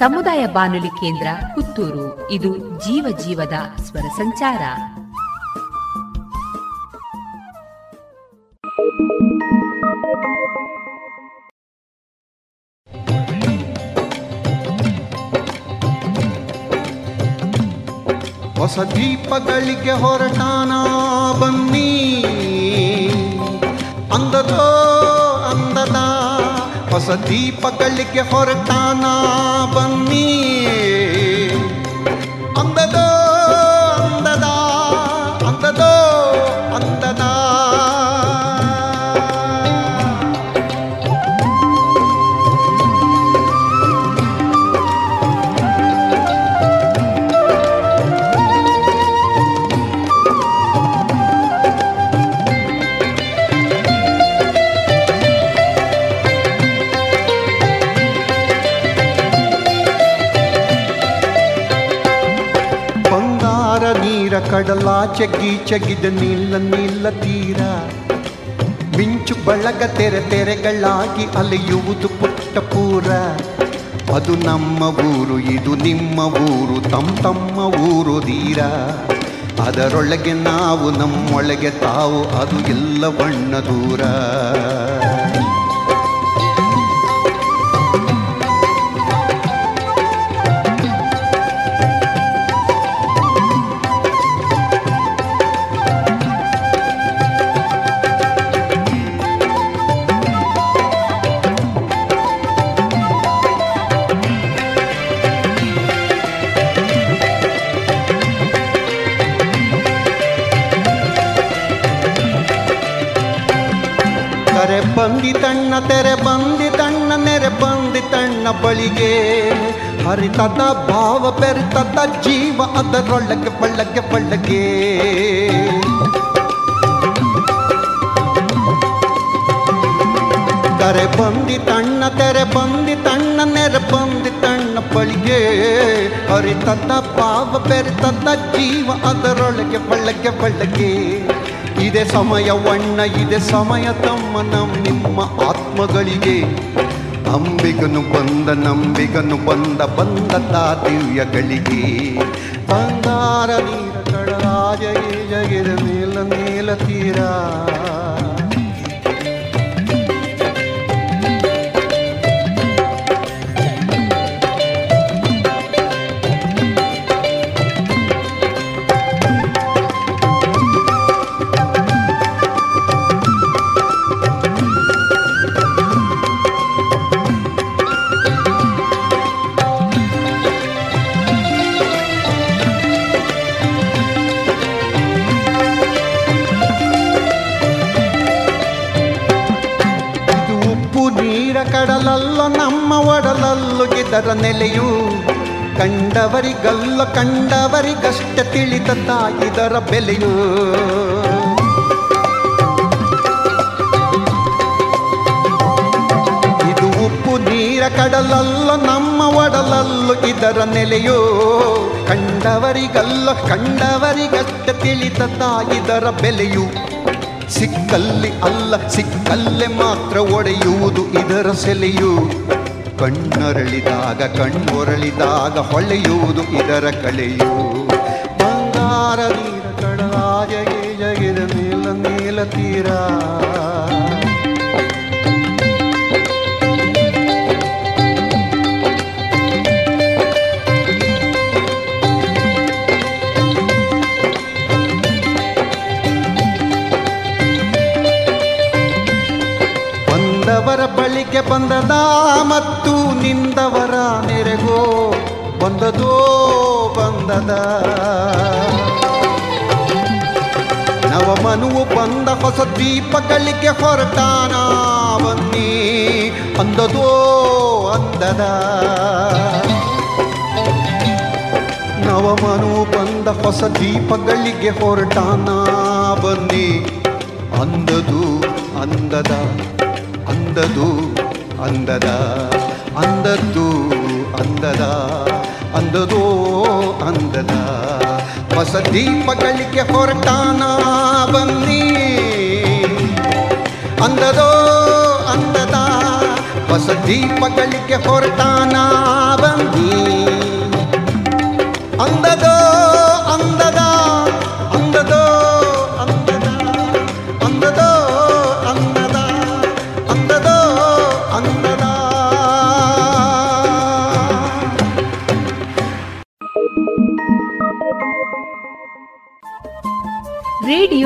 ಸಮುದಾಯ ಬಾನುಲಿ ಕೇಂದ್ರ ಪುತ್ತೂರು. ಇದು ಜೀವ ಜೀವದ ಸ್ವರ ಸಂಚಾರ. ಹೊಸ ದೀಪಗಳಿಗೆ ಹೊರಟಾನ ಬನ್ನಿ. ಅಂದದೋ ಹೊಸ ದೀಪಗಳಿಗೆ ಹೊರಟಾನ ಬನ್ನಿ ಅಂದದೋ ಅಂದದ ನೀರ ಚಗ್ಗಿ ಚಗಿದ ನೀಲ ನೀಲ ತೀರ. ಮಿಂಚು ಬಳಗ ತೆರೆ ತೆರೆಗಳಾಗಿ ಅಲೆಯುವುದು ಪುಟ್ಟ ಪೂರ. ಅದು ನಮ್ಮ ಊರು, ಇದು ನಿಮ್ಮ ಊರು ತಮ್ಮ ತಮ್ಮ ಊರು ತೀರ. ಅದರೊಳಗೆ ನಾವು, ನಮ್ಮೊಳಗೆ ತಾವು, ಅದು ಎಲ್ಲ ಬಣ್ಣ ದೂರ. ಬಂದಿತಣ್ಣ ಬಂದಿ ತಣ್ಣ, ನೆರೆ ಬಂದಿ ತಣ್ಣ ಬಳಿಗೆ. ಹರಿತದ ಭಾವ, ಬೆರಿತದ ಜೀವ, ಅದರೊಳಗೆ ಬಳ್ಳಗೆ ಬಳ್ಳಗೆ ಕರೆ ಬಂದಿ ತಣ್ಣ, ತೆರೆ ಬಂದಿ ತಣ್ಣ, ನೆರೆ ಬಂದಿ ತಣ್ಣ ಬಳಿಗೆ. ಹರಿತದ ಭಾವ, ಬೆರಿತದ ಜೀವ, ಅದರೊಳಗೆ ಬಳ್ಳಗೆ ಬಳ್ಳಗೆ ಇದೆ ಸಮಯವಣ್ಣ ಇದೆ ಸಮಯ ತಮ್ಮ ನಮ್ಮ ನಿಮ್ಮ ಆತ್ಮಗಳಿಗೆ. ಅಂಬಿಗನು ಬಂದ, ನಂಬಿಗನು ಬಂದ ಬಂದ ದಿವ್ಯಗಳಿಗೆ. ಬಂಗಾರ ನೀರ ಕಡರಾಜ ಜಗಿದ ಮೇಲ ನೀಲ ತೀರ. ನೆಲೆಯು ಕಂಡವರಿಗಲ್ಲ ಕಂಡವರಿಗಷ್ಟ ತಿಳಿದ ತಾಯಿದರ ಬೆಲೆಯು. ಇದು ಉಪ್ಪು ನೀರ ಕಡಲಲ್ಲ, ನಮ್ಮ ಒಡಲಲ್ಲು ಇದರ ನೆಲೆಯೋ. ಕಂಡವರಿಗಲ್ಲ ಕಂಡವರಿಗಷ್ಟ ತಿಳಿದ ತಾಯಿದರ ಬೆಲೆಯು. ಸಿಕ್ಕಲ್ಲಿ ಅಲ್ಲ, ಸಿಕ್ಕಲ್ಲೇ ಮಾತ್ರ ಒಡೆಯುವುದು ಇದರ ಸೆಲೆಯು. ಕಣ್ಣರಳಿದಾಗ ಕಣ್ಣೊರಳಿದಾಗ ಹೊಳೆಯುವುದು ಇದರ ಕಲೆಯು. ಬಂಗಾರ ನೀರ ಕಡಲಾಜ ಜಗಿದ ನೀಲ ನೀಲ ತೀರ. ಬಳಿಗೆ ಬಂದದ ಮತ್ತು ನಿಂದವರ ನೆರೆಗೋ ಬಂದದೋ ಬಂದದ. ನವಮನುವು ಬಂದ ಹೊಸ ದೀಪಗಳಿಗೆ ಹೊರಟಾನ ಬನ್ನಿ ಅಂದದೋ ಅಂದದ. ನವಮನು ಬಂದ ಹೊಸ ದೀಪಗಳಿಗೆ ಹೊರಟಾನ ಬನ್ನಿ, ಅಂದದು ಅಂದದ, ಅಂದದು అందద అందద్దు అందದ ಅಂದದೋ ಅಂದದ. ಹೊಸ ದೀಪಗಳಿಗೆ ಹೊರಟಾನ ಬನ್ನಿ. ಅಂದದೋ ಅಂದದ ಹೊಸ ದೀಪಗಳಿಗೆ ಹೊರಟಾನ ಬನ್ನಿ. ಅಂದದೋ